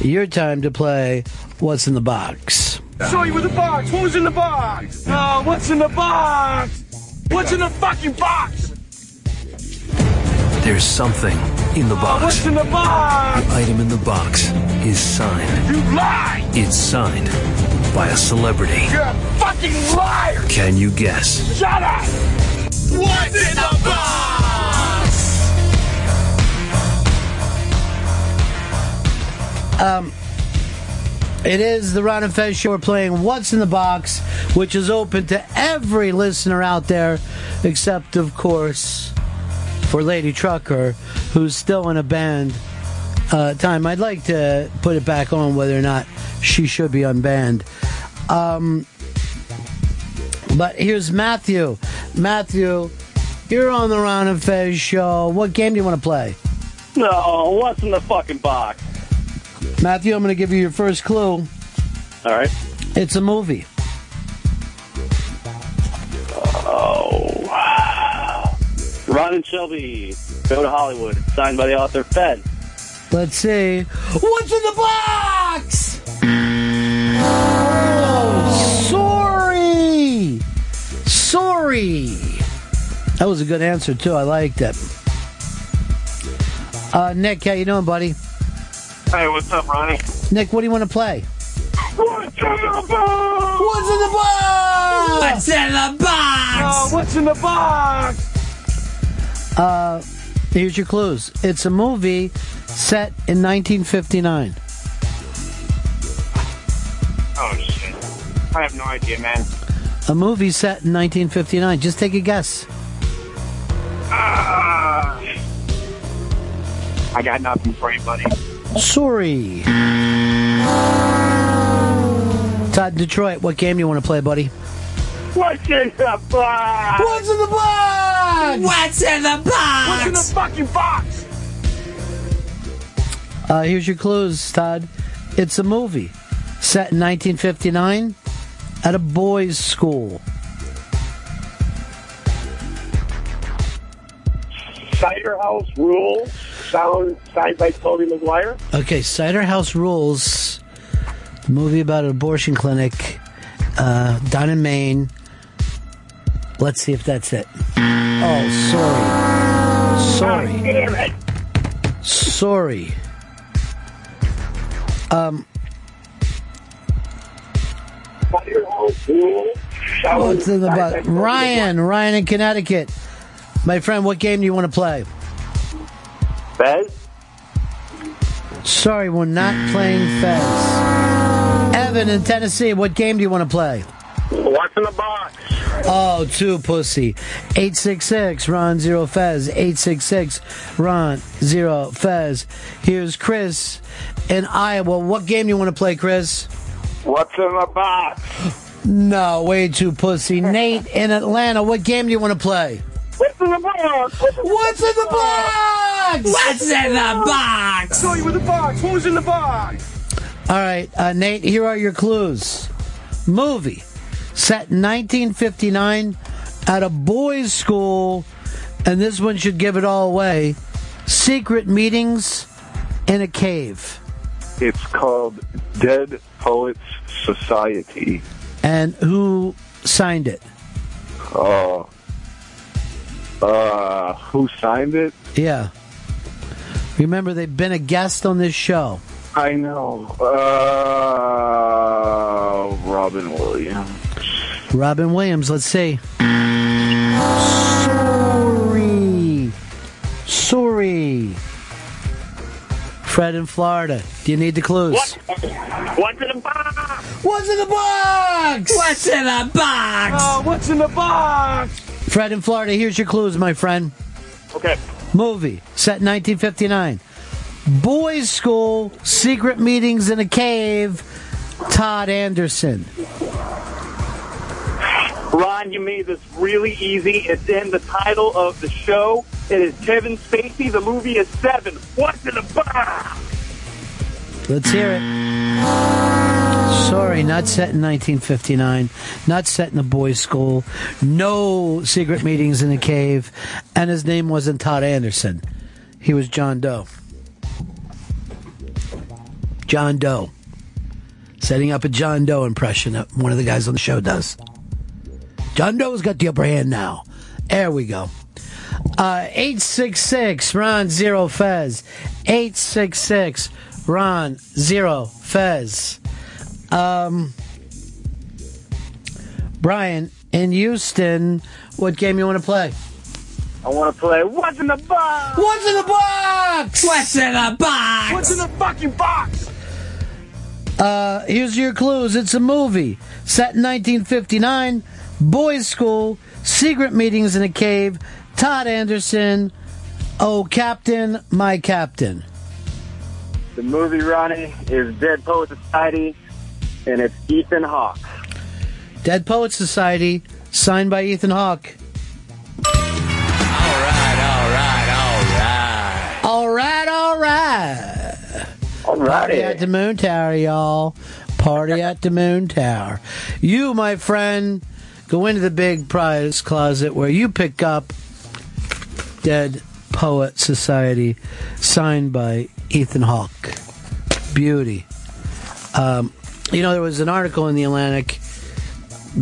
Your time to play What's in the Box. Show you with the box. What was in the box? Oh, what's in the box? What's in the fucking box? There's something in the box. What's in the box? The item in the box is signed. You lie! It's signed by a celebrity. You're a fucking liar! Can you guess? Shut up! What's in the box? Um, it is the Ron and Fez show. We're playing What's in the Box, which is open to every listener out there, except, of course, for Lady Trucker, who's still in a band. Uh, time. I'd like to put it back on whether or not she should be unbanned. Um, but here's Matthew. Matthew, you're on the Ron and Fez show. What game do you want to play? No, what's in the fucking box? Matthew, I'm going to give you your first clue. All right. It's a movie. Oh. Ron and Shelby go to Hollywood. Signed by the author Fed. Let's see. What's in the box? Oh, sorry. Sorry. That was a good answer, too. I liked it. Uh, Nick, how you doing, buddy? Hey, what's up, Ronnie? Nick, what do you want to play? What's in the box? What's in the box? What's in the box? Oh, what's in the box? Uh, here's your clues. It's a movie set in 1959. Oh, shit. I have no idea, man. A movie set in 1959. Just take a guess. Ah. I got nothing for you, buddy. Sorry. Todd Detroit, what game do you want to play, buddy? What's in the box? What's in the box? What's in the box? What's in the fucking box? Uh, here's your clues, Todd. It's a movie set in 1959 at a boys' school. Cider House Rules. Sound signed by Tobey Maguire. Okay, Cider House Rules, movie about an abortion clinic uh, down in Maine. Let's see if that's it. Oh, sorry. Sorry. damn it. Sorry. Um, what's in the butt? Ryan, Ryan in Connecticut. My friend, what game do you want to play? Fez? Sorry, we're not playing Fez. Evan in Tennessee, what game do you want to play? What's in the box? Oh, two pussy. 866 Ron Zero Fez. 866 Ron Zero Fez. Here's Chris in Iowa. What game do you want to play, Chris? What's in the box? No, way too pussy. Nate in Atlanta. What game do you want to play? What's in the box? What's in the box? What's in the box? Show you in the box. Who's in the box? All right, uh, Nate, here are your clues. Movie set in 1959 at a boys' school, and this one should give it all away. Secret meetings in a cave. It's called Dead Poets Society. And who signed it? Oh. Uh, who signed it? Yeah. Remember, they've been a guest on this show. I know. Uh, Robin Williams. Robin Williams, let's see. Sorry. Sorry. Fred in Florida. Do you need the clues? What's in the box? What's in the box? What's in the box? Oh, what's in the box? Fred in Florida, here's your clues, my friend. Okay. Movie set in 1959. Boys' school, secret meetings in a cave. Todd Anderson. Ron, you made this really easy. It's in the title of the show. It is Kevin Spacey. The movie is Seven. What's in the box? Let's hear it. Sorry, not set in 1959. Not set in a boys' school. No secret meetings in a cave. And his name wasn't Todd Anderson. He was John Doe. John Doe. Setting up a John Doe impression that one of the guys on the show does. John Doe's got the upper hand now. There we go. Uh, 866 Ron Zero Fez. 866 Ron Zero Fez. Um, Brian in Houston, what game you want to play? I want to play What's in the box? What's in the box? What's in the box? What's in the fucking box? Uh, here's your clues. It's a movie set in 1959. Boys' school, secret meetings in a cave. Todd Anderson. Oh, Captain, my Captain. The movie, Ronnie, is Dead Poet Society, and it's Ethan Hawke. Dead Poet Society, signed by Ethan Hawke. All right, all right. Alright. Alright, alright. Alrighty. Party at the Moon Tower, y'all. Party at the Moon Tower. You, my friend, go into the big prize closet where you pick up Dead Poet Society, signed by Ethan Hawke. Beauty. Um, you know, there was an article in the Atlantic,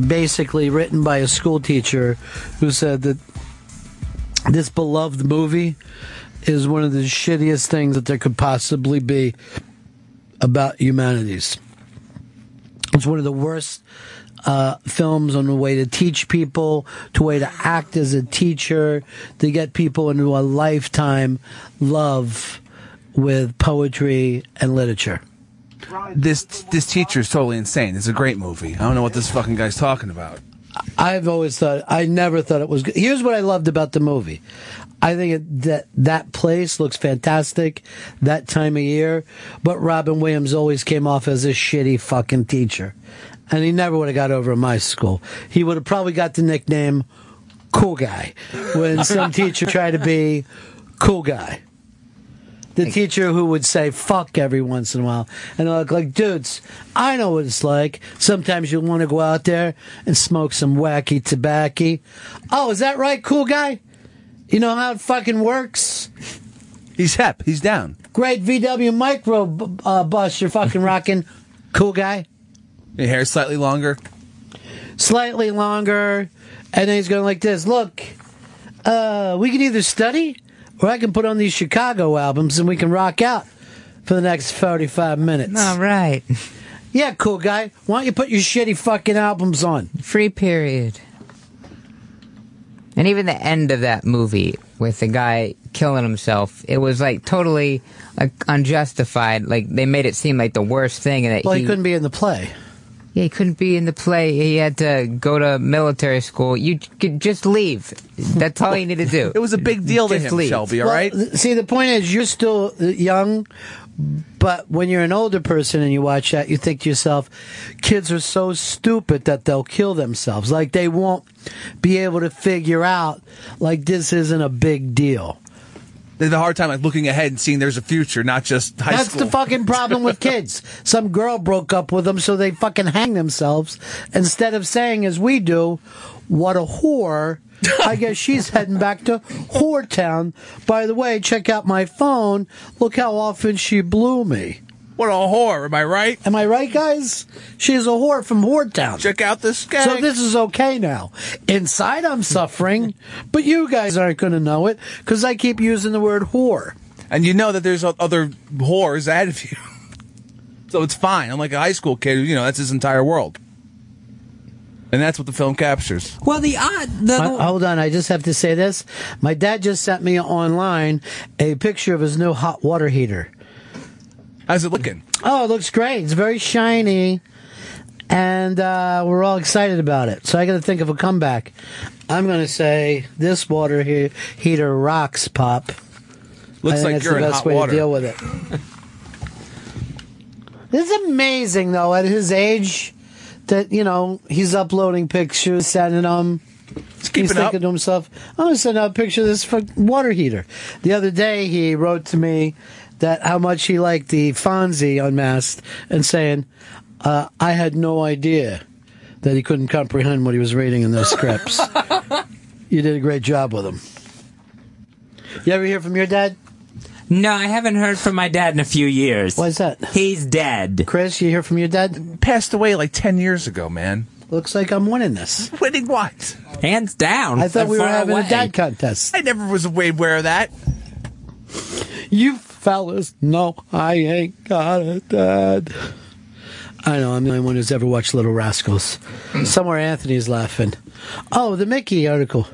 basically written by a school teacher, who said that this beloved movie is one of the shittiest things that there could possibly be about humanities. It's one of the worst uh, films on the way to teach people, to way to act as a teacher, to get people into a lifetime love with poetry and literature. This this teacher is totally insane. It's a great movie. I don't know what this fucking guy's talking about. I've always thought I never thought it was good. Here's what I loved about the movie. I think it, that that place looks fantastic that time of year, but Robin Williams always came off as a shitty fucking teacher. And he never would have got over in my school. He would have probably got the nickname cool guy when some teacher tried to be cool guy. The teacher who would say fuck every once in a while. And I look like, dudes, I know what it's like. Sometimes you want to go out there and smoke some wacky tobacco. Oh, is that right, cool guy? You know how it fucking works? He's hep. He's down. Great VW micro b- uh, bus you're fucking rocking. cool guy. Your hair's slightly longer. Slightly longer. And then he's going like this. Look, uh, we can either study or I can put on these Chicago albums and we can rock out for the next 45 minutes. All right. Yeah, cool guy. Why don't you put your shitty fucking albums on? Free period. And even the end of that movie with the guy killing himself, it was like totally like unjustified. Like they made it seem like the worst thing, and that Well, he couldn't be in the play. Yeah, he couldn't be in the play. He had to go to military school. You could just leave. That's all you need to do. It was a big deal to him, leave. Shelby. All Well, right. See, the point is, you're still uh, young, but when you're an older person and you watch that, you think to yourself, kids are so stupid that they'll kill themselves. Like they won't be able to figure out, like this isn't a big deal. They have a hard time like looking ahead and seeing there's a future, not just high That's school. the fucking problem with kids. Some girl broke up with them, so they fucking hang themselves instead of saying, as we do, "What a whore." I guess she's heading back to Whore Town. By the way, check out my phone. Look how often she blew me. What a whore, am I right? Am I right, guys? She's a whore from Whore Town. Check out this guy. So this is okay now. Inside, I'm suffering, but you guys aren't going to know it because I keep using the word whore. and you know that there's other whores ahead of you. So it's fine. I'm like a high school kid. You know, that's his entire world. And that's what the film captures. Well, the odd. The, Uh, hold on, I just have to say this. My dad just sent me online a picture of his new hot water heater. How's it looking? Oh, it looks great. It's very shiny. And uh, we're all excited about it. So I got to think of a comeback. I'm going to say this water he- heater rocks, Pop. Looks I think like you're the in best hot way water. to deal with it. This is amazing, though, at his age, that you know he's uploading pictures, sending them. He's thinking up. to himself, "I'm gonna send out a picture of this for water heater." The other day, he wrote to me that how much he liked the Fonzie unmasked, and saying, uh, "I had no idea that he couldn't comprehend what he was reading in those scripts." you did a great job with him. You ever hear from your dad? no, I haven't heard from my dad in a few years. Why's that? He's dead. Chris, you hear from your dad? Passed away like 10 years ago, man. Looks like I'm winning this. Winning what? Hands down. I thought and we were having away. a dad contest. I never was aware of that. You fellas know I ain't got a dad. I know, I'm the only one who's ever watched Little Rascals. Mm. Somewhere Anthony's laughing. Oh, the Mickey article.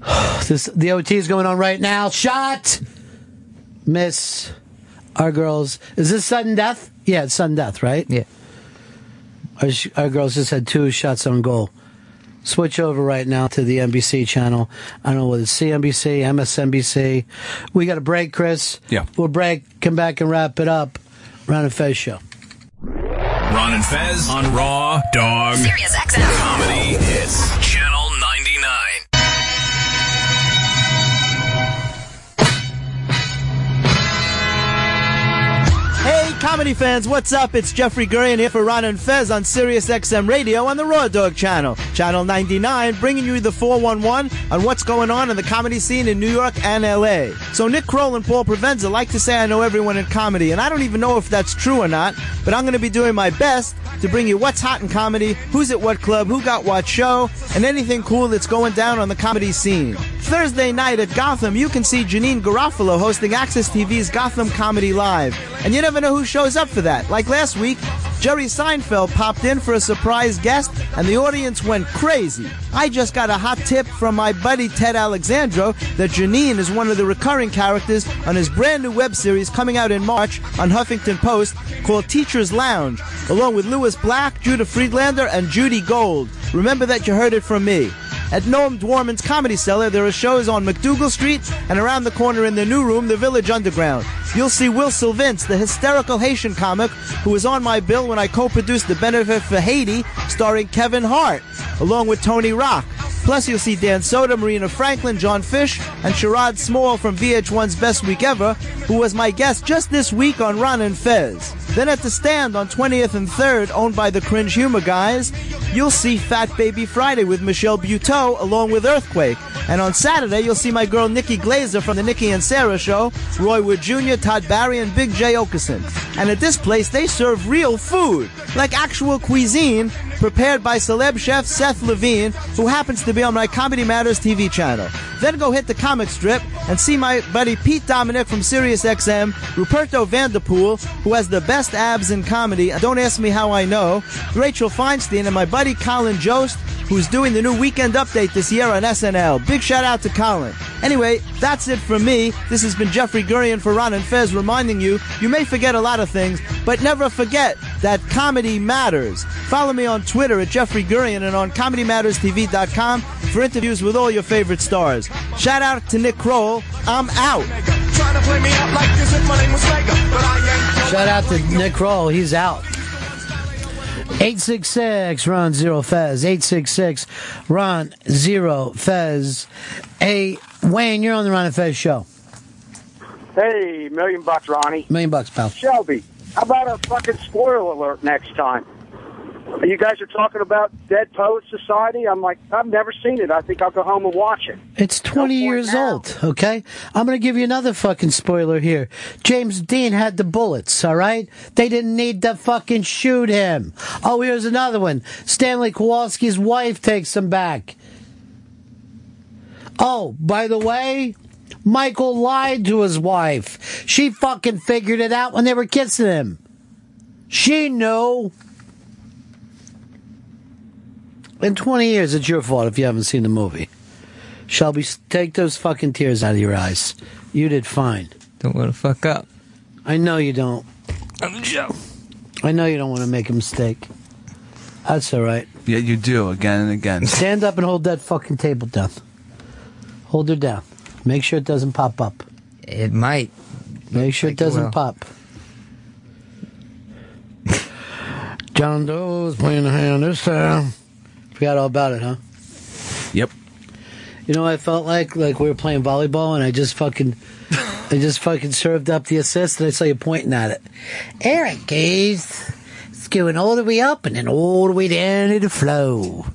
This the OT is going on right now. Shot! Miss our girls. Is this sudden death? Yeah, it's sudden death, right? Yeah. Our, sh- our girls just had two shots on goal. Switch over right now to the NBC channel. I don't know whether it's CNBC, MSNBC. We got a break, Chris. Yeah. We'll break, come back and wrap it up. Ron and Fez show. Ron and Fez on Raw Dog. Sirius XM. Comedy hits. Comedy fans, what's up? It's Jeffrey Gurian here for Ron and Fez on Sirius XM Radio on the Raw Dog channel, channel 99, bringing you the 411 on what's going on in the comedy scene in New York and LA. So Nick Kroll and Paul Provenza like to say I know everyone in comedy, and I don't even know if that's true or not, but I'm going to be doing my best to bring you what's hot in comedy, who's at what club, who got what show, and anything cool that's going down on the comedy scene. Thursday night at Gotham, you can see Janeane Garofalo hosting AXS TV's Gotham Comedy Live. And you never know who shows up for that. Like last week, Jerry Seinfeld popped in for a surprise guest, and the audience went crazy. I just got a hot tip from my buddy Ted Alexandro that Janine is one of the recurring characters on his brand new web series coming out in March on Huffington Post called Teacher's Lounge, along with Lewis Black, Judah Friedlander, and Judy Gold. Remember that you heard it from me. At Noam Dworman's Comedy Cellar, there are shows on MacDougal Street and around the corner in the new room, the Village Underground. You'll see Will Sylvince, the hysterical Haitian comic who was on my bill when I co-produced The Benefit for Haiti, starring Kevin Hart, along with Tony Rock. Plus, you'll see Dan Soder, Marina Franklin, Jon Fisch, and Sherrod Small from VH1's Best Week Ever, who was my guest just this week on Ron and Fez. Then at the stand on 20th and 3rd, owned by the Cringe Humor Guys, you'll see Fat Baby Friday with Michelle Buteau along with Earthquake. And on Saturday, you'll see my girl Nikki Glazer from the Nikki and Sara Show, Roy Wood Jr., Todd Barry, and Big Jay Oakerson. And at this place, they serve real food, like actual cuisine, prepared by celeb chef Seth Levine, who happens to be on my Comedy Matters TV channel. Then go hit the comic strip and see my buddy Pete Dominick from SiriusXM, Ruperto Vanderpool, who has the best abs in comedy. Uh, don't ask me how I know. Rachel Feinstein and my buddy Colin Jost, who's doing the new weekend update this year on SNL. Big shout out to Colin. Anyway, that's it from me. This has been Jeffrey Gurian for Ron and Fez reminding you, you may forget a lot of things, but never forget that comedy matters. Follow me on Twitter at Jeffrey Gurian and on ComedyMattersTV.com for interviews with all your favorite stars. Shout out to Nick Kroll. I'm out. Shout out to Nick Kroll. He's out. 866 Ron Zero Fez. 866 Ron Zero Fez. Hey, Wayne, you're on the Ron and Fez show. Hey, million bucks, Ronnie. Million bucks, pal. Shelby, how about a fucking spoiler alert next time? You guys are talking about Dead Poets Society. I'm like, I've never seen it. I think I'll go home and watch it. It's 20 years old, okay? I'm going to give you another fucking spoiler here. James Dean had the bullets, all right? They didn't need to fucking shoot him. Oh, here's another one. Stanley Kowalski's wife takes him back. Oh, by the way, Michael lied to his wife. She fucking figured it out when they were kissing him. She knew. In 20 years, it's your fault if you haven't seen the movie. Shelby, take those fucking tears out of your eyes. You did fine. Don't want to fuck up. I know you don't. I'm Joe. I know you don't want to make a mistake. That's all right. Yeah, you do again and again. Stand up and hold that fucking table down. Hold her down. Make sure it doesn't pop up. It might. Make sure it doesn't will. pop. John Doe Doe's playing the hand this time. Forgot all about it, huh? Yep. You know what I felt like? Like we were playing volleyball and I just fucking I just fucking served up the assist and I saw you pointing at it. Eric Keys. It's going all the way up and then all the way down to the flow.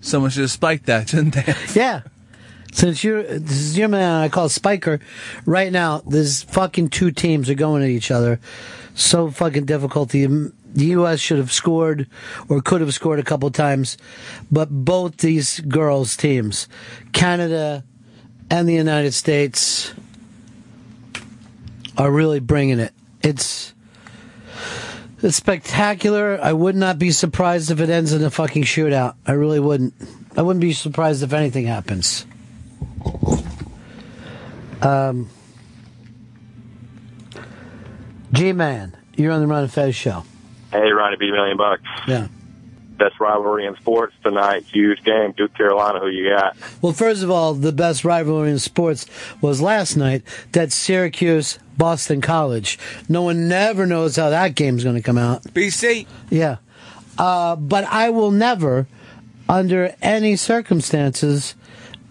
Someone should have spiked that, shouldn't they? Yeah. Since you're this is your man, I call Spiker. Right now, there's fucking two teams are going at each other. So fucking difficult. The, the U.S. should have scored or could have scored a couple times, but both these girls' teams, Canada and the United States, are really bringing it. It's it's spectacular. I would not be surprised if it ends in a fucking shootout. I really wouldn't. I wouldn't be surprised if anything happens. Um, G Man, you're on the Ron and Fez show. Hey, Ronnie B. Million Bucks. Yeah. Best rivalry in sports tonight. Huge game. Duke Carolina. Who you got? Well, first of all, the best rivalry in sports was last night. That's Syracuse Boston College. No one never knows how that game's going to come out. BC. Yeah. Uh, but I will never, under any circumstances,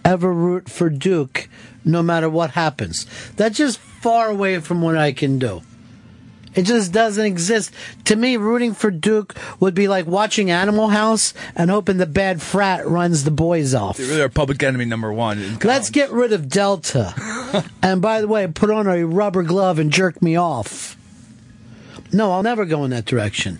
ever root for Duke, no matter what happens. That's just far away from what I can do. It just doesn't exist. To me, rooting for Duke would be like watching Animal House and hoping the bad frat runs the boys off. They really are public enemy number one. Let's get rid of Delta. and by the way, put on a rubber glove and jerk me off. No, I'll never go in that direction.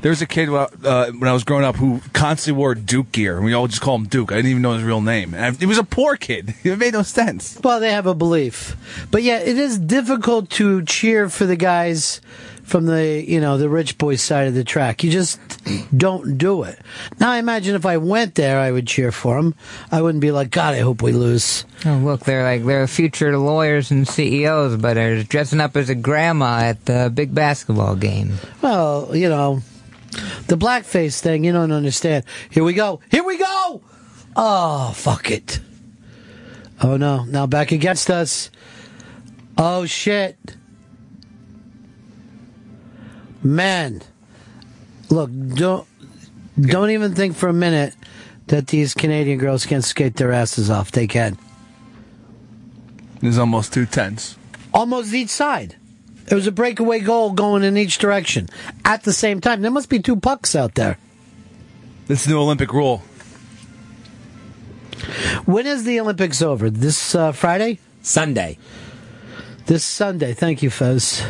There was a kid uh, when I was growing up who constantly wore Duke gear, and we all just call him Duke. I didn't even know his real name. And I, he was a poor kid. It made no sense. Well, they have a belief. But yeah, it is difficult to cheer for the guys from the, you know, the rich boy side of the track. You just don't do it. Now, I imagine if I went there, I would cheer for them. I wouldn't be like, God, I hope we lose. Oh, look, they're like they're future lawyers and CEOs, but they're dressing up as a grandma at the big basketball game. Well, you know, the blackface thing, you don't understand. Here we go. Here we go! Oh, fuck it. Oh no, now back against us. Oh shit. Man. Look, don't don't even think for a minute that these Canadian girls can't skate their asses off. They can. There's almost two tenths. Almost each side. There was a breakaway goal going in each direction at the same time. There must be two pucks out there. This is the new Olympic rule. When is the Olympics over? This uh, Friday? Sunday. This Sunday. Thank you, Fez.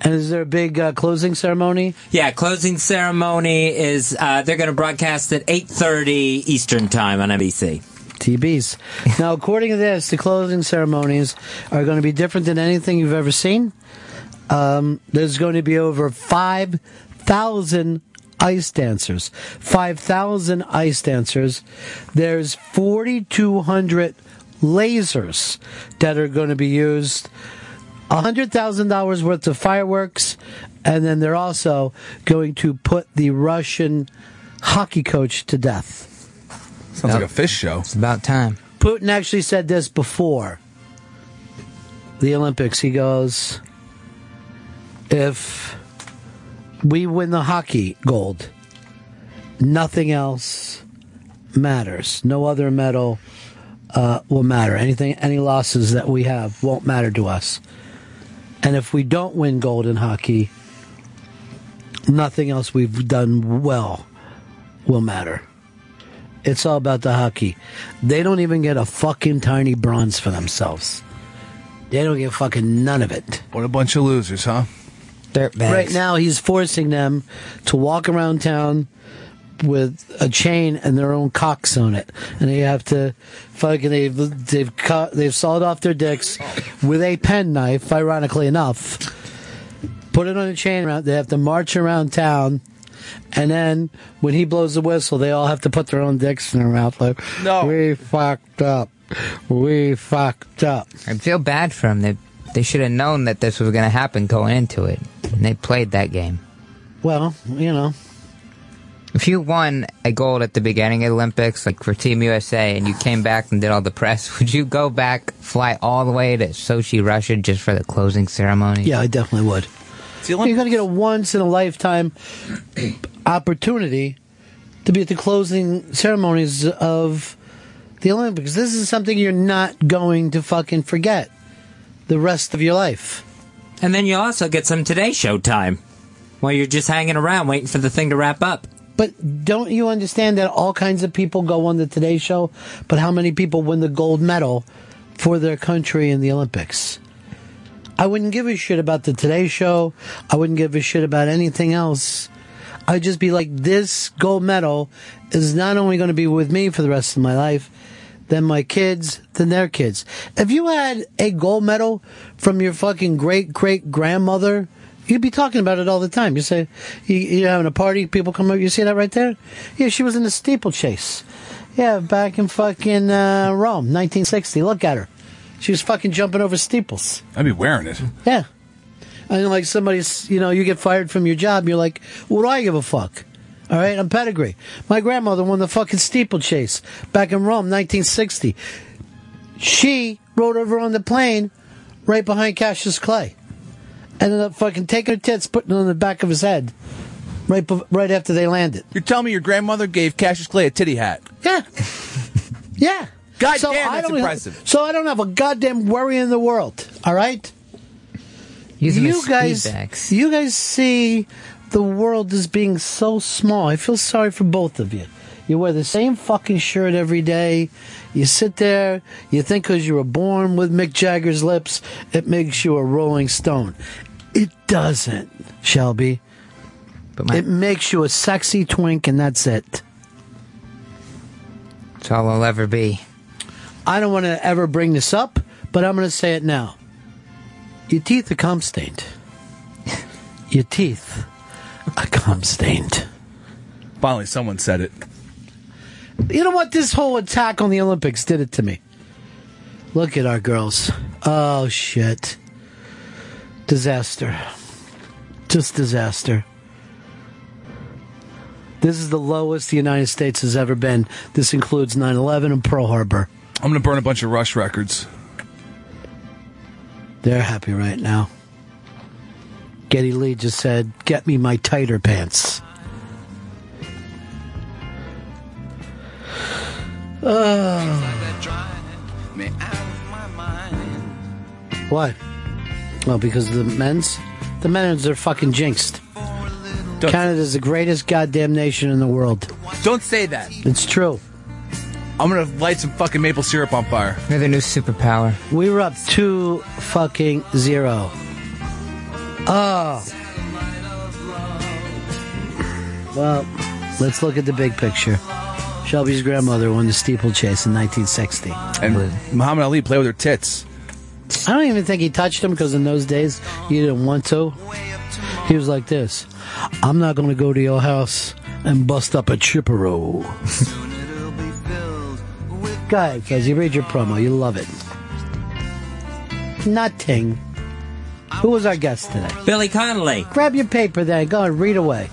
And is there a big uh, closing ceremony? Yeah, closing ceremony is uh, they're going to broadcast at 8:30 Eastern Time on NBC. TBs. now, according to this, the closing ceremonies are going to be different than anything you've ever seen. Um, there's going to be over 5,000 ice dancers. 5,000 ice dancers. There's 4,200 lasers that are going to be used. $100,000 worth of fireworks. And then they're also going to put the Russian hockey coach to death. Sounds like a fish show. It's about time. Putin actually said this before the Olympics. He goes, if we win the hockey gold, nothing else matters. No other medal uh, will matter. Anything, any losses that we have won't matter to us. And if we don't win gold in hockey, nothing else we've done well will matter. It's all about the hockey. They don't even get a fucking tiny bronze for themselves. They don't get fucking none of it. What a bunch of losers, huh? Dirtbags. Right now, he's forcing them to walk around town with a chain and their own cocks on it, and they have to fucking they've they've cut they've sawed off their dicks with a penknife. Ironically enough, put it on a chain around. They have to march around town. And then when he blows the whistle, they all have to put their own dicks in their mouth. Like, No. we fucked up. We fucked up. I feel bad for them. They they should have known that this was going to happen going into it, and they played that game. Well, you know, If you won a gold at the beginning of the Olympics, like for Team USA, and you came back and did all the press, would you go back, fly all the way to Sochi, Russia, just for the closing ceremony? Yeah, I definitely would. You're going to get a once in a lifetime opportunity to be at the closing ceremonies of the Olympics. This is something you're not going to fucking forget the rest of your life. And then you also get some Today Show time while you're just hanging around waiting for the thing to wrap up. But don't you understand that all kinds of people go on the Today Show, but how many people win the gold medal for their country in the Olympics? I wouldn't give a shit about the Today Show. I wouldn't give a shit about anything else. I'd just be like, this gold medal is not only going to be with me for the rest of my life, then my kids, then their kids. If you had a gold medal from your fucking great great grandmother, you'd be talking about it all the time. You say, you, you're having a party, people come up, you see that right there? Yeah, she was in the steeplechase. Yeah, back in fucking uh, Rome, 1960. Look at her. She was fucking jumping over steeples. I'd be wearing it. Yeah. And like somebody's, you know, you get fired from your job, you're like, what do I give a fuck? All right, I'm pedigree. My grandmother won the fucking steeplechase back in Rome, 1960. She rode over on the plane right behind Cassius Clay. Ended up fucking taking her tits, putting it on the back of his head right, bef- right after they landed. You're telling me your grandmother gave Cassius Clay a titty hat? Yeah. Yeah. God So damn, I that's don't- impressive. So I don't have a goddamn worry in the world. All right. Use them you guys, speedbacks. you guys see the world as being so small. I feel sorry for both of you. You wear the same fucking shirt every day. You sit there. You think because you were born with Mick Jagger's lips, it makes you a Rolling Stone. It doesn't, Shelby. But my, It makes you a sexy twink, and that's it. it's all I'll ever be. I don't want to ever bring this up, but I'm going to say it now. Your teeth are cum stained. Your teeth are cum stained. Finally, someone said it. You know what? This whole attack on the Olympics did it to me. Look at our girls. Oh, shit. Disaster. Just disaster. This is the lowest the United States has ever been. This includes 9 11 and Pearl Harbor. I'm gonna burn a bunch of Rush records. They're happy right now. Geddy Lee just said, Get me my tighter pants. Oh. Why? Well, because the men's, the men's are fucking jinxed. Canada's the greatest goddamn nation in the world. Don't say that. It's true. I'm gonna light some fucking maple syrup on fire. They're the new superpower. We were up two fucking zero. Oh. Well, let's look at the big picture. Shelby's grandmother won the steeplechase in 1960. And Muhammad Ali played with her tits. I don't even think he touched him because in those days you didn't want to. He was like this I'm not going to go to your house and bust up a chipperow. Go ahead. You read your promo. You love it. Nothing. Who was our guest today? Billy Connolly. Grab your paper then. Go and read away.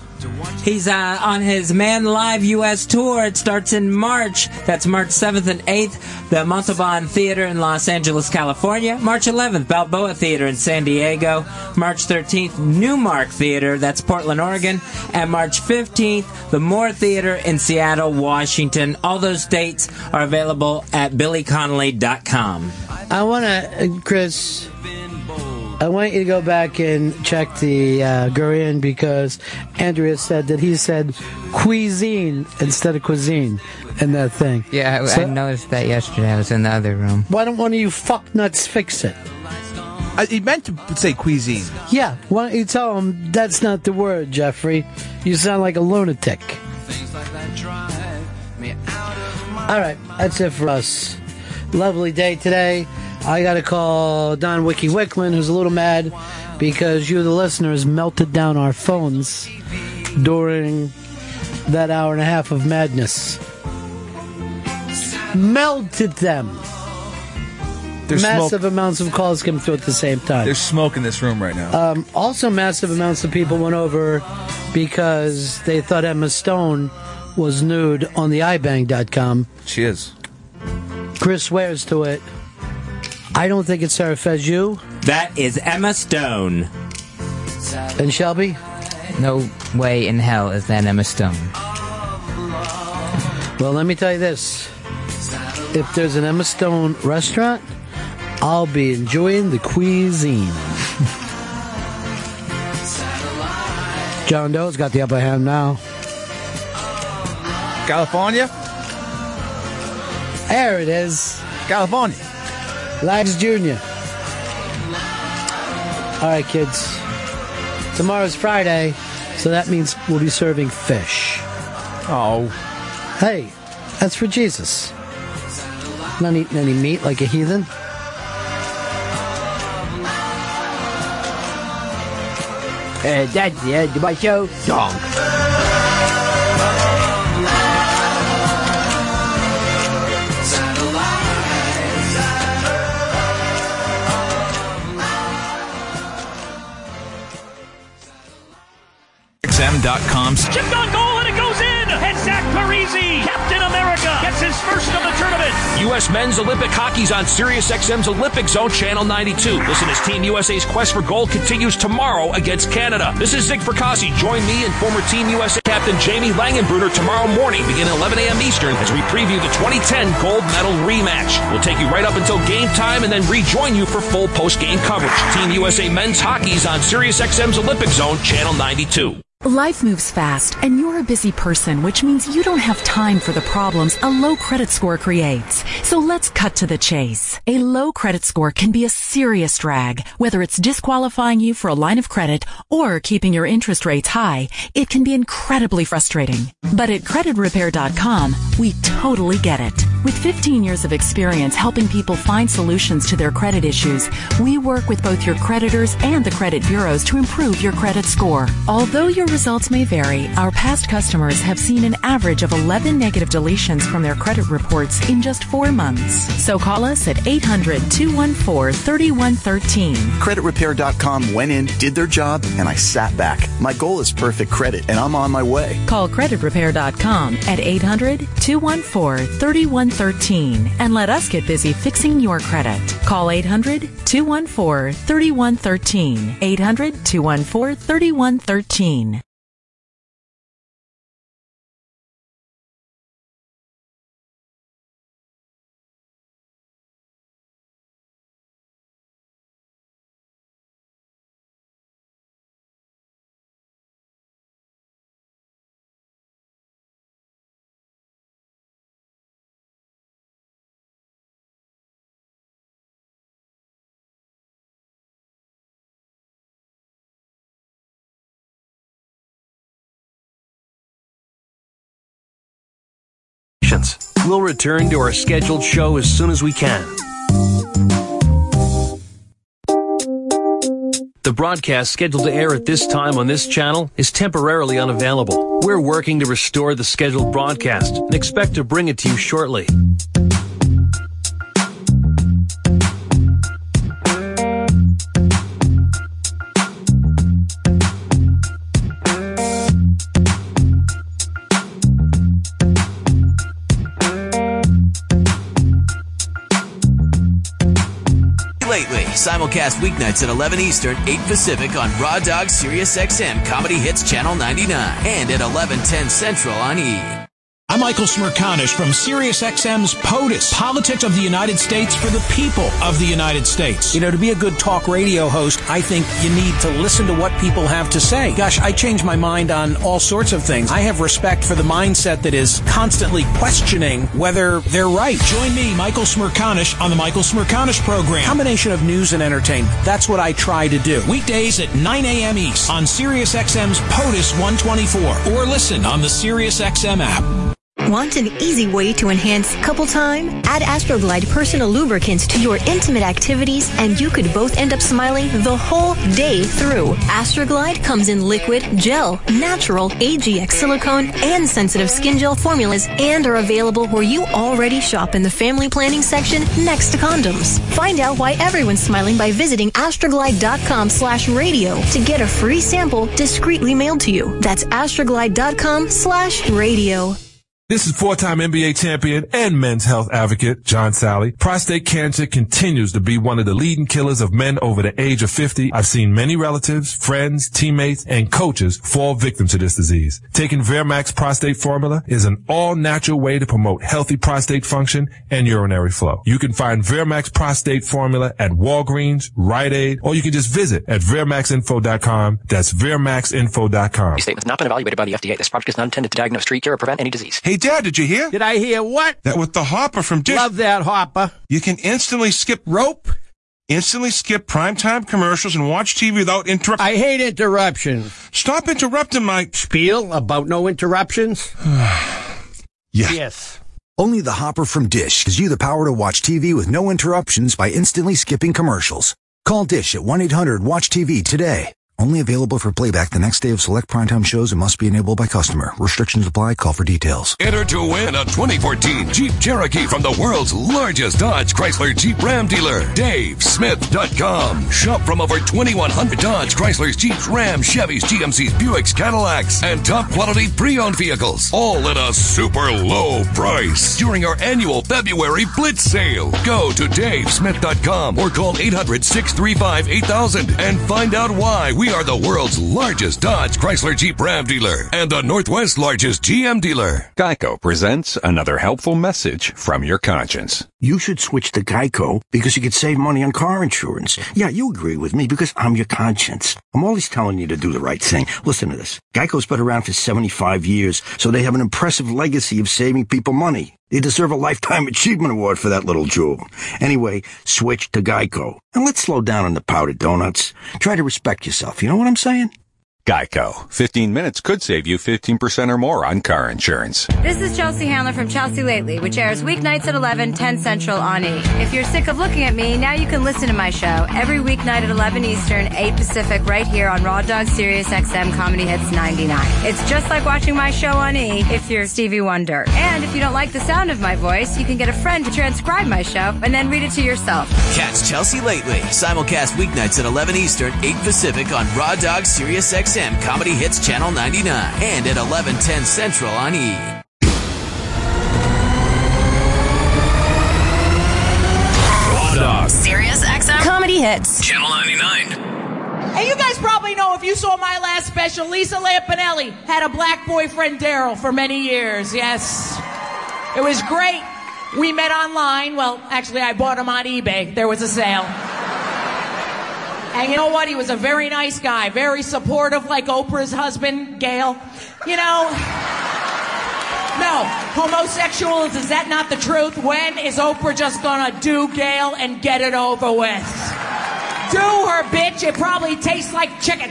He's uh, on his Man Live U.S. tour. It starts in March. That's March 7th and 8th. The Montalban Theater in Los Angeles, California. March 11th, Balboa Theater in San Diego. March 13th, Newmark Theater. That's Portland, Oregon. And March 15th, the Moore Theater in Seattle, Washington. All those dates are available at billyconnolly.com. I want to, Chris. I want you to go back and check the uh, Gurian because Andrea said that he said cuisine instead of cuisine in that thing. Yeah, I, So- I noticed that yesterday. I was in the other room. Why don't one of you fucknuts fix it? I, he meant to say cuisine. Yeah, why don't you tell him that's not the word, Jeffrey? You sound like a lunatic. All right, that's it for us. Lovely day today. I got to call Don Wiki Wickman, who's a little mad because you, the listeners, melted down our phones during that hour and a half of madness. Melted them. There's Massive amounts of calls came through at the same time. There's smoke in this room right now. Um, also, massive amounts of people went over because they thought Emma Stone was nude on the ibang.com. She is. Chris swears to it. I don't think it's Sarah Fezu. That is Emma Stone. And Shelby? No way in hell is that Emma Stone. Well, let me tell you this. If there's an Emma Stone restaurant, I'll be enjoying the cuisine. John Doe's got the upper hand now. California? There it is. California. Lags Jr. All right, kids. Tomorrow's Friday, so that means we'll be serving fish. Oh. Hey, that's for Jesus. Not eating any meat like a heathen. Uh, that's the end of my show. Donk. XM.com's Chipped on goal and it goes in! And Zach Parise, Captain America, gets his first of the tournament. U.S. Men's Olympic Hockey's on SiriusXM's Olympic Zone Channel 92. Listen as Team USA's quest for gold continues tomorrow against Canada. This is Zig Fracassi. Join me and former Team USA captain Jamie Langenbrunner tomorrow morning beginning 11 a.m. Eastern as we preview the 2010 gold medal rematch. We'll take you right up until game time and then rejoin you for full post-game coverage. Team USA Men's Hockey's on SiriusXM's Olympic Zone Channel 92. Life moves fast, and you're a busy person, which means you don't have time for the problems a low credit score creates. So let's cut to the chase. A low credit score can be a serious drag. Whether it's disqualifying you for a line of credit or keeping your interest rates high, it can be incredibly frustrating. But at creditrepair.com, we totally get it. With 15 years of experience helping people find solutions to their credit issues, we work with both your creditors and the credit bureaus to improve your credit score. Although your results may vary, our past customers have seen an average of 11 negative deletions from their credit reports in just four months. So call us at 800 214 3113. CreditRepair.com went in, did their job, and I sat back. My goal is perfect credit, and I'm on my way. Call creditrepair.com at 800 214 3113 and let us get busy fixing your credit. Call 800 214 3113. 800 214 3113. Seconds. We'll return to our scheduled show as soon as we can. The broadcast scheduled to air at this time on this channel is temporarily unavailable. We're working to restore the scheduled broadcast and expect to bring it to you shortly. Simulcast weeknights at 11 Eastern, 8 Pacific on Raw Dog Sirius XM Comedy Hits Channel 99 and at 11:10 Central on E. I'm Michael Smerconish from SiriusXM's POTUS, Politics of the United States for the People of the United States. You know, to be a good talk radio host, I think you need to listen to what people have to say. Gosh, I change my mind on all sorts of things. I have respect for the mindset that is constantly questioning whether they're right. Join me, Michael Smerconish, on the Michael Smerconish program. Combination of news and entertainment. That's what I try to do. Weekdays at 9 a.m. East on SiriusXM's POTUS 124 or listen on the SiriusXM app. Want an easy way to enhance couple time? Add Astroglide personal lubricants to your intimate activities and you could both end up smiling the whole day through. Astroglide comes in liquid, gel, natural, AGX silicone, and sensitive skin gel formulas and are available where you already shop in the family planning section next to condoms. Find out why everyone's smiling by visiting astroglide.com slash radio to get a free sample discreetly mailed to you. That's astroglide.com slash radio. This is four-time NBA champion and men's health advocate John Salley. Prostate cancer continues to be one of the leading killers of men over the age of 50. I've seen many relatives, friends, teammates, and coaches fall victim to this disease. Taking Vermax prostate formula is an all-natural way to promote healthy prostate function and urinary flow. You can find Vermax prostate formula at Walgreens, Rite Aid, or you can just visit at VermaxInfo.com. That's VermaxInfo.com. These statements not been evaluated by the FDA. This product is not intended to diagnose, treat, cure, or prevent any disease. Hey, Dad, did you hear? Did I hear what? That with the hopper from Dish. Love that hopper. You can instantly skip rope, instantly skip primetime commercials, and watch TV without interruption. I hate interruptions. Stop interrupting my spiel about no interruptions. yeah. Yes. Only the Hopper from Dish gives you the power to watch TV with no interruptions by instantly skipping commercials. Call Dish at 1-800-WATCH-TV today. Only available for playback the next day of select primetime shows and must be enabled by customer. Restrictions apply. Call for details. Enter to win a 2014 Jeep Cherokee from the world's largest Dodge Chrysler Jeep Ram dealer, DaveSmith.com. Shop from over 2,100 Dodge Chryslers, Jeeps, Ram, Chevys, GMCs, Buicks, Cadillacs, and top quality pre-owned vehicles, all at a super low price during our annual February Blitz sale. Go to DaveSmith.com or call 800-635-8000 and find out why we are the world's largest Dodge Chrysler Jeep Ram dealer and the Northwest largest GM dealer. Geico presents another helpful message from your conscience. You should switch to Geico because you could save money on car insurance. Yeah, you agree with me because I'm your conscience. I'm always telling you to do the right thing. Listen to this. Geico's been around for 75 years, so they have an impressive legacy of saving people money. They deserve a Lifetime Achievement Award for that little jewel. Anyway, switch to Geico. And let's slow down on the powdered donuts. Try to respect yourself. You know what I'm saying? Geico. 15 minutes could save you 15% or more on car insurance. This is Chelsea Handler from Chelsea Lately, which airs weeknights at 11, 10 Central on E. If you're sick of looking at me, now you can listen to my show every weeknight at 11 Eastern, 8 Pacific, right here on Raw Dog Sirius XM Comedy Hits 99. It's just like watching my show on E if you're Stevie Wonder. And if you don't like the sound of my voice, you can get a friend to transcribe my show and then read it to yourself. Catch Chelsea Lately, simulcast weeknights at 11 Eastern, 8 Pacific on Raw Dog Sirius XM Comedy Hits Channel 99 and at 11:10 Central on E. Raw Dog. Sirius XM Comedy Hits. Channel 99. And you guys probably know if you saw my last special, Lisa Lampanelli had a black boyfriend, Daryl, for many years. Yes. It was great. We met online. Well, actually, I bought him on eBay. There was a sale. And you know what? He was a very nice guy, very supportive, like Oprah's husband, Gail. You know, no, homosexuals, is that not the truth? When is Oprah just gonna do Gail and get it over with? Do her, bitch. It probably tastes like chicken.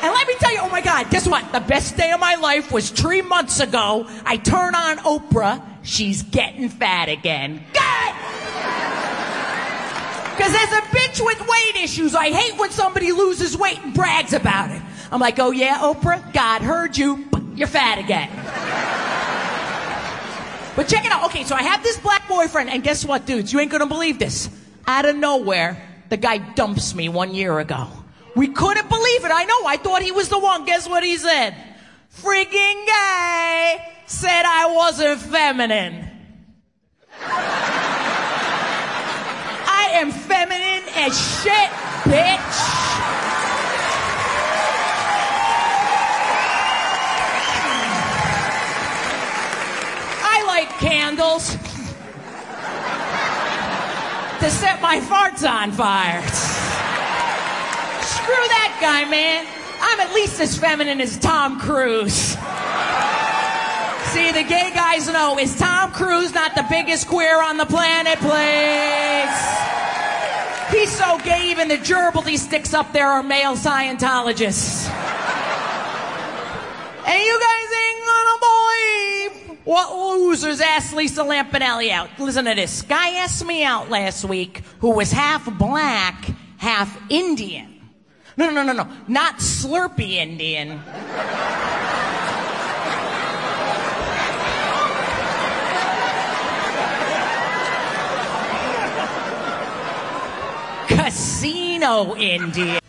And let me tell you, oh my God, guess what? The best day of my life was three months ago. I turn on Oprah. She's getting fat again. God! Because as a bitch with weight issues, I hate when somebody loses weight and brags about it. I'm like, oh yeah, Oprah, God heard you. You're fat again. But check it out. Okay, so I have this black boyfriend, and guess what, dudes? You ain't gonna believe this. Out of nowhere, the guy dumps me one year ago. We couldn't believe it. I know. I thought he was the one. Guess what he said? Freaking guy said I wasn't feminine. I am feminine as shit, bitch. I like candles to set my farts on fire. Screw that guy, man. I'm at least as feminine as Tom Cruise. See, the gay guys know is Tom Cruise not the biggest queer on the planet, please? He's so gay, even the gerbil he sticks up there are male Scientologists. And you guys ain't gonna believe what losers asked Lisa Lampanelli out. Listen to this. Guy asked me out last week who was half black, half Indian. No, no, no, no, no. Not Slurpee Indian. Casino Indian.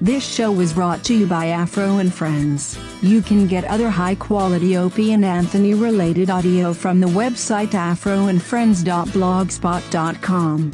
This show was brought to you by Afro and Friends. You can get other high quality Opie and Anthony related audio from the website afroandfriends.blogspot.com.